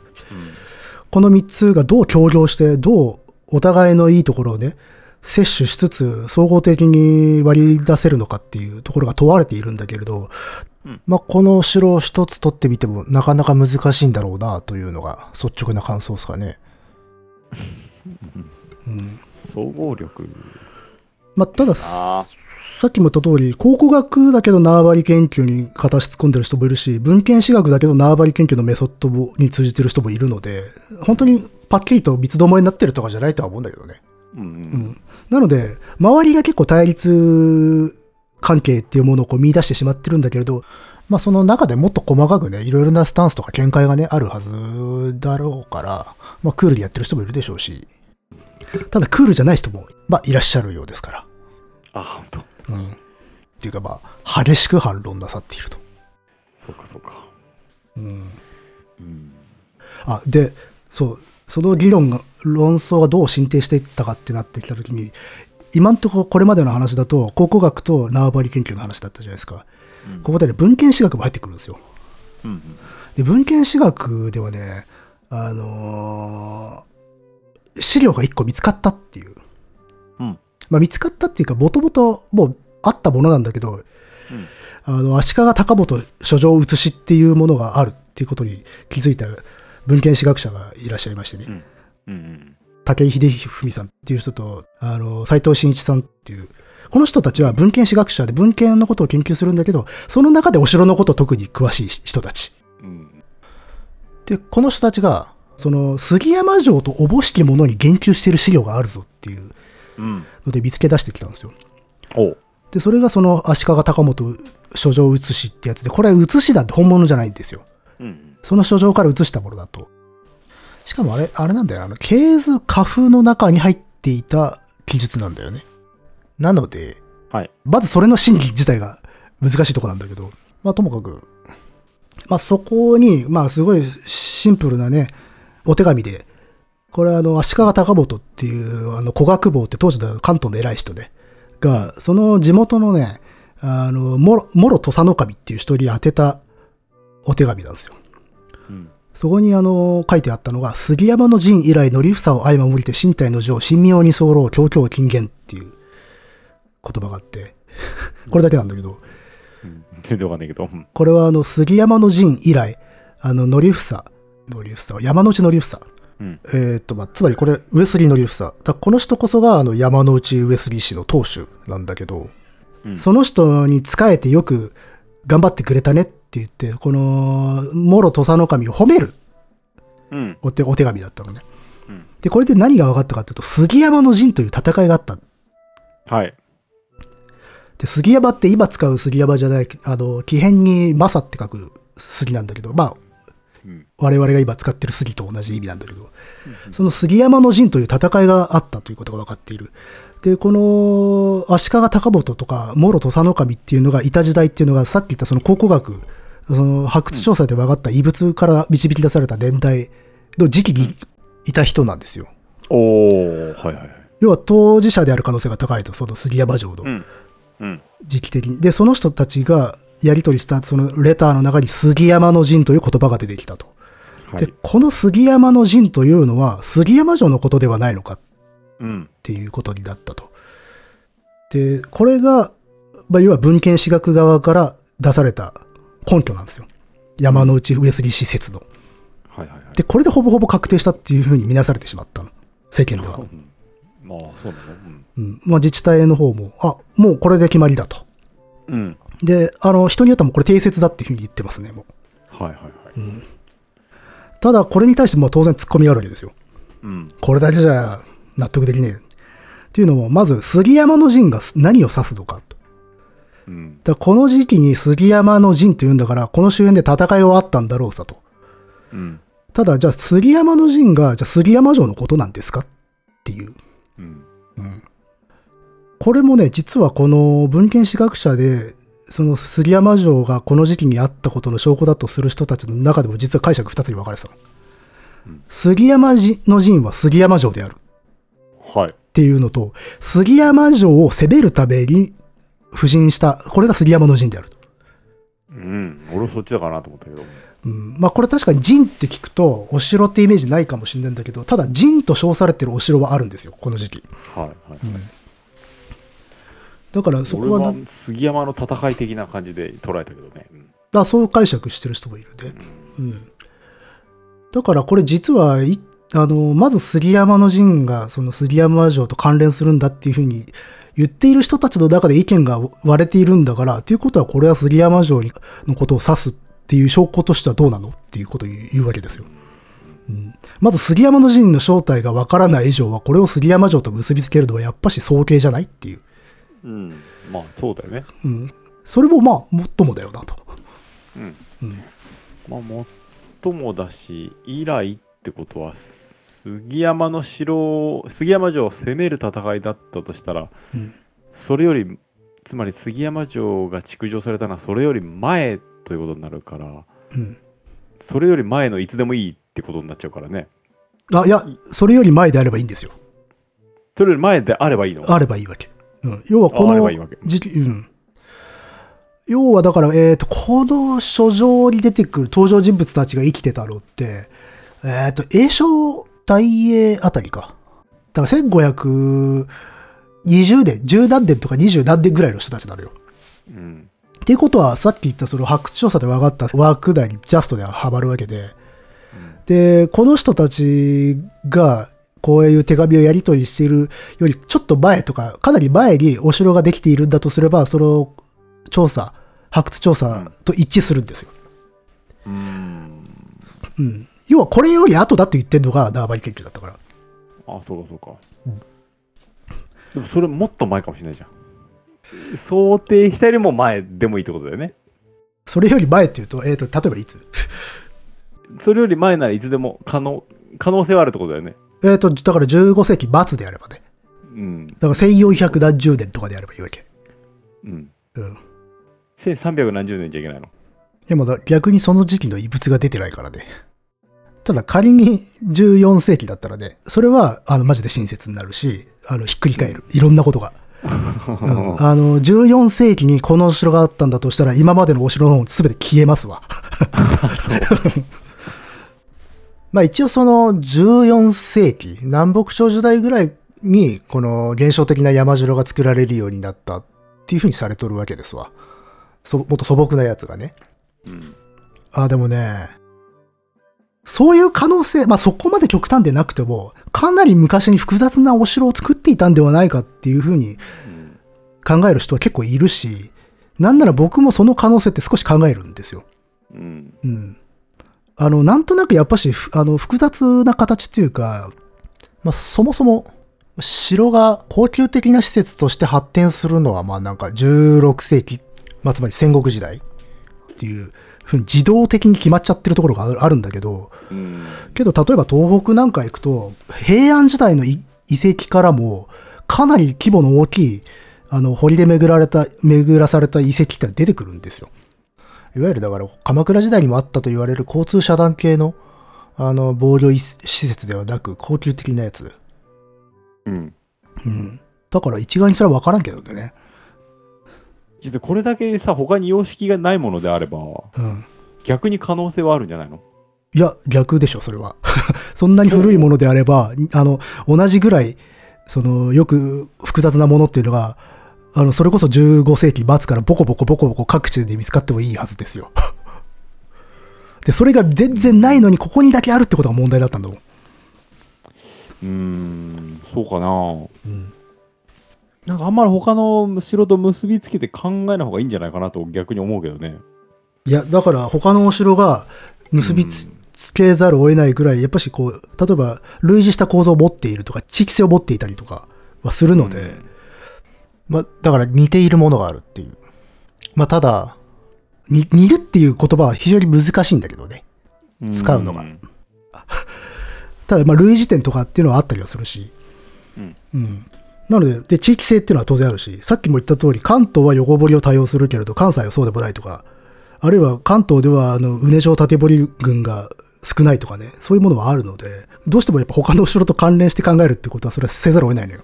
この3つがどう協業してどうお互いのいいところをね摂取しつつ総合的に割り出せるのかっていうところが問われているんだけれど、うんまあ、この城を一つ取ってみてもなかなか難しいんだろうなというのが率直な感想ですかね。うん総合力。まあ、ただあさっきも言った通り、考古学だけど縄張り研究に片足突っ込んでる人もいるし、文献史学だけど縄張り研究のメソッドに通じてる人もいるので、本当にパッキリと三つどもえになってるとかじゃないとは思うんだけどね。うんう。うんん。なので、周りが結構対立関係っていうものをこう見出してしまってるんだけれど、まあその中でもっと細かくね、いろいろなスタンスとか見解がね、あるはずだろうから、まあクールにやってる人もいるでしょうし、ただクールじゃない人も、まあいらっしゃるようですから。あ、ほんと。うん。っていうかまあ、激しく反論なさっていると。そうかそうか。うん。うん。あ、で、そう、その議論が、論争がどう進展していったかってなってきたときに、今んところこれまでの話だと、考古学と縄張り研究の話だったじゃないですか。うんここでね、文献史学も入ってくるんですよ。うんで、文献史学ではね、あのー資料が一個見つかったっていう。うん。まあ見つかったっていうか、もともともうあったものなんだけど、うん。あの、足利尊本書状写しっていうものがあるっていうことに気づいた文献史学者がいらっしゃいましてね。うん。うん。武井秀文さんっていう人と、あの、斎藤真一さんっていう、この人たちは文献史学者で文献のことを研究するんだけど、その中でお城のこと特に詳しい人たち。うん。で、この人たちが、その、杉山城とおぼしきものに言及している資料があるぞっていううん。ので見つけ出してきたんですよ。おう。で、それがその足利尊本書状写しってやつで、これは写しだって本物じゃないんですよ。うん。その書状から写したものだと。しかもあれ、あれなんだよ。あの、系図花風の中に入っていた記述なんだよね。なので、はい。まずそれの真偽自体が難しいとこなんだけど、まあともかく、まあそこに、まあすごいシンプルなね、お手紙で、これはあの、足利尊本っていう、あの、古学坊って当時の関東の偉い人で、が、その地元のね、あの、もろ、もろ土佐守っていう人に宛てたお手紙なんですよ。うん。そこにあの、書いてあったのが、杉山の陣以来、乗り房を相守りて身体の上、神妙に候、強強金言っていう言葉があって、これだけなんだけど、うん全然わかんないけど。うんこれはあの、杉山の陣以来、あの、乗り房、乗り房、山の内乗り房。うん。えーっと、まあ、つまりこれ、上杉乗り房。だからこの人こそが、あの、山の内上杉氏の当主なんだけど、うんその人に仕えてよく頑張ってくれたねって言って、この、諸土佐の神を褒めるうん。お手お手紙だったのね。うんで、これで何が分かったかっていうと、杉山の陣という戦いがあった。はい。で、杉山って今使う杉山じゃない、あの、木偏に正って書く杉なんだけど、まあ、うん。我々が今使ってる杉と同じ意味なんだけど、その杉山の陣という戦いがあったということが分かっている。で、この足利尊本とか諸土佐守っていうのがいた時代っていうのがさっき言ったその考古学、その発掘調査で分かった遺物から導き出された年代の時期にいた人なんですよ。おー、はいはいはい。要は当事者である可能性が高いと、その杉山城の。うん。うん。時期的に。で、その人たちがやり取りしたそのレターの中に杉山の陣という言葉が出てきたと。ではい、。この杉山の陣というのは杉山城のことではないのかうん。っていうことになったと。で、これが、まあ、要は文献史学側から出された根拠なんですよ。山の内上杉施設の。はいはいはい。で、これでほぼほぼ確定したっていうふうに見なされてしまったの。世間では。うんまあ、そうなのうん。うん。まあ自治体の方も、あ、もうこれで決まりだと。うん。で、あの、人によってはもうこれ定説だっていうふうに言ってますね、もう。はいはいはい。ただ、これに対しても当然突っ込みがあるわけですよ。うん。これだけじゃ納得できねえ。っていうのも、まず、杉山の陣が何を指すのかと。うん。だこの時期に杉山の陣というんだから、この周辺で戦いはあったんだろうさと。うん。ただ、じゃあ杉山の陣が、じゃあ杉山城のことなんですかっていう。うん。これもね、実はこの文献史学者で、その杉山城がこの時期にあったことの証拠だとする人たちの中でも実は解釈二つに分かれてたの。杉山の陣は杉山城であるはい。っていうのと、杉山城を攻めるために布陣した、これが杉山の陣であると。うん。俺はそっちだかなと思ったけど。うん、まあこれ確かに陣って聞くと、お城ってイメージないかもしれないんだけど、ただ陣と称されてるお城はあるんですよ、この時期。はいはい。だからそこ俺は杉山の戦い的な感じで捉えたけどね。うんあそう解釈してる人もいるね。うん。だからこれ実はい、あの、まず杉山の陣がその杉山城と関連するんだっていうふうに言っている人たちの中で意見が割れているんだから、ということはこれは杉山城にのことを指すっていう証拠としてはどうなのっていうことを言う言うわけですよ。うん、まず杉山の陣の正体がわからない以上は、これを杉山城と結びつけるのはやっぱし早計じゃないっていう。うん。まあ、そうだよね。うん。それもまあ、もっともだよなと。うん。うん。まあ、もっともだし、以来ってことは、杉山の城を、杉山城を攻める戦いだったとしたら、うんそれより、つまり杉山城が築城されたのはそれより前ということになるから、うん。それより前のいつでもいいってことになっちゃうからね。あ、いや、それより前であればいいんですよ。それより前であればいいの？あればいいわけ。うん。要はこの時期、うん。要はだから、えっ、と、この書状に出てくる登場人物たちが生きてたのって、えっ、と、栄翔大英あたりか。だから1520年、10何年とか20何年ぐらいの人たちなのよ。うん。っていうことは、さっき言ったその発掘調査で分かったワーク内にジャストではまるわけで、で、この人たちが、こういう手紙をやり取りしているよりちょっと前とか、かなり前にお城ができているんだとすれば、その調査、発掘調査と一致するんですよ。うん。うん。要はこれより後だと言ってんのが縄張り研究だったから。あ、そうかそうか。でもそれもっと前かもしれないじゃん。想定したよりも前でもいいってことだよね。それより前っていうと、えっ、と、例えばいつ？それより前ならいつでも可能、可能性はあるってことだよね。えっ、と、だから15世紀末であればね。うん。だから1400何十年とかであればいいわけ。うん。うん。1300何十年じゃいけないの？でもだ逆にその時期の遺物が出てないからね。ただ仮に14世紀だったらね、それはあのマジで親切になるし、あのひっくり返る。いろんなことが。うん あの、14世紀にこのお城があったんだとしたら、今までのお城の方全て消えますわ。まあ一応その14世紀、南北朝時代ぐらいに、この現象的な山城が作られるようになったっていうふうにされとるわけですわ。そもっと素朴なやつがね。うん。あ、でもね、そういう可能性、まあそこまで極端でなくても、かなり昔に複雑なお城を作っていたんではないかっていうふうにうん。考える人は結構いるし、なんなら僕もその可能性って少し考えるんですよ。うん。うん。あの、なんとなくやっぱし、ふあの、複雑な形っていうか、まあそもそも、城が高級的な施設として発展するのは、まあなんか16世紀、まあつまり戦国時代っていうふうに自動的に決まっちゃってるところがあるんだけど、うん。けど例えば東北なんか行くと、平安時代のい遺跡からも、かなり規模の大きい、あの、堀で巡られた、巡らされた遺跡って出てくるんですよ。いわゆるだから、鎌倉時代にもあったと言われる交通遮断系の、あの、防御施設ではなく、高級的なやつ。うん。うん。だから一概にそれは分からんけどね。いやこれだけさ、他に様式がないものであれば、うん。逆に可能性はあるんじゃないの？いや、逆でしょ、それは。そんなに古いものであれば、あの、同じぐらい、その、よく複雑なものっていうのが、あの、それこそ15世紀末からボコボコボコボコ各地で見つかってもいいはずですよ。で、それが全然ないのに、ここにだけあるってことが問題だったんだもん。うーん、そうかな。うん。なんかあんまり他の城と結びつけて考えない方がいいんじゃないかなと逆に思うけどね。いや、だから他のお城が結びつつけざるを得ないぐらい、やっぱしこう、例えば類似した構造を持っているとか、地域性を持っていたりとかはするので、まあ、だから似ているものがあるっていう。まあ、ただ、に似るっていう言葉は非常に難しいんだけどね。使うのがん ただ、まあ、類似点とかっていうのはあったりはするし。うん。うん。なので、で、地域性っていうのは当然あるし、さっきも言った通り、関東は横堀を多用するけれど、関西はそうでもないとか、あるいは関東では、あの、うね城縦堀軍が少ないとかね、そういうものはあるので、どうしてもやっぱ他のお城と関連して考えるってことは、それはせざるを得ないのよ。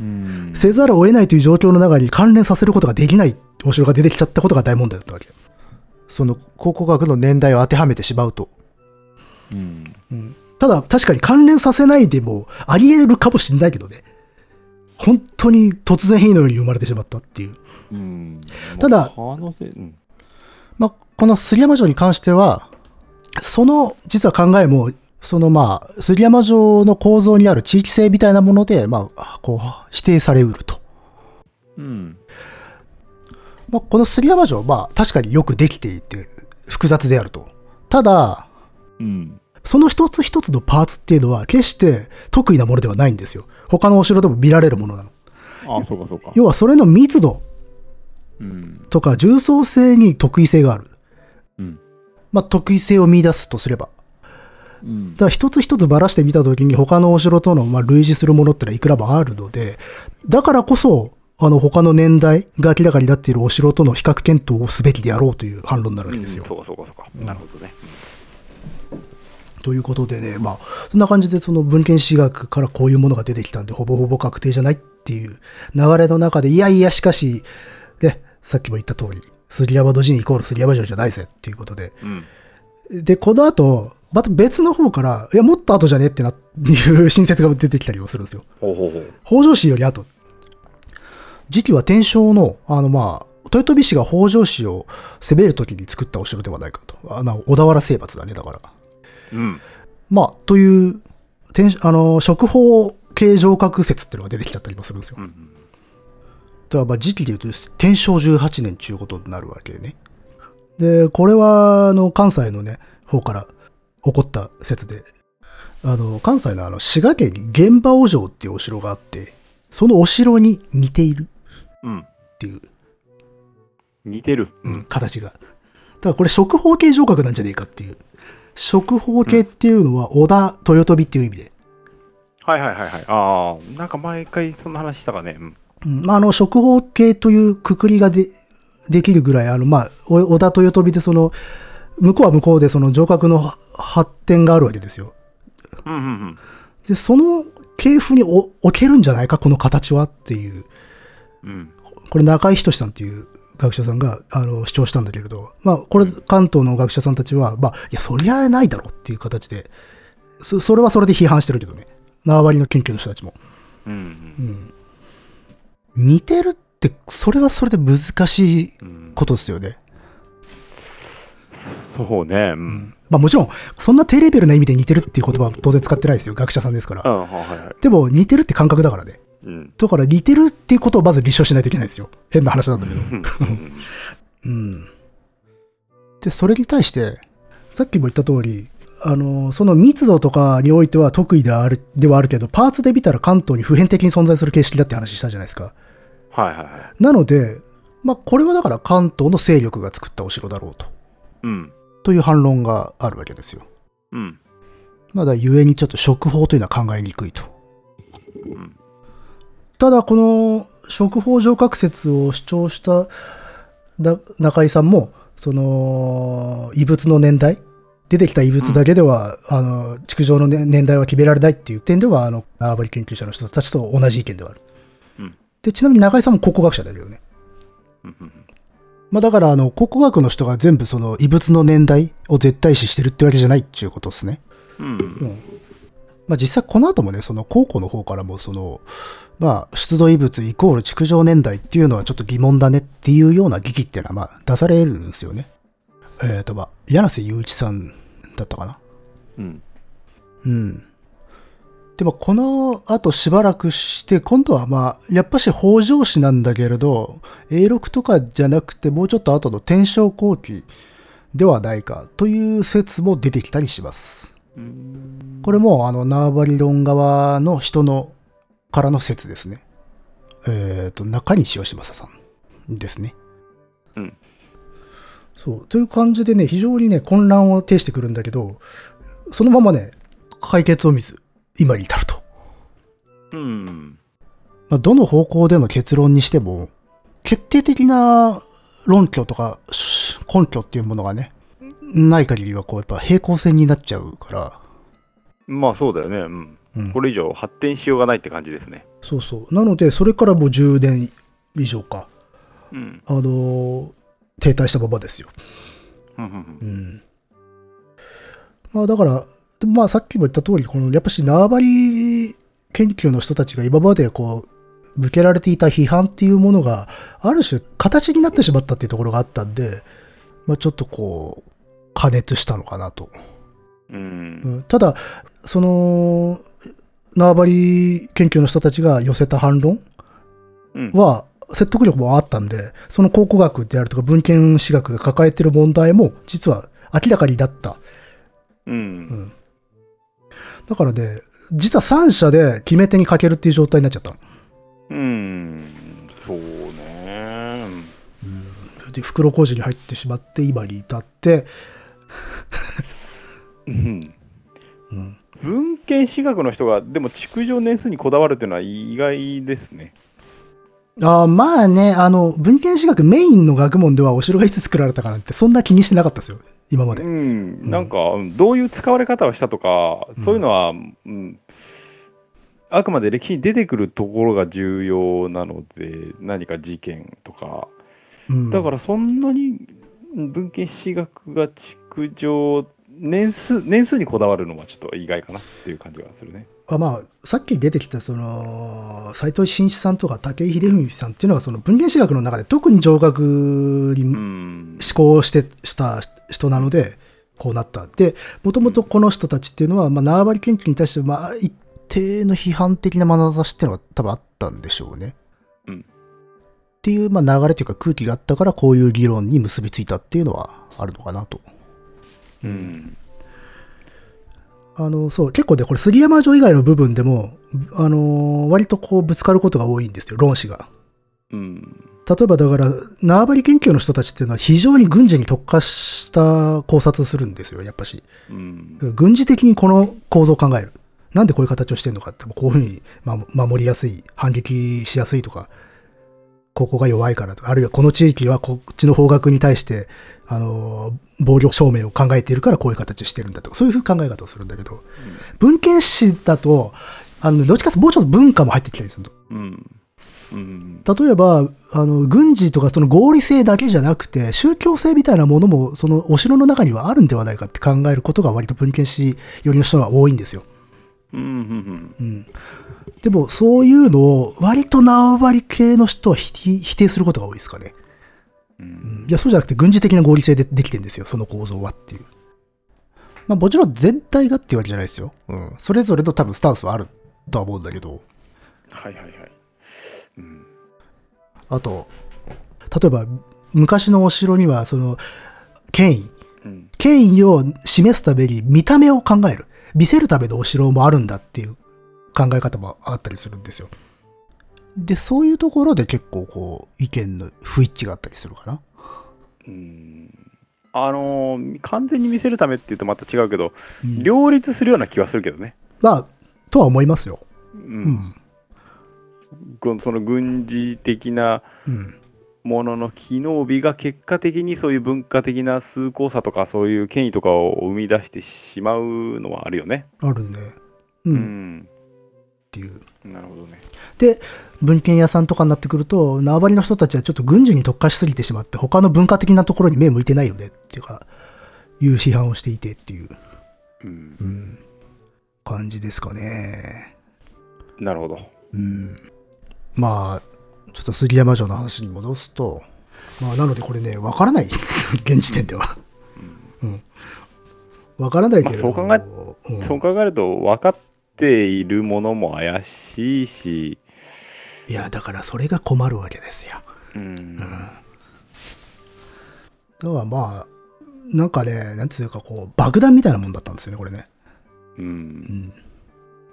うん。せざるを得ないという状況の中に関連させることができないお城が出てきちゃったことが大問題だったわけ。その考古学の年代を当てはめてしまうと。うん。ただ、確かに関連させないでも、あり得るかもしれないけどね。本当に突然変異のように生まれてしまったっていう。うん。ただ。まあ、この杉山城に関しては、その、実は考えも、そのまあ、杉山城の構造にある地域性みたいなもので、まあ、こう、指定されうると。うん。まあ、この杉山城、まあ、確かによくできていて、複雑であると。ただ、うん。その一つ一つのパーツっていうのは、決して得意なものではないんですよ。他のお城でも見られるものなの。ああ、そうかそうか。要は、それの密度うん。とか重層性に得意性がある。うん。まあ、得意性を見出すとすれば。うんだ。から一つ一つばらしてみたときに他のお城とのまあ類似するものってのはいくらもあるので、だからこそ、あの他の年代が明らかになっているお城との比較検討をすべきであろうという反論になるわけですよ。そうかそうかそうか。なるほどね。ということでね、まあ、そんな感じでその文献史学からこういうものが出てきたんで、ほぼほぼ確定じゃないっていう流れの中で、いやいやしかし、ね、さっきも言った通り、杉山戸神イコール杉山城じゃないぜっていうことで、うん。で、この後、また別の方から、いや、もっと後じゃねってな、いう新説が出てきたりもするんですよ。ほうほうほう。北条氏より後。時期は天正の、あの、まあ、豊臣氏が北条氏を攻めるときに作ったお城ではないかと。あの、小田原征伐だね、だから。うん。まあ、という、天あの、食法系上角説っていうのが出てきちゃったりもするんですよ。うん。だから、まあ、時期で言うと、天正18年っていうことになるわけね。で、これは、あの、関西のね、方から起こった説で、あの、関西のあの、滋賀県に玄馬尾城っていうお城があって、そのお城に似ているうん。っていう、似てる。うん、形が。だからこれ食法系上角なんじゃねえかっていう。食法系っていうのは、織田豊臣っていう意味で。はいはいはいはい。ああ、なんか毎回そんな話したかね。うん。うんまあ、あの、食法系というくくりがで、できるぐらい、あの、まあ、お織田豊臣でその、向こうは向こうでその上角の発展があるわけですよ。うんうんうん。で、その系譜にお置けるんじゃないか、この形はっていう。うん。これ中井仁さんっていう学者さんが、あの、主張したんだけれど、まあ、これ関東の学者さんたちは、まあ、いや、そりゃないだろうっていう形で、そそれはそれで批判してるけどね。縄張りの研究の人たちも。うんうん似てるって、それはそれで難しいうん。ことですよね。そうね。うん。まあもちろん、そんな低レベルな意味で似てるっていう言葉は当然使ってないですよ。学者さんですから。うん、はいはい。でも似てるって感覚だからね。うん。だから似てるっていうことをまず立証しないといけないですよ。変な話なんだけど。うん。で、それに対して、さっきも言った通り、あの、その密度とかにおいては得意ではある、ではあるけど、パーツで見たら関東に普遍的に存在する形式だって話したじゃないですか。はいはいはい。なので、まあこれはだから関東の勢力が作ったお城だろうと。うん。という反論があるわけですよ。うん。まだ故にちょっと食法というのは考えにくいと。うん。ただこの食法上角説を主張したな中井さんも、その異物の年代出てきた異物だけでは、あの、築城の、ね、年代は決められないっていう点では、あの、縄張り研究者の人たちと同じ意見ではある。うんで、ちなみに中井さんも考古学者だけどね。うんうんまあだから、あの、考古学の人が全部その異物の年代を絶対視してるってわけじゃないっていうことですね。うんまあ実際この後もね、その考古の方からもその、まあ出土異物イコール築城年代っていうのはちょっと疑問だねっていうような議記っていうのはまあ出されるんですよね。えっ、とまあ、柳瀬雄一さんだったかな。うんうん。でもこの後しばらくして、今度はまあ、やっぱし北条氏なんだけれど、永禄とかじゃなくてもうちょっと後の天正後期ではないかという説も出てきたりします。うんこれもあの縄張り論側の人のからの説ですね。えっ、と、中西義正さんですね。うんそう。という感じでね、非常にね、混乱を呈してくるんだけど、そのままね、解決を見ず、今に至ると。うんまあ、どの方向での結論にしても、決定的な論拠とかし根拠っていうものがね、ない限りはこうやっぱ平行線になっちゃうから、まあそうだよね、うん、うんこれ以上発展しようがないって感じですねそうそう。なので、それからもう10年以上か、うんあのー停滞したままですよ。うん。まあだから、まあさっきも言った通り、このやっぱし縄張り研究の人たちが今までこう、向けられていた批判っていうものが、ある種形になってしまったっていうところがあったんで、まあちょっとこう、加熱したのかなと。うん。うん。ただ、その、縄張り研究の人たちが寄せた反論うん。は説得力もあったんで、その考古学であるとか文献史学が抱えている問題も実は明らかになった。うん。だからね、実は3社で決め手にかけるっていう状態になっちゃった。の。うん。そうね。で、袋小路に入ってしまって今に至って、うん。うん、文献史学の人がでも築城年数にこだわるっていうのは意外ですね。あーまあね、あの、文献史学メインの学問ではお城がいつ作られたかなんてそんな気にしてなかったですよ。今まで。うん、なんかうんどういう使われ方をしたとか、そういうのは、うん、あくまで歴史に出てくるところが重要なので何か事件とか。うん。だからそんなにうん文献史学が築城年数年数にこだわるのはちょっと意外かなっていう感じがするね。あまあ、さっき出てきた、その、斎藤真一さんとか武井秀文さんっていうのが、その文献史学の中で特に上学にうん思考して、した人なので、こうなった。で、もともとこの人たちっていうのは、まあ、縄張り研究に対して、まあ、一定の批判的な眼差しっていうのが多分あったんでしょうね。うんっていう、まあ、流れというか空気があったから、こういう議論に結びついたっていうのはあるのかなと。うんあの、そう、結構ね、これ杉山城以外の部分でも、あの、割とこうぶつかることが多いんですよ、論旨が。うん例えばだから、縄張り研究の人たちっていうのは非常に軍事に特化した考察をするんですよ、やっぱし。うん軍事的にこの構造を考える。なんでこういう形をしてるのかって、こういうふうにま守りやすい、反撃しやすいとか、ここが弱いからとか、あるいはこの地域はこっちの方角に対して、あの、防御証明を考えているからこういう形してるんだとか、そういう考え方をするんだけど、文献史だと、あの、どっちかというともうちょっと文化も入ってきたりするの。うんうん例えば、あの、軍事とかその合理性だけじゃなくて、宗教性みたいなものも、そのお城の中にはあるんではないかって考えることが割と文献史寄りの人が多いんですよ。うんうんうん。でも、そういうのを割と縄張り系の人は否否定することが多いですかね。うんうんいや、そうじゃなくて軍事的な合理性でできてるんですよ、その構造はっていう。まあ、もちろん全体がっていうわけじゃないですよ。うん。それぞれの多分スタンスはあるとは思うんだけど。はいはいはい。うんあと、例えば、昔のお城には、その、権威。うん権威を示すために見た目を考える。見せるためのお城もあるんだっていう考え方もあったりするんですよ。で、そういうところで結構こう、意見の不一致があったりするかな。うんあのー完全に見せるためっていうとまた違うけど、うん両立するような気はするけどね。まあ、とは思いますよ。ううんん。このその軍事的なうん。ものの機能美が結果的にそういう文化的な崇高さとかそういう権威とかを生み出してしまうのはあるよね。あるね。う。うんっていう。なるほどね。で、文献屋さんとかになってくると、縄張りの人たちはちょっと軍需に特化しすぎてしまって、他の文化的なところに目向いてないよねっていうか、いう批判をしていてっていううん。感じですかね。なるほど。うん。まあ、ちょっと杉山城の話に戻すと、まあ、なのでこれね、わからない。現時点では。うん。わからないけれども、まあそううんそう考えると、分かっているものも怪しいし、いや、だからそれが困るわけですよ。うん。だからまあ、なんかね、なんつうかこう、爆弾みたいなもんだったんですよね、これね。うん。うん。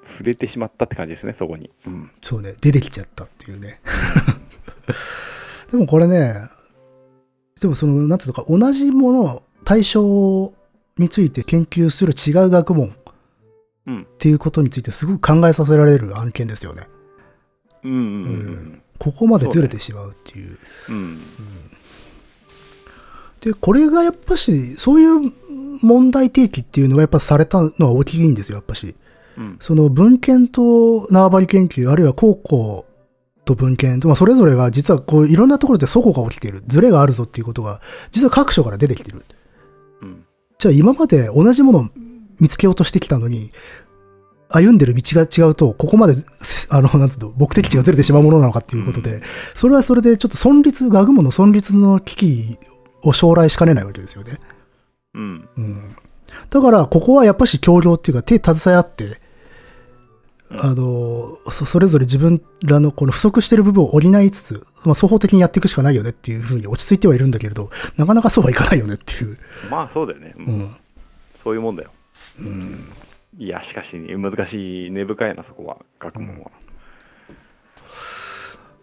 触れてしまったって感じですね、そこに。うん。そうね、出てきちゃったっていうね。でもこれね、でもその、なんつうのか、同じもの、対象について研究する違う学問っうん。ていうことについてすごく考えさせられる案件ですよね。うん。うん。ここまでずれてしまうっていう。うん。で、これがやっぱし、そういう問題提起っていうのがやっぱされたのは大きいんですよ、やっぱし。うん。その文献と縄張り研究、あるいは高校と文献と、まあ、それぞれが実はこういろんなところで齟齬が起きている、ズレがあるぞっていうことが、実は各所から出てきてる。うん。じゃあ今まで同じものを見つけようとしてきたのに、歩んでる道が違うと、ここまで、あの、なんつうの、目的地がずれてしまうものなのかっていうことで、それはそれでちょっと存立、学問の存立の危機を将来しかねないわけですよね。うん。うん。だから、ここはやっぱし協業っていうか、手携え合って、あの、そそれぞれ自分らのこの不足してる部分を補いつつ、まあ、双方的にやっていくしかないよねっていうふうに落ち着いてはいるんだけれど、なかなかそうはいかないよねっていう。まあ、そうだよね。ううんん。そういうもんだよ。いや、しかし、難しい、根深いな、そこは、学問は。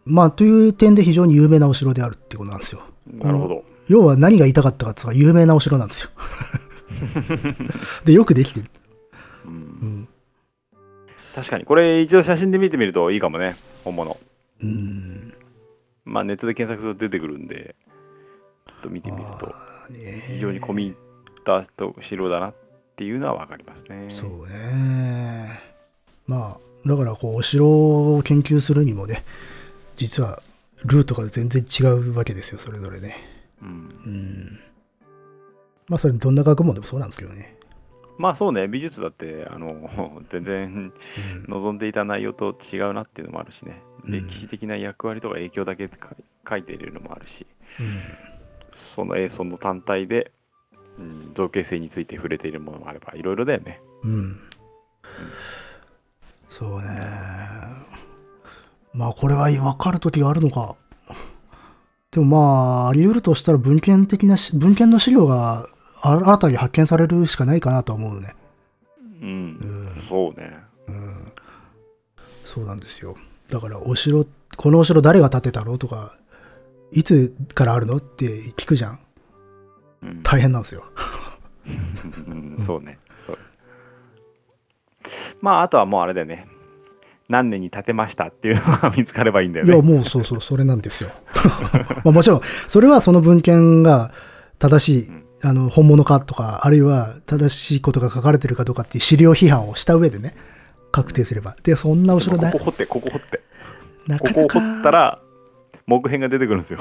まあ、という点で非常に有名なお城であるっていうことなんですよ。なるほど。要は何が言いたかったかっていうと有名なお城なんですよ。で、よくできてる。うん。確かに、これ一度写真で見てみるといいかもね、本物。うん。まあ、ネットで検索すると出てくるんで、ちょっと見てみると、非常に込み入った城だなっていうのは分かりますね。そうね。まあ、だからこう、お城を研究するにもね、実はルートが全然違うわけですよ、それぞれね。うん。うん。まあ、それどんな学問でもそうなんですけどね。まあそうね、美術だって、あの、全然望んでいた内容と違うなっていうのもあるしね、うん歴史的な役割とか影響だけか書いているのもあるし、うん。その映像の単体で、うん、造形性について触れているものもあれば、いろいろだよね。うん。そうね。まあ、これは分かるときがあるのか。でもまあ、あり得るとしたら文献的なし、文献の資料が新たに発見されるしかないかなと思うね。うん、うんそうね。うん。そうなんですよ。だから、お城、このお城誰が建てたのとか、いつからあるのって聞くじゃん。うん、大変なんですよ。うんそうね。そう。まあ、あとはもうあれだよね。何年に建てましたっていうのが見つかればいいんだよいや、ね。もうそうそう、それなんですよ。まあもちろん、それはその文献が正しい、あの、本物かとか、あるいは正しいことが書かれてるかどうかっていう資料批判をした上でね、確定すれば。で、そんなお城だここ、掘って、ここ掘って。なかなか。ここを掘ったら、木片が出てくるんですよ。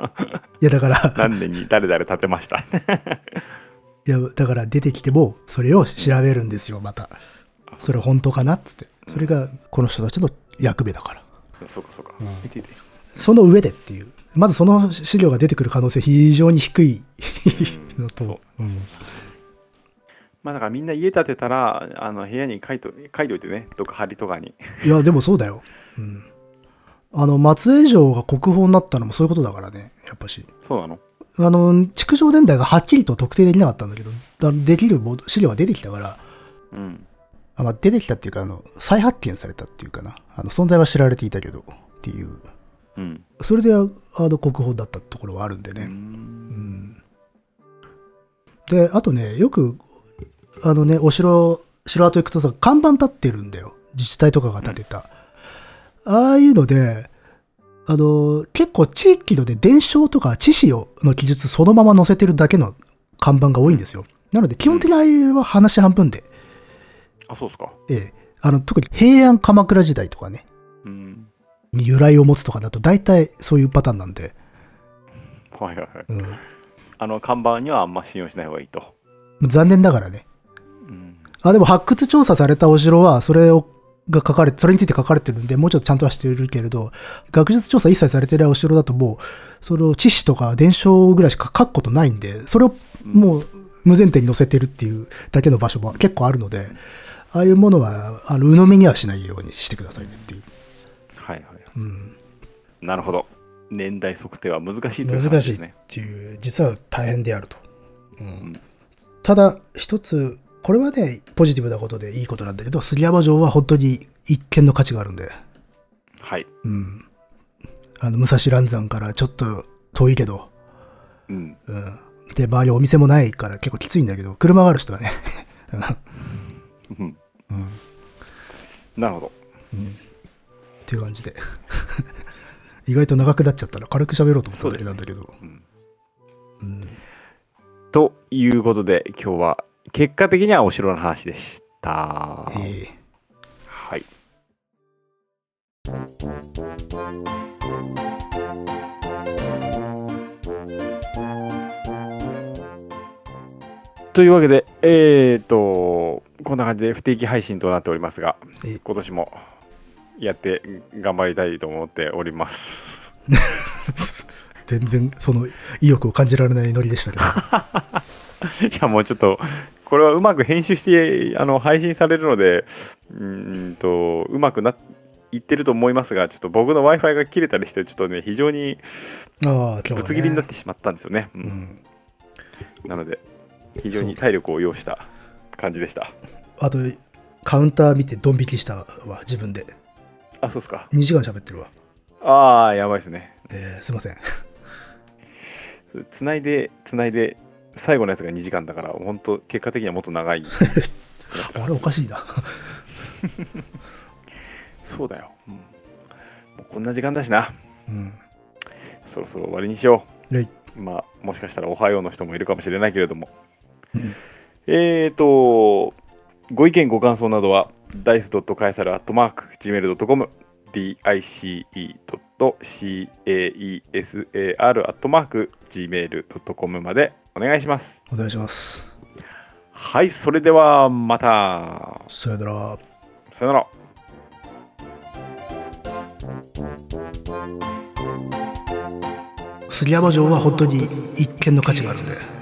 いや、だから、何年に誰々建てました。いや、だから出てきても、それを調べるんですよ、また。それ本当かなっつって。それが、この人たちの役目だから。そうかそうか。うん見てて。その上でっていう。まずその資料が出てくる可能性非常に低いのと。うんまあだからみんな家建てたら、あの部屋に書いと書いといてね、どっか梁とかに。いや、でもそうだよ。うん。あの、松江城が国宝になったのもそういうことだからね、やっぱし。そうなの？あの、築城年代がはっきりと特定できなかったんだけど、だできるボ資料が出てきたから、うん。あまあ、出てきたっていうか、あの、再発見されたっていうかな。あの、存在は知られていたけど、っていう。うん。それで、あの、国宝だったところはあるんでう。ね。うんん。で、あとね、よく、あのね、お城、城跡行くとさ、看板立ってるんだよ。自治体とかが建てた。ああいうので、あの、結構地域ので伝承とか知識をの記述そのまま載せてるだけの看板が多いんですよ。なので、基本的にああいうは話半分で、あ、そうっすか。ええ、あの、特に平安鎌倉時代とかね、うん。に由来を持つとかだと大体そういうパターンなんで、はいはいはい。うん。あの、看板にはあんま信用しない方がいいと。残念ながらね。うん。あ、でも発掘調査されたお城は、それを、が書かれて、それについて書かれてるんで、もうちょっとちゃんとはしてるけれど、学術調査一切されてないお城だともう、それを知史とか伝承ぐらいしか書くことないんで、それをもう無前提に載せてるっていうだけの場所も結構あるので、ああいうものは、あの、鵜呑みにはしないようにしてくださいねっていう。はいはい。うん。なるほど。年代測定は難しいという難しいっ。ていう、実は大変であると。うんんただ、一つ、これはね、ポジティブなことでいいことなんだけど、杉山城は本当に一見の価値があるんで、はい。うん。あの、武蔵蘭山からちょっと遠いけど、うん。うん。で、周りお店もないから結構きついんだけど、車がある人はね、うん。うん。なるほど。っていう感じで。意外と長くなっちゃったら軽く喋ろうと思っただけなんだけど。うんうん。ということで、今日は結果的にはお城の話でした。ええはい。というわけで、えー、と、こんな感じで不定期配信となっておりますが、ええ今年もやって頑張りたいと思っております。全然その意欲を感じられないノリでしたけど。いや、もうちょっと、これはうまく編集してあの配信されるので、うーんと、うまくないってると思いますが、ちょっと僕の Wi-Fi が切れたりして、ちょっとね、非常に。ぶつ切りになってしまったんですよね。うんうん。なので、非常に体力を要した感じでした。あと、カウンター見てドン引きしたわ、自分で。あ、そうですか。2時間喋ってるわ。ああ、やばいですね。えー、すいません。つないで、つないで、最後のやつが2時間だから、本当結果的にはもっと長い。あれおかしいな。そうだよ、うんもうこんな時間だしな。うん。そろそろ終わりにしよレイ。う。まあ、もしかしたらおはようの人もいるかもしれないけれども。うんえーと、ご意見、ご感想などは、dice.caesar.gmail.com、dice.caesar.gmail.com までお願いします。お願いします。はい、それではまた。さよなら。さよなら。杉山城は本当に一見の価値があるんで。